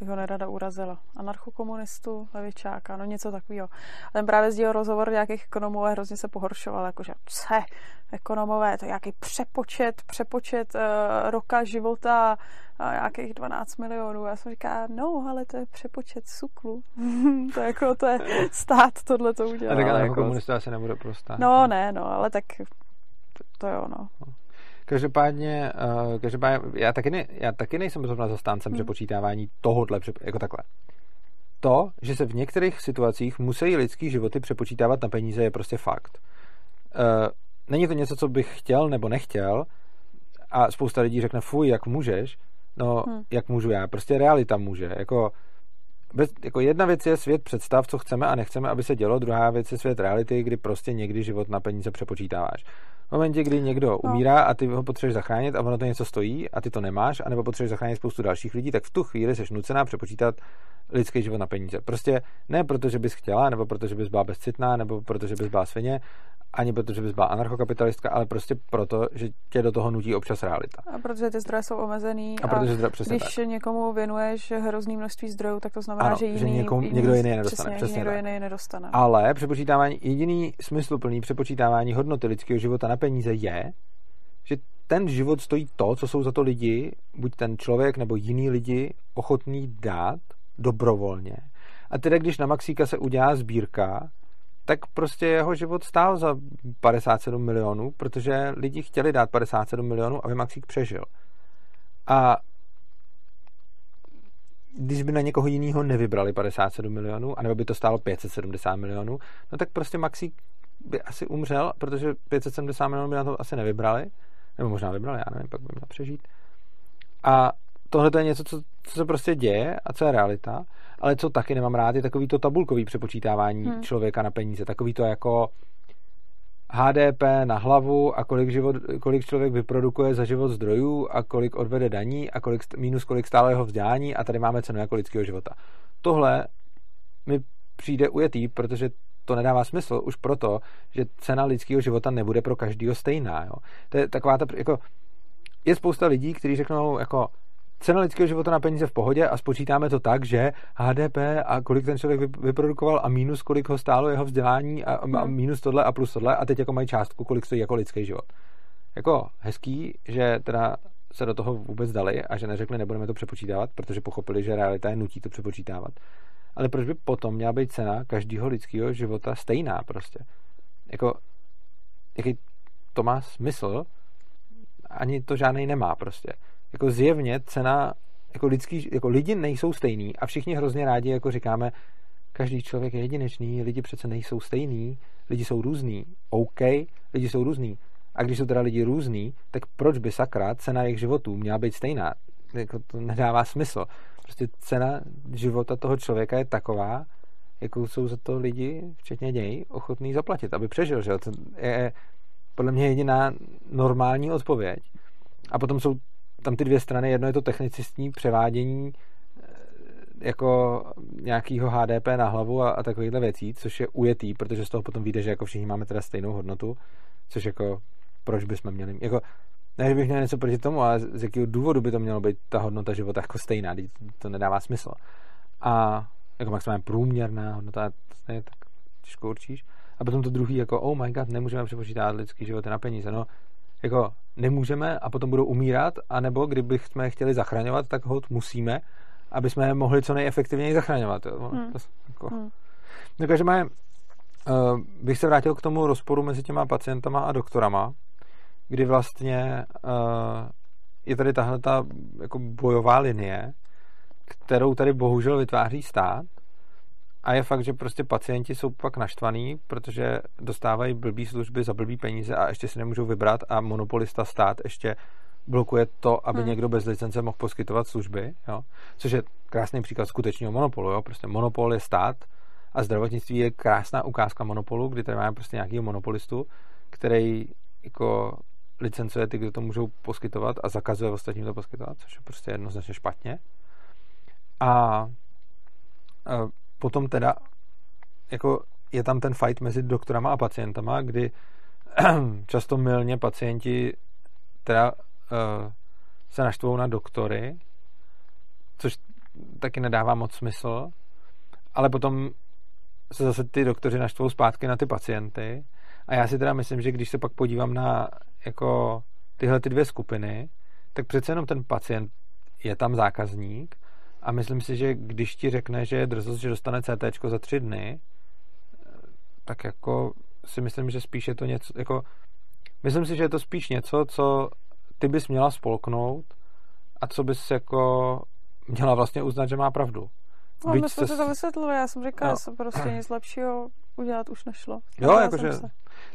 bych ho nerada urazila. Anarchokomunistu, levičáka, no něco takového. Ten právě sdílel rozhovor nějakých ekonomů a hrozně se pohoršoval, jakože ce, ekonomové, to je nějaký přepočet, přepočet uh, roka života a nějakých 12 milionů. Já jsem říká, no, ale to je přepočet suklu. [laughs] to je jako, to je stát tohle to udělá. A tak anarchokomunista jako... asi nebude prostá. No, ne, no, ale tak to jo, no. no. Každopádně, uh, každopádně já, taky ne, já taky nejsem zrovna zastáncem hmm. přepočítávání tohohle, jako takhle. To, že se v některých situacích musí lidský životy přepočítávat na peníze, je prostě fakt. Uh, není to něco, co bych chtěl nebo nechtěl a spousta lidí řekne, fuj, jak můžeš, no, hmm. jak můžu já, prostě realita může, jako bez, jako jedna věc je svět představ, co chceme a nechceme, aby se dělo, druhá věc je svět reality, kdy prostě někdy život na peníze přepočítáváš. V momentě, kdy někdo no. umírá a ty ho potřebuješ zachránit a ono to něco stojí a ty to nemáš, anebo potřebuješ zachránit spoustu dalších lidí, tak v tu chvíli jsi nucená přepočítat lidský život na peníze. Prostě ne proto, že bys chtěla, nebo proto, že bys byla bezcitná, nebo proto, že bys byla svině, ani proto, že bys byla anarchokapitalistka, ale prostě proto, že tě do toho nutí občas realita. A protože ty zdroje jsou omezený. A, protože zdroje, přesně když tak. někomu věnuješ hrozný množství zdrojů, tak to znamená, ano, že, jiný, že někomu, jiný, někdo jiný nedostane. Přesně, přesně někdo tak. jiný nedostane. Ale přepočítávání, jediný smysluplný přepočítávání hodnoty lidského života na peníze je, že ten život stojí to, co jsou za to lidi, buď ten člověk nebo jiný lidi ochotný dát dobrovolně. A teda, když na Maxíka se udělá sbírka, tak prostě jeho život stál za 57 milionů, protože lidi chtěli dát 57 milionů, aby Maxík přežil. A když by na někoho jiného nevybrali 57 milionů, anebo by to stálo 570 milionů, no tak prostě Maxík by asi umřel, protože 570 milionů by na to asi nevybrali, nebo možná vybrali, já nevím, pak by měl přežít. A tohle je něco, co, co se prostě děje a co je realita, ale co taky nemám rád, je takový to tabulkový přepočítávání hmm. člověka na peníze. Takový to jako HDP na hlavu a kolik, život, kolik člověk vyprodukuje za život zdrojů a kolik odvede daní a kolik, minus kolik stále jeho vzdělání a tady máme cenu jako lidského života. Tohle mi přijde ujetý, protože to nedává smysl už proto, že cena lidského života nebude pro každého stejná. Jo. To je taková ta, jako, je spousta lidí, kteří řeknou, jako, cena lidského života na peníze v pohodě a spočítáme to tak, že HDP a kolik ten člověk vyprodukoval a minus kolik ho stálo jeho vzdělání a, a hmm. minus tohle a plus tohle a teď jako mají částku, kolik stojí jako lidský život. Jako hezký, že teda se do toho vůbec dali a že neřekli, nebudeme to přepočítávat, protože pochopili, že realita je nutí to přepočítávat. Ale proč by potom měla být cena každého lidského života stejná prostě? Jako, jaký to má smysl? Ani to žádný nemá prostě jako zjevně cena, jako, lidský, jako lidi nejsou stejný a všichni hrozně rádi jako říkáme, každý člověk je jedinečný, lidi přece nejsou stejný, lidi jsou různý. OK, lidi jsou různý. A když jsou teda lidi různý, tak proč by sakra cena jejich životů měla být stejná? Jako to nedává smysl. Prostě cena života toho člověka je taková, jakou jsou za to lidi, včetně něj, ochotný zaplatit, aby přežil. Že? To je podle mě jediná normální odpověď. A potom jsou tam ty dvě strany, jedno je to technicistní převádění eh, jako nějakýho HDP na hlavu a, a takovýchhle věcí, což je ujetý, protože z toho potom vyjde, že jako všichni máme teda stejnou hodnotu, což jako proč bychom měli, jako ne, že bych měl něco proti tomu, ale z jakého důvodu by to mělo být ta hodnota života jako stejná, to nedává smysl. A jako maximálně průměrná hodnota, to je tak těžko určíš. A potom to druhý, jako oh my god, nemůžeme přepočítat lidský život na peníze. No, jako nemůžeme a potom budou umírat, anebo kdybychom je chtěli zachraňovat, tak hod musíme, aby jsme je mohli co nejefektivněji zachraňovat. Jo. Hmm. To, jako, hmm. No každopádně uh, bych se vrátil k tomu rozporu mezi těma pacientama a doktorama, kdy vlastně uh, je tady tahle ta jako bojová linie, kterou tady bohužel vytváří stát a je fakt, že prostě pacienti jsou pak naštvaný, protože dostávají blbý služby za blbý peníze a ještě si nemůžou vybrat a monopolista stát ještě blokuje to, aby hmm. někdo bez licence mohl poskytovat služby, jo? což je krásný příklad skutečného monopolu. Jo? Prostě monopol je stát a zdravotnictví je krásná ukázka monopolu, kdy tady máme prostě nějakého monopolistu, který jako licencuje ty, kdo to můžou poskytovat a zakazuje ostatním to poskytovat, což je prostě jednoznačně špatně. A, a potom teda jako je tam ten fight mezi doktorama a pacientama, kdy [clears throat] často milně pacienti teda uh, se naštvou na doktory, což taky nedává moc smysl, ale potom se zase ty doktoři naštvou zpátky na ty pacienty. A já si teda myslím, že když se pak podívám na jako tyhle ty dvě skupiny, tak přece jenom ten pacient je tam zákazník a myslím si, že když ti řekne, že je drzost, že dostane CT za tři dny, tak jako si myslím, že spíš je to něco, jako myslím si, že je to spíš něco, co ty bys měla spolknout a co bys jako měla vlastně uznat, že má pravdu. No, my jsme to vysvětlili, já jsem říkala, no. že prostě nic lepšího udělat už nešlo. Jo, jakože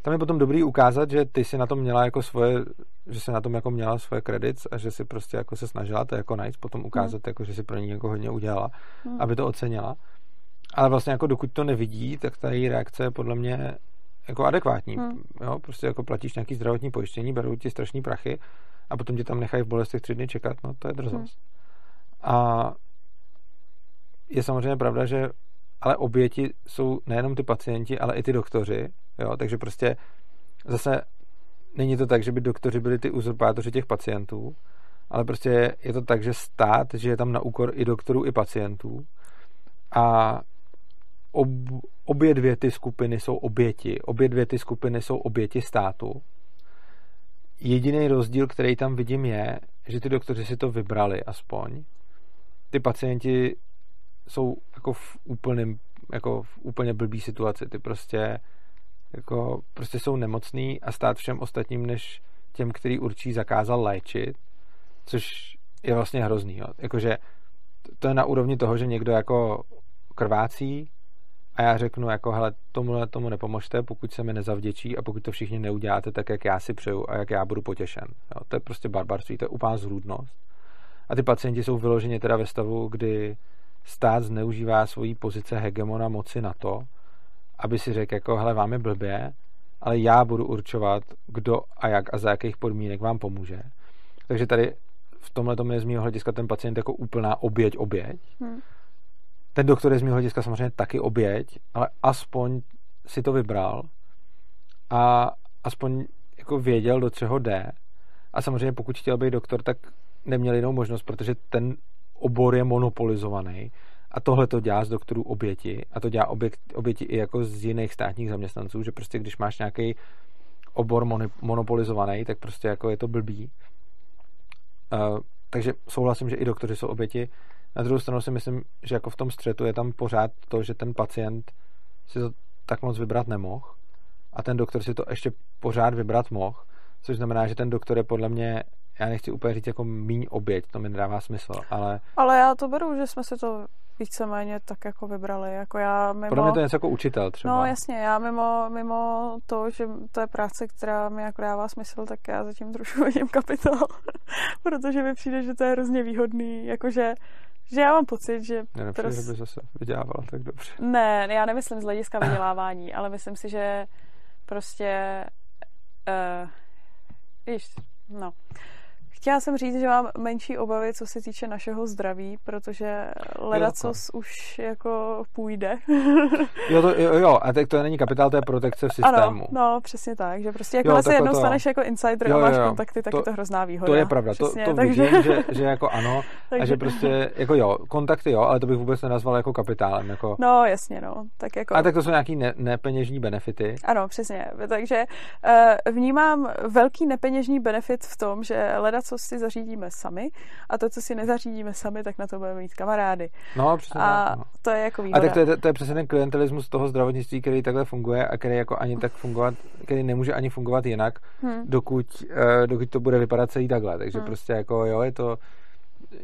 tam je potom dobrý ukázat, že ty si na tom měla jako svoje, že si na tom jako měla svoje kredit a že si prostě jako se snažila to jako najít, potom ukázat, hmm. jako, že si pro ní jako hodně udělala, hmm. aby to ocenila. Ale vlastně jako dokud to nevidí, tak ta její reakce je podle mě jako adekvátní. Hmm. Jo, prostě jako platíš nějaký zdravotní pojištění, berou ti strašný prachy a potom tě tam nechají v bolestech tři dny čekat, no to je drzost. Hmm. A je samozřejmě pravda, že ale oběti jsou nejenom ty pacienti, ale i ty doktoři, jo, takže prostě zase není to tak, že by doktoři byli ty uzurpátoři těch pacientů, ale prostě je to tak, že stát, že je tam na úkor i doktorů, i pacientů a ob, obě dvě ty skupiny jsou oběti, obě dvě ty skupiny jsou oběti státu. Jediný rozdíl, který tam vidím, je, že ty doktoři si to vybrali aspoň. Ty pacienti jsou jako v úplném, jako v úplně blbý situaci. Ty prostě jako prostě jsou nemocný a stát všem ostatním než těm, který určí zakázal léčit, což je vlastně hrozný. Jo. Jakože to je na úrovni toho, že někdo jako krvácí a já řeknu jako, hele, tomu, tomu nepomožte, pokud se mi nezavděčí a pokud to všichni neuděláte tak, jak já si přeju a jak já budu potěšen. Jo. To je prostě barbarství, to je úplná zrůdnost. A ty pacienti jsou vyloženě teda ve stavu, kdy stát zneužívá svoji pozice hegemona moci na to, aby si řekl, jako, hele, vám je blbě, ale já budu určovat, kdo a jak a za jakých podmínek vám pomůže. Takže tady v tomhle tom je z mého hlediska ten pacient jako úplná oběť, oběť. Hmm. Ten doktor je z mého hlediska samozřejmě taky oběť, ale aspoň si to vybral a aspoň jako věděl, do čeho jde. A samozřejmě pokud chtěl být doktor, tak neměl jinou možnost, protože ten obor je monopolizovaný a tohle to dělá z doktorů oběti a to dělá oběti, oběti i jako z jiných státních zaměstnanců, že prostě když máš nějaký obor monopolizovaný, tak prostě jako je to blbý. Uh, takže souhlasím, že i doktoři jsou oběti. Na druhou stranu si myslím, že jako v tom střetu je tam pořád to, že ten pacient si to tak moc vybrat nemohl a ten doktor si to ještě pořád vybrat mohl, což znamená, že ten doktor je podle mě já nechci úplně říct jako míň oběť, to mi nedává smysl, ale... Ale já to beru, že jsme si to víceméně tak jako vybrali. Jako já mimo... Podle mě to je něco jako učitel třeba. No jasně, já mimo, mimo to, že to je práce, která mi jako dává smysl, tak já zatím trošku vidím kapitál, protože mi přijde, že to je hrozně výhodný, jakože že já mám pocit, že... Já nepřijde, pros... že by zase vydělávala tak dobře. Ne, já nemyslím z hlediska vydělávání, ale myslím si, že prostě... Uh, víš, no. Chtěla jsem říct, že mám menší obavy, co se týče našeho zdraví, protože ledacos už jako půjde. jo, to, jo, jo, a tak to není kapitál, to je protekce v systému. Ano, no, přesně tak, že prostě jako se jednou to... staneš jako insider jo, a máš jo, kontakty, tak to, je to hrozná výhoda. To je pravda, přesně, to, to takže... vidím, že, že jako ano, [laughs] takže... a že prostě, jako jo, kontakty jo, ale to bych vůbec nenazval jako kapitálem. Jako... No, jasně, no. Tak jako... A tak to jsou nějaký ne, nepeněžní benefity. Ano, přesně, takže uh, vnímám velký nepeněžní benefit v tom, že ledacos co si zařídíme sami a to, co si nezařídíme sami, tak na to budeme mít kamarády. No, přesně a tak, no. to je jako výhoda. A tak to je, to je přesně ten klientelismus toho zdravotnictví, který takhle funguje a který jako ani tak fungovat, který nemůže ani fungovat jinak, Hmm. dokud, eh, dokud to bude vypadat celý takhle. Takže Hmm. prostě jako jo, je to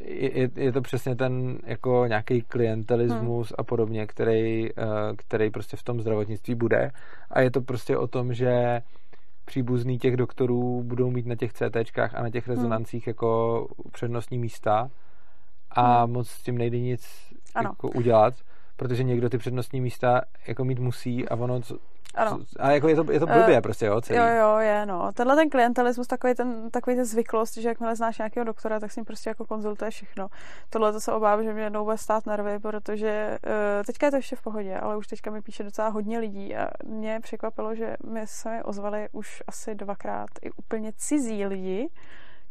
je, je- to přesně ten jako nějaký klientelismus a podobně, který, eh, který prostě v tom zdravotnictví bude. A je to prostě o tom, že příbuzný těch doktorů budou mít na těch CTčkách a na těch rezonancích jako přednostní místa a Hmm. moc s tím nejde nic Ano. jako udělat, protože někdo ty přednostní místa jako mít musí a ono, Ano. ale jako je to, je to blbě prostě, jo, celý. Jo, jo, je, no. Tenhle ten klientelismus, takový ten, takový ten zvyklost, že jakmile znáš nějakého doktora, tak s ním prostě jako konzultuješ všechno. Tohle to se obávám, že mě jednou bude stát nervy, protože uh, teďka je to ještě v pohodě, ale už teďka mi píše docela hodně lidí a mě překvapilo, že mi se mi ozvali už asi dvakrát i úplně cizí lidi,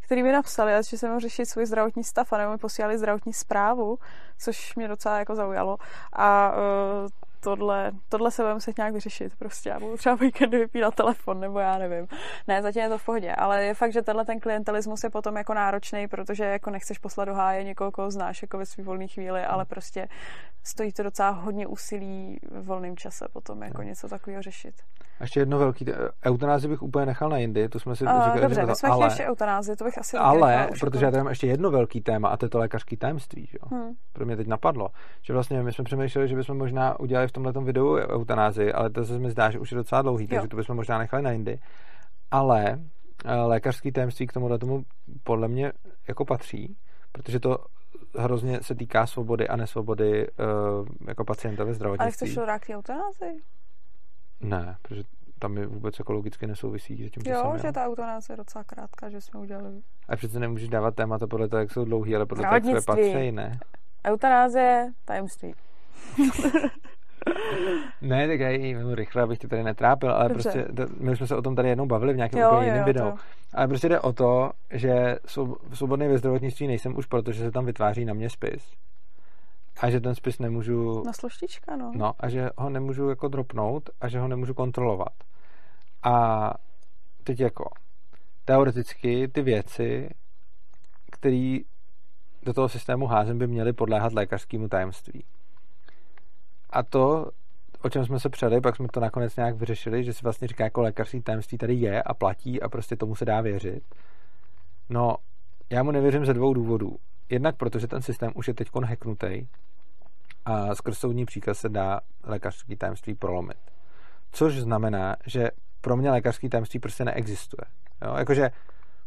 který mi napsali, a že jsem měl řešit svůj zdravotní stav a nebo mi posílali zdravotní zprávu, což mě docela jako zaujalo. A uh, tohle, tohle se bude muset nějak vyřešit prostě. Já budu třeba víkendy vypínat telefon, nebo já nevím. Ne, zatím je to v pohodě, ale je fakt, že tenhle ten klientelismus je potom jako náročný, protože jako nechceš poslat do háje někoho, koho znáš jako ve svý volné chvíli, ale prostě stojí to docela hodně úsilí v volném čase potom jako něco takového řešit. A ještě jedno velký, eutanázi bych úplně nechal na jindy, to jsme si Uh, říkali, dobře, my jsme ale, ještě eutanázi, to bych asi ale, protože já jako- tady mám ještě jedno velký téma a to je to lékařský tajemství, že jo. Hm. Pro mě teď napadlo, že vlastně my jsme přemýšleli, že bychom možná udělali v tomhle videu eutanázi, ale to se mi zdá, že už je docela dlouhý, takže Jo. to bychom možná nechali na jindy. Ale eh, lékařský tajemství k tomuhle tomu podle mě jako patří, protože to hrozně se týká svobody a nesvobody uh, jako pacienta ve Ale zdravotnictví. chceš to dát k té eutanázi? Ne, protože tam mi vůbec ekologicky nesouvisí s tím, Jo, jsem že ta eutanáze je docela krátká, že jsme udělali A přece nemůžeš dávat témata podle toho, jak jsou dlouhý, ale podle toho, jak své Zdravotnictví. patří, ne? Eutanázie, tajemství. [laughs] [laughs] Ne, tak já ji vezmu rychle, abych tě tady netrápil, ale Dobře. prostě, to, my jsme se o tom tady jednou bavili v nějakém Jo, úplně jiném videu. to- Ale prostě jde o to, že svob- svobodný ve zdravotnictví nejsem už proto, že se tam vytváří na mě spis. A že ten spis nemůžu, Na sloštička, no. no, a že ho nemůžu jako dropnout a že ho nemůžu kontrolovat. A teď jako, teoreticky ty věci, které do toho systému házím, by měly podléhat lékařskému tajemství. A to, o čem jsme se přeli, pak jsme to nakonec nějak vyřešili, že si vlastně říká, jako lékařský tajemství tady je a platí a prostě tomu se dá věřit. No, já mu nevěřím ze dvou důvodů. Jednak protože ten systém už je teď hacknutý a skrz soudní příkaz se dá lékařský tajemství prolomit. Což znamená, že pro mě lékařský tajemství prostě neexistuje. Jo? Jakože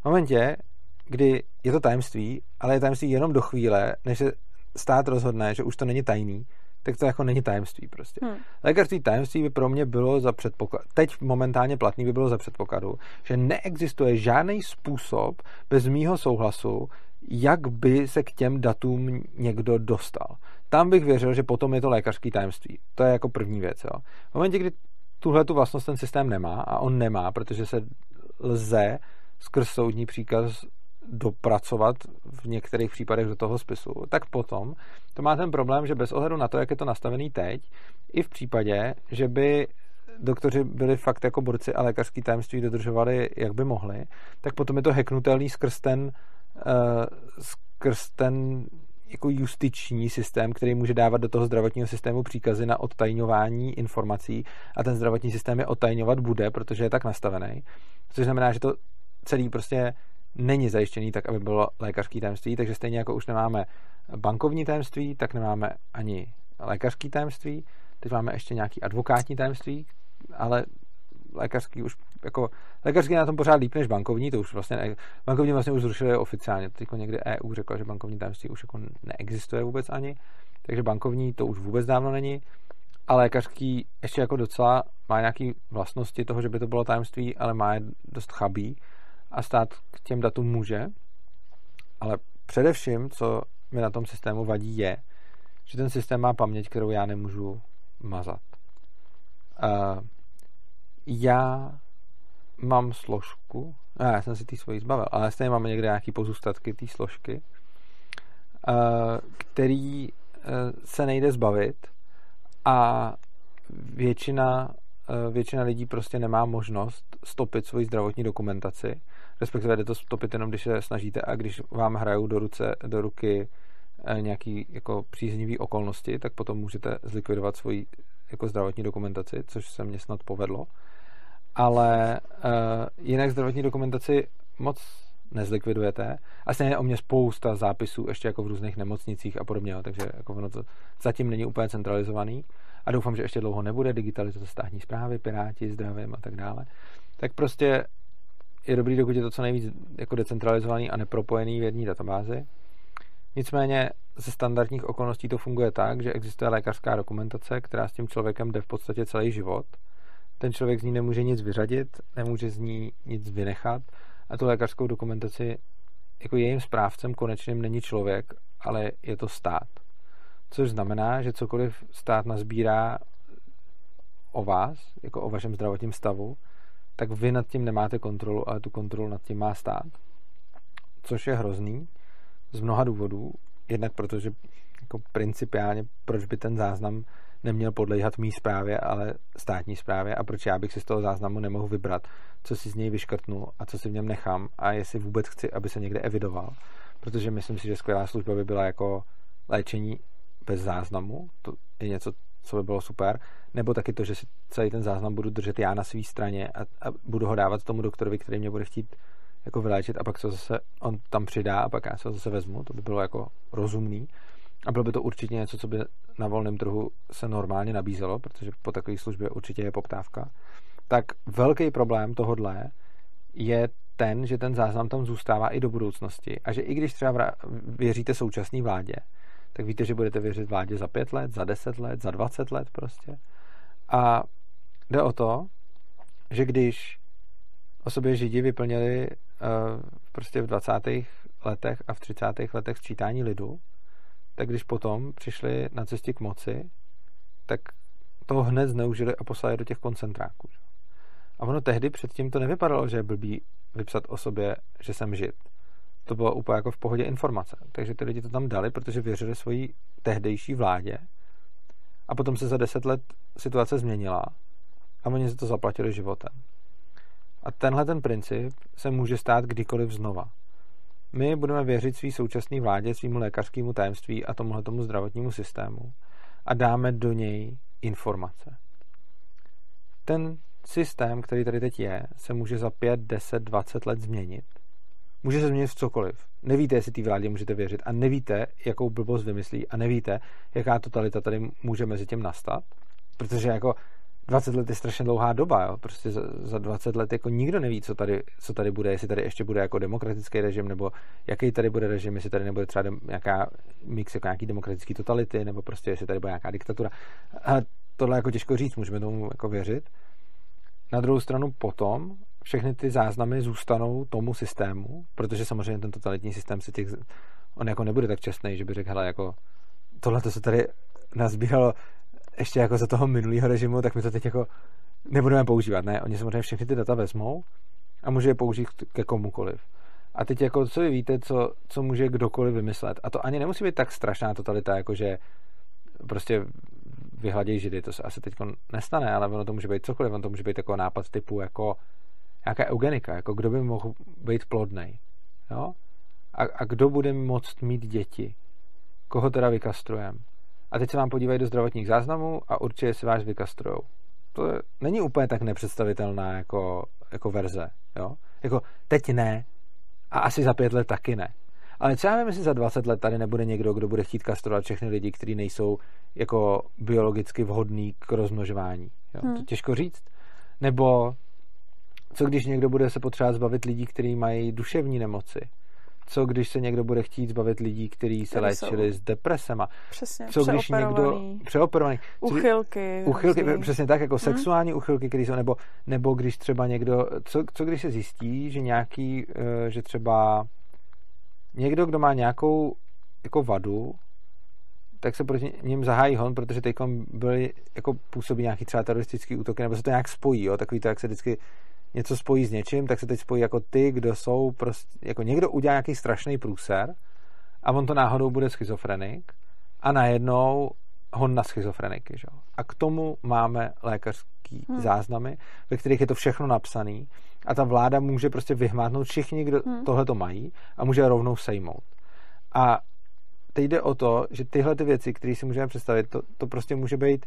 v momentě, kdy je to tajemství, ale je tajemství jenom do chvíle, než se stát rozhodne, že už to není tajný, tak to jako není tajemství prostě. Hm. Lékařství tajemství by pro mě bylo za předpoklad, teď momentálně platný by bylo za předpokladu, že neexistuje žádný způsob bez mýho souhlasu, jak by se k těm datům někdo dostal. Tam bych věřil, že potom je to lékařský tajemství. To je jako první věc. Jo. V momentě, kdy tuhle tu vlastnost ten systém nemá, a on nemá, protože se lze skrz soudní příkaz dopracovat v některých případech do toho spisu, tak potom to má ten problém, že bez ohledu na to, jak je to nastavený teď, i v případě, že by doktoři byli fakt jako borci a lékařský tajemství dodržovali, jak by mohli, tak potom je to heknutelný skrz ten, uh, skrz ten jako justiční systém, který může dávat do toho zdravotního systému příkazy na odtajňování informací a ten zdravotní systém je odtajňovat bude, protože je tak nastavený. Což znamená, že to celý prostě není zajištěný tak, aby bylo lékařský tajemství, takže stejně jako už nemáme bankovní tajemství, tak nemáme ani lékařský tajemství. Teď máme ještě nějaký advokátní tajemství, ale lékařský už jako lékařský na tom pořád líp než bankovní, to už vlastně bankovní vlastně už zrušili oficiálně, teď někdy EU řekla, že bankovní tajemství už jako neexistuje vůbec ani, takže bankovní to už vůbec dávno není, a lékařský ještě jako docela má nějaký vlastnosti toho, že by to bylo tajemství, ale má je dost chabý a stát k těm datům může, ale především, co mi na tom systému vadí, je, že ten systém má paměť, kterou já nemůžu mazat. Uh, já mám složku, já jsem si ty svoji zbavil, ale stejně máme někde nějaký pozůstatky té složky, uh, který uh, se nejde zbavit a většina, uh, většina lidí prostě nemá možnost stopit svoji zdravotní dokumentaci respektive jde to stopit jenom, když se snažíte a když vám hrajou do, ruce, do ruky eh, nějaký jako příznivý okolnosti, tak potom můžete zlikvidovat svoji jako zdravotní dokumentaci, což se mně snad povedlo. Ale uh, jinak zdravotní dokumentaci moc nezlikvidujete. A stejně je o mě spousta zápisů ještě jako v různých nemocnicích a podobně, takže jako ono to zatím není úplně centralizovaný a doufám, že ještě dlouho nebude digitalizace státní zprávy, piráti, zdravím a tak dále. Tak prostě je dobrý, dokud je to co nejvíc jako decentralizovaný a nepropojený v jedné databázi. Nicméně ze standardních okolností to funguje tak, že existuje lékařská dokumentace, která s tím člověkem jde v podstatě celý život. Ten člověk z ní nemůže nic vyřadit, nemůže z ní nic vynechat a tu lékařskou dokumentaci jako jejím správcem konečným není člověk, ale je to stát. Což znamená, že cokoliv stát nazbírá o vás, jako o vašem zdravotním stavu, tak vy nad tím nemáte kontrolu, ale tu kontrolu nad tím má stát. Což je hrozný z mnoha důvodů. Jednak protože jako principiálně, proč by ten záznam neměl podléhat mý zprávě, ale státní zprávě a proč já bych si z toho záznamu nemohl vybrat, co si z něj vyškrtnu a co si v něm nechám a jestli vůbec chci, aby se někde evidoval. Protože myslím si, že skvělá služba by byla jako léčení bez záznamu, to je něco, co by bylo super, nebo taky to, že si celý ten záznam budu držet já na své straně a, a budu ho dávat tomu doktorovi, který mě bude chtít jako vyléčit a pak se zase on tam přidá a pak já se zase vezmu, to by bylo jako rozumný. A bylo by to určitě něco, co by na volném trhu se normálně nabízelo, protože po takové službě určitě je poptávka, tak velký problém tohodle je ten, že ten záznam tam zůstává i do budoucnosti. A že i když třeba věříte současné vládě, tak víte, že budete věřit vládě za pět let, za deset let, za dvacet let prostě. A jde o to, že když o sobě Židi vyplnili uh, prostě v 20. letech a v 30. letech sčítání lidu, tak když potom přišli na cestě k moci, tak to hned zneužili a poslali do těch koncentráků. A ono tehdy předtím to nevypadalo, že je blbý vypsat o sobě, že jsem žid. To bylo úplně jako v pohodě informace. Takže ty lidi to tam dali, protože věřili svojí tehdejší vládě. A potom se za deset let situace změnila a oni se to zaplatili životem. A tenhle ten princip se může stát kdykoliv znova. My budeme věřit svý současné vládě, svýmu lékařskému tajemství a tomuhle tomu zdravotnímu systému a dáme do něj informace. Ten systém, který tady teď je, se může za 5, 10, 20 let změnit. Může se změnit v cokoliv. Nevíte, jestli té vládě můžete věřit a nevíte, jakou blbost vymyslí a nevíte, jaká totalita tady může mezi tím nastat. Protože jako 20 let je strašně dlouhá doba, jo? prostě za, za 20 let jako nikdo neví, co tady, co tady bude, jestli tady ještě bude jako demokratický režim, nebo jaký tady bude režim, jestli tady nebude třeba nějaká mix jako nějaký demokratický totality, nebo prostě jestli tady bude nějaká diktatura. A tohle jako těžko říct, můžeme tomu jako věřit. Na druhou stranu potom všechny ty záznamy zůstanou tomu systému, protože samozřejmě ten totalitní systém se těch, on jako nebude tak čestný, že by řekl, hele, jako tohle to se tady nazbíralo ještě jako za toho minulého režimu, tak my to teď jako nebudeme používat. Ne, oni samozřejmě všechny ty data vezmou a může je použít ke komukoliv. A teď jako, co vy víte, co, co může kdokoliv vymyslet. A to ani nemusí být tak strašná totalita, jako že prostě vyhladějí židy, to se asi teď nestane, ale ono to může být cokoliv, ono to může být jako nápad typu jako nějaká eugenika, jako kdo by mohl být plodný. Jo? A, a kdo bude moct mít děti? Koho teda vykastrujeme? A teď se vám podívají do zdravotních záznamů a určitě si vás vykastrujou. To je, není úplně tak nepředstavitelná jako, jako verze. Jo? Jako teď ne a asi za pět let taky ne. Ale třeba nevím, jestli za 20 let tady nebude někdo, kdo bude chtít kastrovat všechny lidi, kteří nejsou jako biologicky vhodní k rozmnožování. Jo? Hmm. To těžko říct. Nebo co když někdo bude se potřebovat zbavit lidí, kteří mají duševní nemoci? Co když se někdo bude chtít zbavit lidí, kteří se léčili jsou... s depresema? Přesně, co když někdo přeoperovaný. Uchylky. Uchylky, různý. přesně tak, jako hmm. sexuální uchylky, které jsou, nebo, nebo když třeba někdo, co, co když se zjistí, že nějaký, eh, že třeba někdo, kdo má nějakou jako vadu, tak se proti ním zahájí hon, protože teď byly, jako působí nějaký třeba teroristický útoky, nebo se to nějak spojí, jo? takový to, jak se vždycky něco spojí s něčím, tak se teď spojí jako ty, kdo jsou prostě, jako někdo udělá nějaký strašný průser a on to náhodou bude schizofrenik a najednou hon na schizofreniky. Že? A k tomu máme lékařský hmm. záznamy, ve kterých je to všechno napsané a ta vláda může prostě vyhmátnout všichni, kdo hmm. tohle to mají a může rovnou sejmout. A teď jde o to, že tyhle ty věci, které si můžeme představit, to, to prostě může být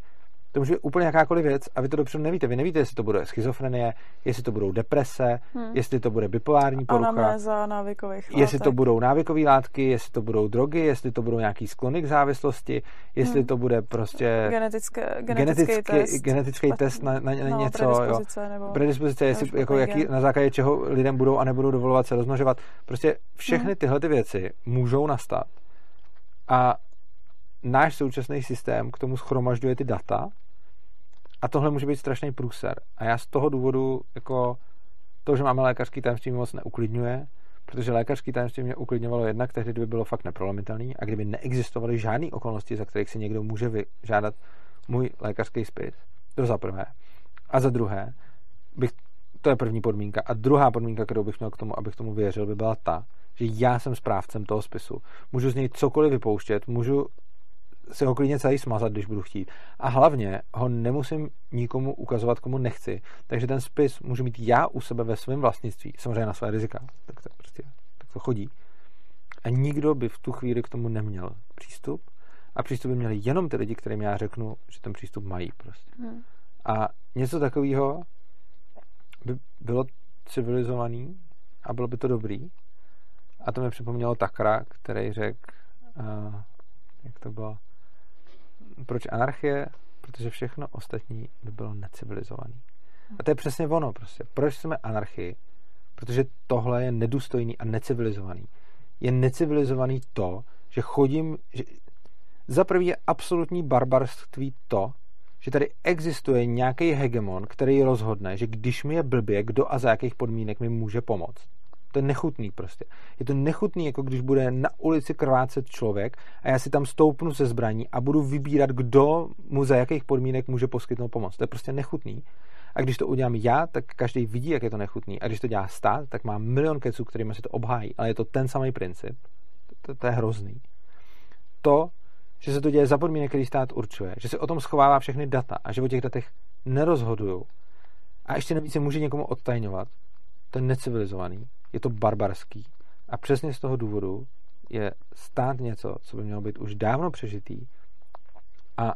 to může být úplně jakákoliv věc a vy to dopředu nevíte. Vy nevíte, jestli to bude schizofrenie, jestli to budou deprese, hmm. jestli to bude bipolární porucha, Anamnéza návykových látek. jestli to budou návykové látky, jestli to budou drogy, jestli to budou nějaký sklony k závislosti, jestli hmm. to bude prostě Genetické, genetický, genetický test, genetický test na, na, na no, něco. Predispozice, jo. Nebo predispozice jestli, jako jaký, na základě čeho lidem budou a nebudou dovolovat se rozmnožovat. Prostě všechny hmm. tyhle ty věci můžou nastat a náš současný systém k tomu schromažďuje ty data a tohle může být strašný průser. A já z toho důvodu, jako to, že máme lékařský tajemství, moc neuklidňuje, protože lékařský tajemství mě uklidňovalo jednak tehdy, kdyby bylo fakt neprolomitelný a kdyby neexistovaly žádné okolnosti, za kterých si někdo může vyžádat můj lékařský spis. To za prvé. A za druhé, bych, to je první podmínka. A druhá podmínka, kterou bych měl k tomu, abych tomu věřil, by byla ta, že já jsem správcem toho spisu. Můžu z něj cokoliv vypouštět, můžu si ho klidně celý smazat, když budu chtít. A hlavně ho nemusím nikomu ukazovat, komu nechci. Takže ten spis můžu mít já u sebe ve svém vlastnictví, samozřejmě na své rizika. Tak to, prostě, tak to chodí. A nikdo by v tu chvíli k tomu neměl přístup. A přístup by měli jenom ty lidi, kterým já řeknu, že ten přístup mají prostě. Hmm. A něco takového by bylo civilizovaný a bylo by to dobrý. A to mi připomnělo Takra, který řekl, uh, jak to bylo, proč anarchie? Protože všechno ostatní by bylo necivilizované. A to je přesně ono prostě. Proč jsme anarchii? Protože tohle je nedůstojný a necivilizovaný. Je necivilizovaný to, že chodím, že za prvý je absolutní barbarství to, že tady existuje nějaký hegemon, který rozhodne, že když mi je blbě, kdo a za jakých podmínek mi může pomoct. To je nechutný prostě. Je to nechutný, jako když bude na ulici krvácet člověk a já si tam stoupnu se zbraní a budu vybírat, kdo mu za jakých podmínek může poskytnout pomoc. To je prostě nechutný. A když to udělám já, tak každý vidí, jak je to nechutný. A když to dělá stát, tak má milion keců, kterými si to obhájí. Ale je to ten samý princip. To, to je hrozný. To, že se to děje za podmínek, který stát určuje, že se o tom schovává všechny data a že o těch datech nerozhodují a ještě navíc se může někomu odtajňovat, to je necivilizovaný je to barbarský. A přesně z toho důvodu je stát něco, co by mělo být už dávno přežitý. A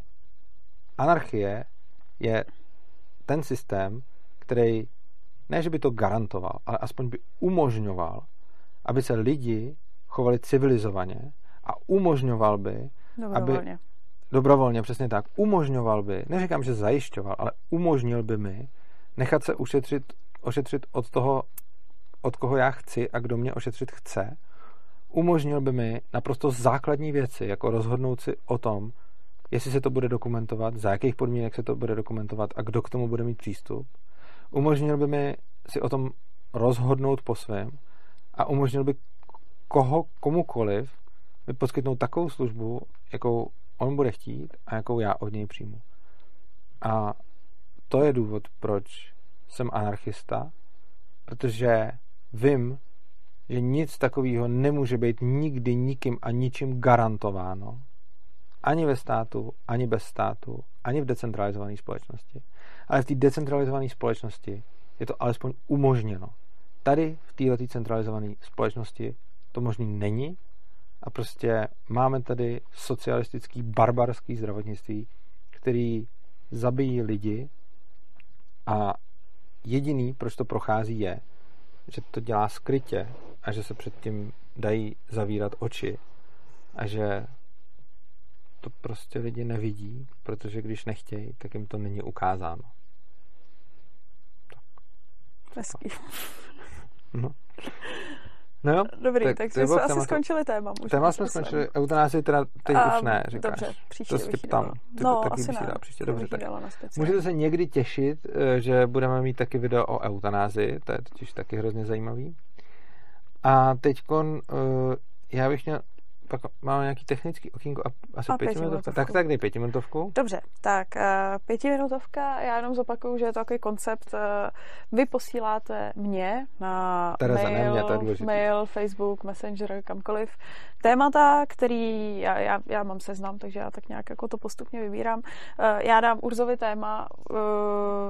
anarchie je ten systém, který ne, že by to garantoval, ale aspoň by umožňoval, aby se lidi chovali civilizovaně a umožňoval by, dobrovolně. aby dobrovolně, přesně tak, umožňoval by, neříkám, že zajišťoval, ale umožnil by mi nechat se ušetřit, ošetřit od toho od koho já chci a kdo mě ošetřit chce, umožnil by mi naprosto základní věci, jako rozhodnout si o tom, jestli se to bude dokumentovat, za jakých podmínek se to bude dokumentovat a kdo k tomu bude mít přístup. Umožnil by mi si o tom rozhodnout po svém a umožnil by koho, komukoliv mi poskytnout takovou službu, jakou on bude chtít a jakou já od něj přijmu. A to je důvod, proč jsem anarchista, protože vím, že nic takového nemůže být nikdy nikým a ničím garantováno. Ani ve státu, ani bez státu, ani v decentralizované společnosti. Ale v té decentralizované společnosti je to alespoň umožněno. Tady v této centralizované společnosti to možný není a prostě máme tady socialistický, barbarský zdravotnictví, který zabíjí lidi a jediný, proč to prochází, je, že to dělá skrytě a že se předtím dají zavírat oči a že to prostě lidi nevidí, protože když nechtějí, tak jim to není ukázáno. Tak. Hezký. No. [laughs] No jo, Dobrý, tak, tak jsme asi skončili téma. Téma jsme skončili, eutanázii teda teď a, už ne, říkáš. Dobře, příště to si ptám. Ty no, taky asi ne. Příště, dobře, tak. Můžete se někdy těšit, eh, že budeme mít taky video o eutanázii, to je totiž taky hrozně zajímavý. A teď eh, já bych měl pak máme nějaký technický okýnko a asi A pětiminutovka. Tak, tak dej pětiminutovku. Dobře, tak uh, pětiminutovka, já jenom zopakuju, že je to takový koncept, uh, vy posíláte mě na Tereza, ne mail, mě, to je mail, Facebook, Messenger, kamkoliv, témata, který, já, já, já mám seznam, takže já tak nějak jako to postupně vybírám. Uh, já dám Urzovi téma, uh,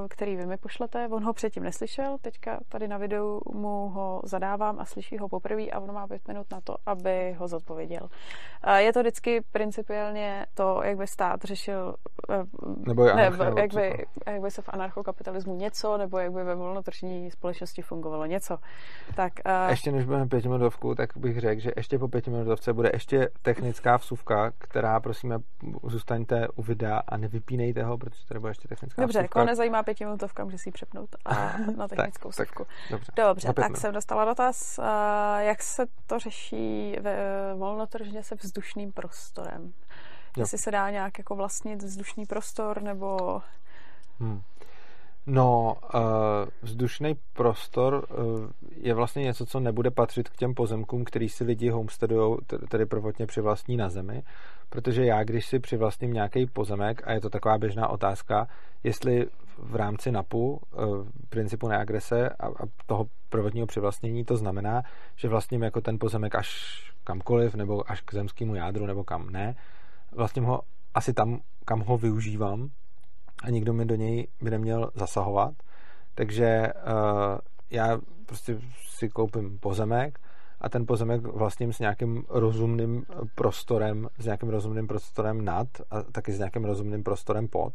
který vy mi pošlete, on ho předtím neslyšel, teďka tady na videu mu ho zadávám a slyší ho poprvé a on má pět minut na to, aby ho zodpověděl. Uh, je to vždycky principiálně to, jak by stát řešil uh, Nebo je ne, jak, by, jak by se v anarchokapitalismu něco, nebo jak by ve volnotržní společnosti fungovalo něco. Tak, uh, Ještě než budeme pětiminutovku, tak bych řekl, že ještě po pětiminutovce bude ještě technická vsuvka, která prosíme zůstaňte u videa a nevypínejte ho, protože tady bude ještě technická dobře, vsuvka. koho nezajímá pětiminutovka, může si ji přepnout a [laughs] na technickou tak, vsuvku. Dobře, Dobře, pět tak minut. jsem dostala dotaz, uh, jak se to řeší ve volnotržně se vzdušným prostorem. Jo. Jestli se dá nějak jako vlastnit vzdušný prostor, nebo Hmm. No, uh, vzdušný prostor uh, je vlastně něco, co nebude patřit k těm pozemkům, který si lidi homesteadují, t- tedy prvotně přivlastní na zemi, protože já, když si přivlastním nějaký pozemek, a je to taková běžná otázka, jestli v rámci NAPu, uh, principu neagrese a, a toho prvotního přivlastnění, to znamená, že vlastním jako ten pozemek až kamkoliv, nebo až k zemskému jádru, nebo kam ne, vlastním ho asi tam, kam ho využívám, a nikdo mi do něj by neměl zasahovat. Takže uh, já prostě si koupím pozemek a ten pozemek vlastním s nějakým rozumným prostorem, s nějakým rozumným prostorem nad a taky s nějakým rozumným prostorem pod.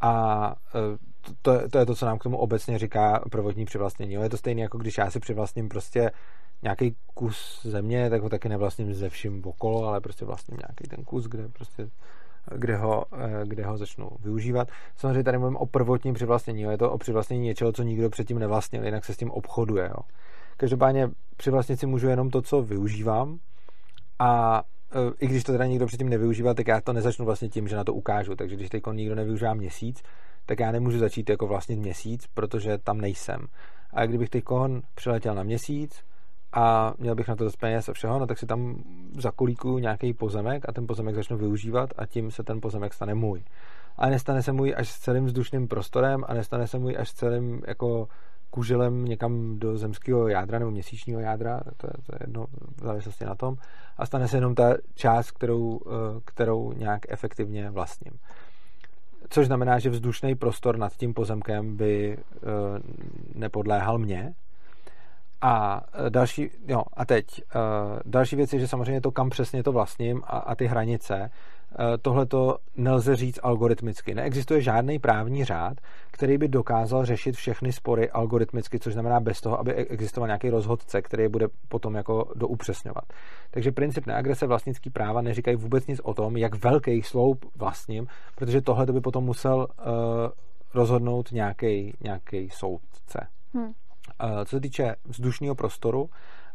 A uh, to, to je to, co nám k tomu obecně říká prvotní přivlastnění. Je to stejné, jako když já si přivlastním prostě nějaký kus země, tak ho taky nevlastním ze vším okolo, ale prostě vlastním nějaký ten kus, kde prostě kde ho, eh, kde ho začnu využívat. Samozřejmě tady mluvím o prvotním přivlastnění. jo. Je to o přivlastnění něčeho, co nikdo předtím nevlastnil, jinak se s tím obchoduje. Jo. Každopádně přivlastnit si můžu jenom to, co využívám a i když to teda nikdo předtím nevyužívá, tak já to nezačnu vlastně tím, že na to ukážu. Takže když teď nikdo nevyužívá měsíc, tak já nemůžu začít jako vlastnit měsíc, protože tam nejsem. A kdybych teď přiletěl na měsíc, a měl bych na to dost peněz a všeho, no tak si tam zakolíkuju nějaký pozemek a ten pozemek začnu využívat a tím se ten pozemek stane můj. Ale nestane se můj až s celým vzdušným prostorem a nestane se můj až s celým jako kuželem někam do zemského jádra nebo měsíčního jádra, to je, to je jedno v závislosti na tom, a stane se jenom ta část, kterou, eh, kterou nějak efektivně vlastním. Což znamená, že vzdušný prostor nad tím pozemkem by eh, nepodléhal mně, a eh, další, jo, a teď, další věc je, že samozřejmě to, kam přesně to vlastním a, a ty hranice, tohle to nelze říct algoritmicky. Neexistuje žádný právní řád, který by dokázal řešit všechny spory algoritmicky, což znamená bez toho, aby e- existoval nějaký rozhodce, který je bude potom jako doupřesňovat. Takže princip neagrese vlastnický práva neříkají vůbec nic o tom, jak velký sloup vlastním, protože tohle to by potom musel uh, rozhodnout nějaký soudce. Hmm. Co se týče vzdušného prostoru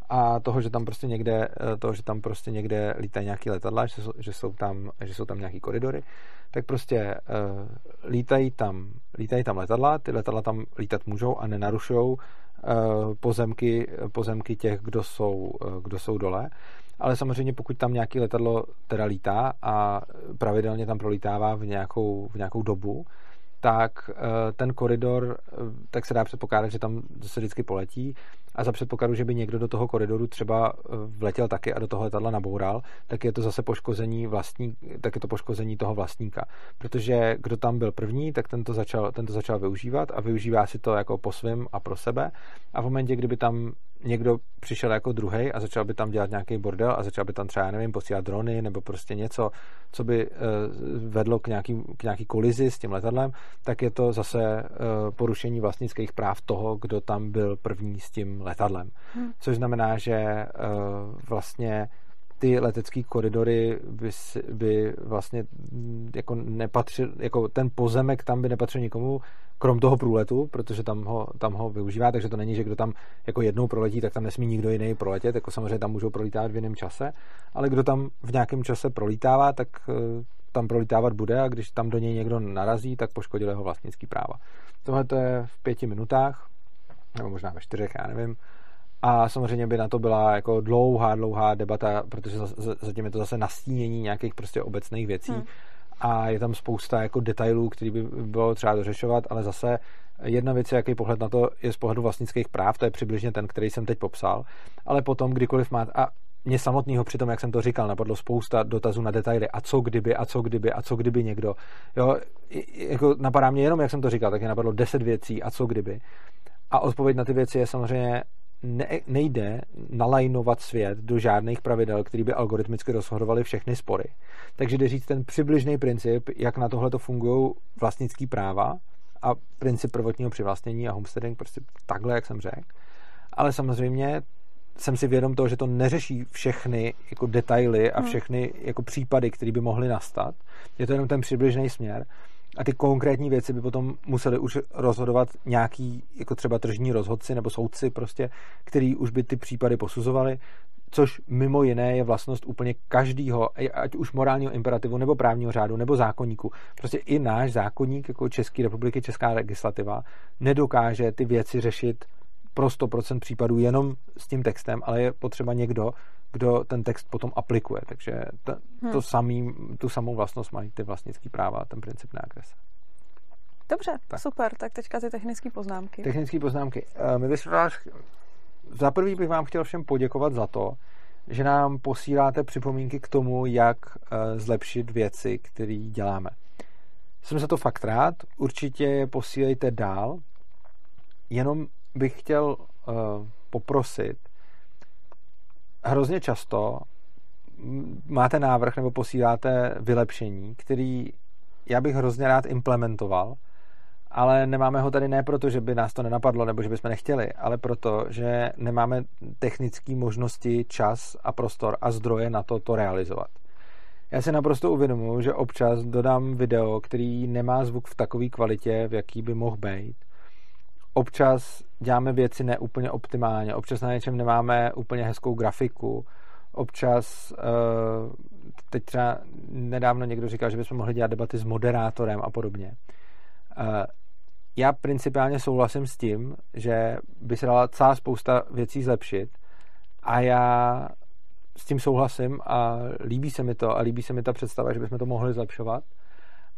a toho, že tam prostě někde, toho, že tam prostě někde lítají nějaký letadla, že jsou, že jsou tam, že jsou tam nějaký koridory, tak prostě uh, lítají tam, lítají tam letadla, ty letadla tam lítat můžou a nenarušují uh, pozemky, pozemky těch, kdo jsou, uh, kdo jsou dole. Ale samozřejmě pokud tam nějaký letadlo teda lítá a pravidelně tam prolítává v nějakou, v nějakou dobu, tak ten koridor, tak se dá předpokládat, že tam se vždycky poletí a za předpokladu, že by někdo do toho koridoru třeba vletěl taky a do toho letadla naboural, tak je to zase poškození vlastní, tak je to poškození toho vlastníka. Protože kdo tam byl první, tak ten to začal, ten to začal využívat a využívá si to jako po svém a pro sebe a v momentě, kdyby tam někdo přišel jako druhý a začal by tam dělat nějaký bordel a začal by tam třeba, nevím, posílat drony nebo prostě něco, co by vedlo k nějaký, k nějaký kolizi s tím letadlem, tak je to zase porušení vlastnických práv toho, kdo tam byl první s tím letadlem. Hmm. Což znamená, že vlastně ty letecké koridory by, by vlastně jako nepatřil, jako ten pozemek tam by nepatřil nikomu, krom toho průletu, protože tam ho, tam ho využívá, takže to není, že kdo tam jako jednou proletí, tak tam nesmí nikdo jiný proletět, jako samozřejmě tam můžou prolítávat v jiném čase, ale kdo tam v nějakém čase prolítává, tak tam prolítávat bude a když tam do něj někdo narazí, tak poškodil jeho vlastnický práva. Tohle to je v pěti minutách, nebo možná ve čtyřech, já nevím. A samozřejmě by na to byla jako dlouhá, dlouhá debata, protože zatím je to zase nastínění nějakých prostě obecných věcí. Hmm. A je tam spousta jako detailů, který by bylo třeba dořešovat, ale zase jedna věc, jaký pohled na to je z pohledu vlastnických práv, to je přibližně ten, který jsem teď popsal. Ale potom, kdykoliv máte, a mě samotného při tom, jak jsem to říkal, napadlo spousta dotazů na detaily. A co kdyby, a co kdyby, a co kdyby někdo. Jo, jako napadá mě jenom, jak jsem to říkal, tak mě napadlo deset věcí, a co kdyby. A odpověď na ty věci je samozřejmě ne, nejde nalajnovat svět do žádných pravidel, které by algoritmicky rozhodovaly všechny spory. Takže jde říct ten přibližný princip, jak na tohle to fungují vlastnický práva a princip prvotního přivlastnění a homesteading prostě takhle, jak jsem řekl. Ale samozřejmě jsem si vědom toho, že to neřeší všechny jako detaily a hmm. všechny jako případy, které by mohly nastat. Je to jenom ten přibližný směr. A ty konkrétní věci by potom museli už rozhodovat nějaký, jako třeba tržní rozhodci nebo soudci prostě, který už by ty případy posuzovali, což mimo jiné je vlastnost úplně každého, ať už morálního imperativu, nebo právního řádu, nebo zákonníku. Prostě i náš zákonník, jako České republiky, česká legislativa, nedokáže ty věci řešit pro 100% případů jenom s tím textem, ale je potřeba někdo, kdo ten text potom aplikuje. Takže to, hmm. to samý, tu samou vlastnost mají ty vlastnické práva a ten princip neagrese. Dobře, tak. super. Tak teďka ty technické poznámky. Technické poznámky. Eh, my bychom vás, za prvý bych vám chtěl všem poděkovat za to, že nám posíláte připomínky k tomu, jak eh, zlepšit věci, které děláme. Jsem za to fakt rád, určitě je posílejte dál, jenom bych chtěl uh, poprosit, hrozně často máte návrh nebo posíláte vylepšení, který já bych hrozně rád implementoval, ale nemáme ho tady ne proto, že by nás to nenapadlo nebo že bychom nechtěli, ale proto, že nemáme technické možnosti, čas a prostor a zdroje na to to realizovat. Já si naprosto uvědomuji, že občas dodám video, který nemá zvuk v takové kvalitě, v jaký by mohl být občas děláme věci neúplně optimálně, občas na něčem nemáme úplně hezkou grafiku, občas, eh, teď třeba nedávno někdo říkal, že bychom mohli dělat debaty s moderátorem a podobně. Eh, já principiálně souhlasím s tím, že by se dala celá spousta věcí zlepšit a já s tím souhlasím a líbí se mi to a líbí se mi ta představa, že bychom to mohli zlepšovat.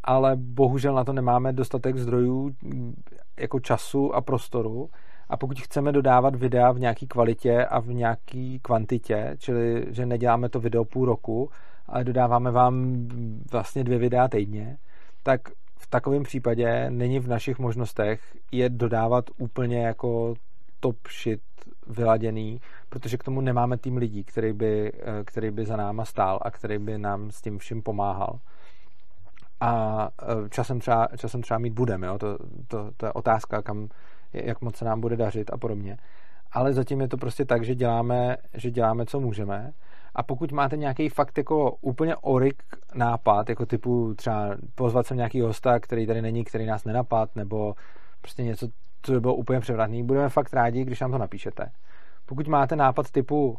Ale bohužel na to nemáme dostatek zdrojů jako času a prostoru. A pokud chceme dodávat videa v nějaké kvalitě a v nějaké kvantitě, čili že neděláme to video půl roku, ale dodáváme vám vlastně dvě videa týdně, tak v takovém případě není v našich možnostech je dodávat úplně jako top shit vyladěný, protože k tomu nemáme tým lidí, který by, který by za náma stál a který by nám s tím vším pomáhal a e, časem třeba, časem třeba mít budeme. Jo? To, to, to je otázka, kam, jak moc se nám bude dařit a podobně. Ale zatím je to prostě tak, že děláme, že děláme, co můžeme. A pokud máte nějaký fakt jako úplně orik nápad, jako typu třeba pozvat sem nějaký hosta, který tady není, který nás nenapad, nebo prostě něco, co by bylo úplně převratný, budeme fakt rádi, když nám to napíšete. Pokud máte nápad typu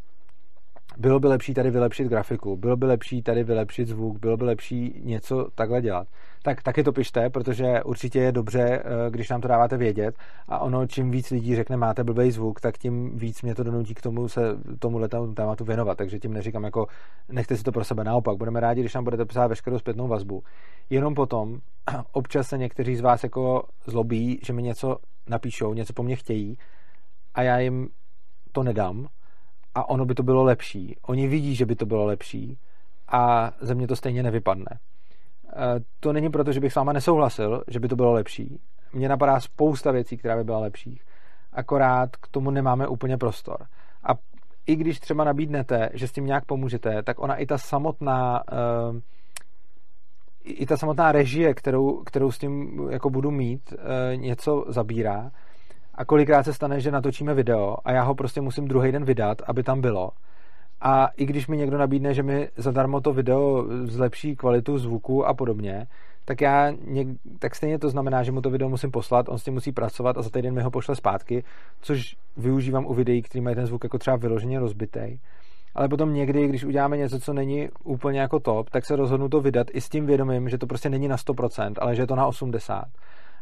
bylo by lepší tady vylepšit grafiku, bylo by lepší tady vylepšit zvuk, bylo by lepší něco takhle dělat. Tak taky to pište, protože určitě je dobře, eh, když nám to dáváte vědět a ono, čím víc lidí řekne, máte blbý zvuk, tak tím víc mě to donutí k tomu se tomu tématu věnovat. Takže tím neříkám jako nechte si to pro sebe. Naopak, budeme rádi, když nám budete psát veškerou zpětnou vazbu. Jenom potom [clears throat] občas se někteří z vás jako zlobí, že mi něco napíšou, něco po mně chtějí a já jim to nedám, a ono by to bylo lepší. Oni vidí, že by to bylo lepší a ze mě to stejně nevypadne. E, to není proto, že bych s váma nesouhlasil, že by to bylo lepší. Mně napadá spousta věcí, která by byla lepší. Akorát k tomu nemáme úplně prostor. A i když třeba nabídnete, že s tím nějak pomůžete, tak ona i ta samotná e, i ta samotná režie, kterou, kterou s tím jako budu mít, e, něco zabírá a kolikrát se stane, že natočíme video a já ho prostě musím druhý den vydat, aby tam bylo. A i když mi někdo nabídne, že mi zadarmo to video zlepší kvalitu zvuku a podobně, tak já něk, tak stejně to znamená, že mu to video musím poslat, on s tím musí pracovat a za týden mi ho pošle zpátky, což využívám u videí, který mají ten zvuk jako třeba vyloženě rozbitý. Ale potom někdy, když uděláme něco, co není úplně jako top, tak se rozhodnu to vydat i s tím vědomím, že to prostě není na 100%, ale že je to na 80%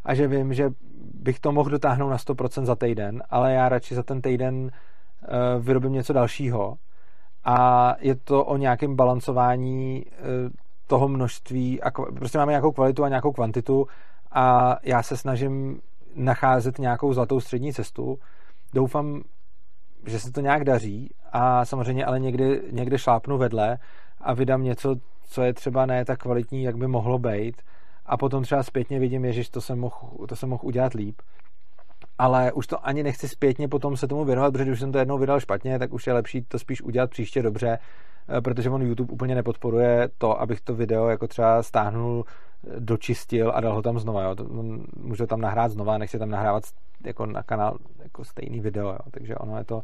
a že vím, že bych to mohl dotáhnout na 100% za týden, ale já radši za ten týden vyrobím něco dalšího. A je to o nějakém balancování toho množství, a prostě máme nějakou kvalitu a nějakou kvantitu a já se snažím nacházet nějakou zlatou střední cestu. Doufám, že se to nějak daří a samozřejmě ale někdy, někdy šlápnu vedle a vydám něco, co je třeba ne tak kvalitní, jak by mohlo být a potom třeba zpětně vidím, ježiš, to jsem mohl, to jsem mohl udělat líp. Ale už to ani nechci zpětně potom se tomu věnovat, protože už jsem to jednou vydal špatně, tak už je lepší to spíš udělat příště dobře, eh, protože on YouTube úplně nepodporuje to, abych to video jako třeba stáhnul, eh, dočistil a dal ho tam znova. Jo. Můžu tam nahrát znova, nechci tam nahrávat jako na kanál jako stejný video, jo. takže ono je to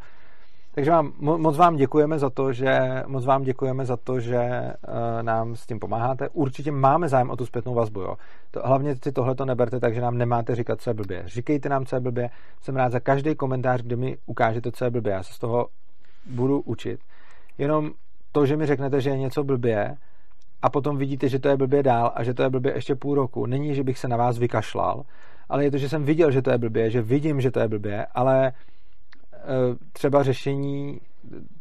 takže vám, moc vám děkujeme za to, že moc vám děkujeme za to, že uh, nám s tím pomáháte. Určitě máme zájem o tu zpětnou vazbu. Jo. To, hlavně si tohle to neberte, takže nám nemáte říkat, co je blbě. Říkejte nám, co je blbě. Jsem rád za každý komentář, kde mi ukážete, co je blbě. Já se z toho budu učit. Jenom to, že mi řeknete, že je něco blbě, a potom vidíte, že to je blbě dál a že to je blbě ještě půl roku. Není, že bych se na vás vykašlal, ale je to, že jsem viděl, že to je blbě, že vidím, že to je blbě, ale třeba řešení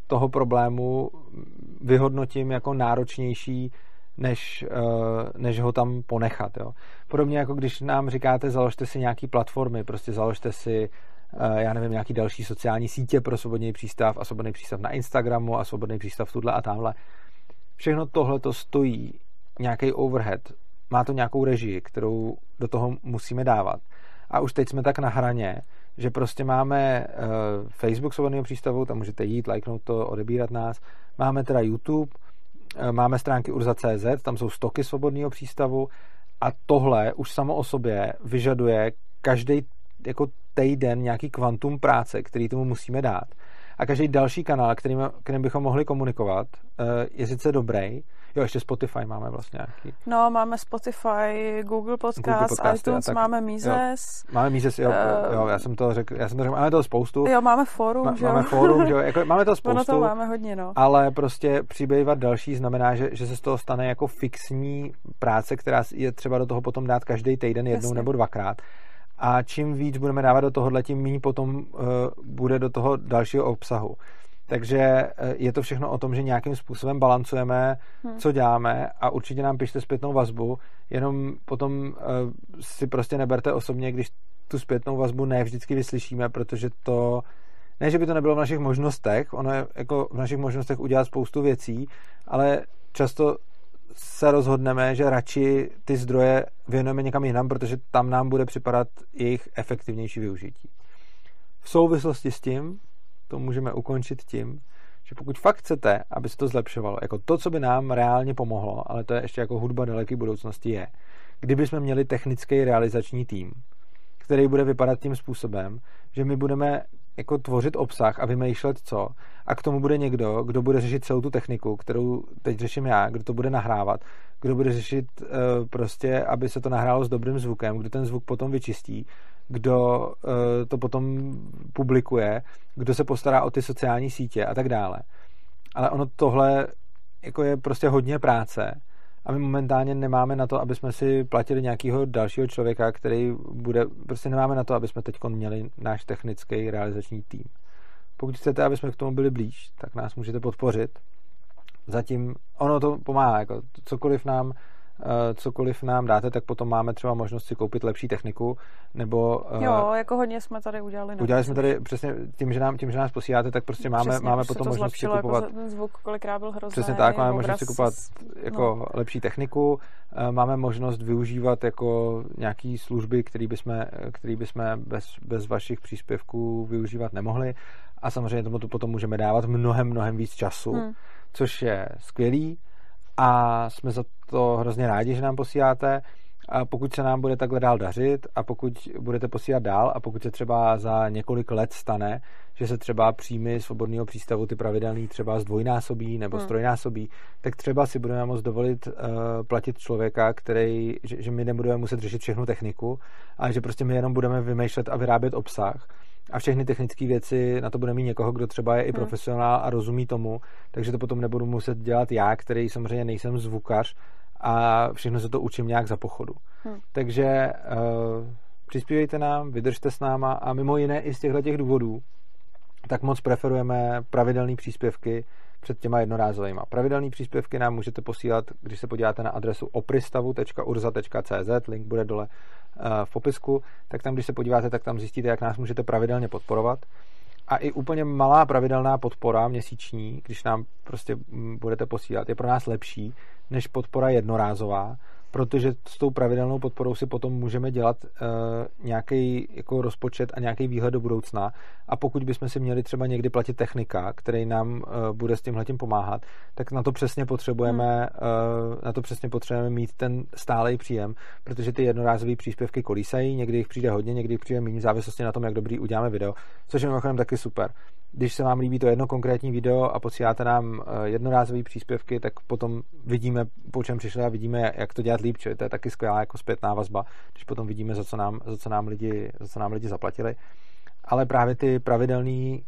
toho problému vyhodnotím jako náročnější, než, eh, než ho tam ponechat. Jo. Podobně jako když nám říkáte, založte si nějaký platformy, prostě založte si eh, já nevím, nějaký další sociální sítě pro svobodný přístav a svobodný přístav na Instagramu a svobodný přístav tuhle a tamhle. Všechno tohle to stojí nějaký overhead, má to nějakou režii, kterou do toho musíme dávat. A už teď jsme tak na hraně, že prostě máme uh, Facebook svobodného přístavu, tam můžete jít, lajknout to, odebírat nás. Máme teda YouTube, uh, máme stránky urza.cz, tam jsou stoky svobodného přístavu a tohle už samo o sobě vyžaduje každý jako týden nějaký kvantum práce, který tomu musíme dát. A každý další kanál, kterým, kterým bychom mohli komunikovat, uh, je sice dobrý, Jo, ještě Spotify máme vlastně nějaký. No, máme Spotify, Google Podcast, Google Podcast iTunes, tak, máme Mises. Jo, máme Mises, jo, uh, jo, já jsem to řekl, já jsem to řekl, máme toho spoustu. Jo, máme forum, Ma, že jo. Máme forum, že jo, jako, máme [laughs] to spoustu. Ono to máme hodně, no. Ale prostě přibývat další znamená, že, že se z toho stane jako fixní práce, která je třeba do toho potom dát každý týden jednou Jasně. nebo dvakrát. A čím víc budeme dávat do tohohle, tím méně potom uh, bude do toho dalšího obsahu. Takže eh, je to všechno o tom, že nějakým způsobem balancujeme, hmm. co děláme a určitě nám pište zpětnou vazbu, jenom potom uh, si prostě neberte osobně, když tu zpětnou vazbu ne vždycky vyslyšíme, protože to ne, že by to nebylo v našich možnostech, ono je jako v našich možnostech udělat spoustu věcí, ale často se rozhodneme, že radši ty zdroje věnujeme někam jinam, protože tam nám bude připadat jejich efektivnější využití. V souvislosti s tím to můžeme ukončit tím, že pokud fakt chcete, aby se to zlepšovalo, jako to, co by nám reálně pomohlo, ale to je ještě jako hudba daleké budoucnosti, je, kdyby jsme měli technický realizační tým, který bude vypadat tím způsobem, že my budeme jako tvořit obsah a vymýšlet co a k tomu bude někdo, kdo bude řešit celou tu techniku, kterou teď řeším já, kdo to bude nahrávat, kdo bude řešit uh, prostě, aby se to nahrálo s dobrým zvukem, kdo ten zvuk potom vyčistí, kdo uh, to potom publikuje, kdo se postará o ty sociální sítě a tak dále. Ale ono tohle jako je prostě hodně práce a my momentálně nemáme na to, aby jsme si platili nějakého dalšího člověka, který bude, prostě nemáme na to, aby jsme teď měli náš technický realizační tým. Pokud chcete, aby jsme k tomu byli blíž, tak nás můžete podpořit. Zatím ono to pomáhá, jako cokoliv nám Eh, cokoliv nám dáte, tak potom máme třeba možnost si koupit lepší techniku, nebo... Eh, jo, jako hodně jsme tady udělali. Udělali jsme tady přesně tím, že, nám, tím, že nás posíláte, tak prostě máme, přesně, máme potom možnost si kupovat... Jako ten zvuk kolikrát byl hrozný. Přesně tak, máme možnost si kupovat jako no. lepší techniku, eh, máme možnost využívat jako nějaký služby, které bychom, který bychom bez, bez vašich příspěvků využívat nemohli a samozřejmě tomu to potom můžeme dávat mnohem, mnohem víc času, hmm. což je skvělý a jsme za to hrozně rádi, že nám posíláte. A pokud se nám bude takhle dál dařit a pokud budete posílat dál a pokud se třeba za několik let stane, že se třeba příjmy svobodného přístavu ty pravidelný třeba zdvojnásobí nebo hmm. strojnásobí, tak třeba si budeme moct dovolit uh, platit člověka, který, že, že my nebudeme muset řešit všechnu techniku, ale že prostě my jenom budeme vymýšlet a vyrábět obsah a všechny technické věci na to bude mít někoho, kdo třeba je i hmm. profesionál a rozumí tomu, takže to potom nebudu muset dělat já, který samozřejmě nejsem zvukař a všechno se to učím nějak za pochodu. Hmm. Takže uh, přispívejte nám, vydržte s náma a mimo jiné i z těchto těch důvodů, tak moc preferujeme pravidelné příspěvky před těma jednorázovými. Pravidelné příspěvky nám můžete posílat, když se podíváte na adresu opristavu.urza.cz, link bude dole eh, v popisku, tak tam, když se podíváte, tak tam zjistíte, jak nás můžete pravidelně podporovat. A i úplně malá pravidelná podpora měsíční, když nám prostě mm, budete posílat, je pro nás lepší než podpora jednorázová, protože s tou pravidelnou podporou si potom můžeme dělat uh, nějaký jako rozpočet a nějaký výhled do budoucna a pokud bychom si měli třeba někdy platit technika, který nám uh, bude s tímhletím pomáhat, tak na to přesně potřebujeme hmm. uh, na to přesně potřebujeme mít ten stálej příjem, protože ty jednorázové příspěvky kolísají, někdy jich přijde hodně, někdy jich přijde méně, v závislosti na tom, jak dobrý uděláme video, což je mimochodem taky super když se vám líbí to jedno konkrétní video a posíláte nám eh, jednorázové příspěvky, tak potom vidíme, po čem přišli a vidíme, jak to dělat líp, čili to je taky skvělá jako zpětná vazba, když potom vidíme, za co nám, za co nám, lidi, za co nám lidi zaplatili. Ale právě ty pravidelné uh,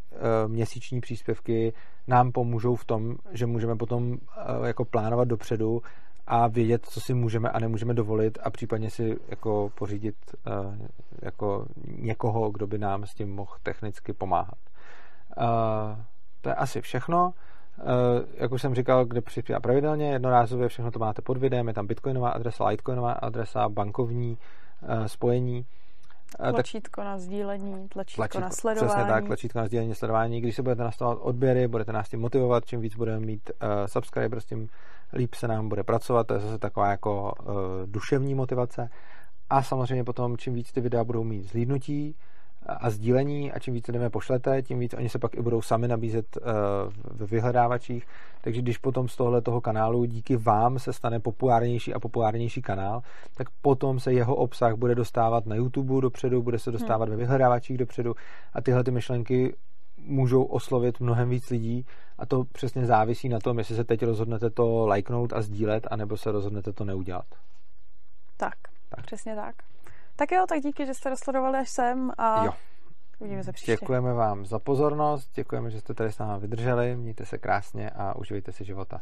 měsíční příspěvky nám pomůžou v tom, že můžeme potom uh, jako plánovat dopředu a vědět, co si můžeme a nemůžeme dovolit a případně si jako pořídit jako někoho, kdo by nám s tím mohl technicky pomáhat. Uh, to je asi všechno. Uh, jak už jsem říkal, kde přispívá pravidelně, jednorázově všechno to máte pod videem, je tam bitcoinová adresa, litecoinová adresa, bankovní uh, spojení. Tlačítko tak, na sdílení, tlačítko, tlačítko na sledování. Přesně tak, tlačítko na sdílení, sledování. Když se budete nastavovat odběry, budete nás tím motivovat, čím víc budeme mít uh, subscribers, tím líp se nám bude pracovat. To je zase taková jako uh, duševní motivace. A samozřejmě potom, čím víc ty videa budou mít zhlídnutí, a sdílení a čím více jdeme pošlete, tím víc oni se pak i budou sami nabízet uh, v vyhledávačích. Takže když potom z tohle toho kanálu díky vám se stane populárnější a populárnější kanál, tak potom se jeho obsah bude dostávat na YouTube dopředu, bude se dostávat hmm. ve vyhledávačích dopředu a tyhle ty myšlenky můžou oslovit mnohem víc lidí a to přesně závisí na tom, jestli se teď rozhodnete to lajknout a sdílet, anebo se rozhodnete to neudělat. Tak, tak. přesně tak. Tak jo, tak díky, že jste dosledovali až sem a jo. uvidíme se příště. Děkujeme vám za pozornost, děkujeme, že jste tady s námi vydrželi, mějte se krásně a uživejte si života.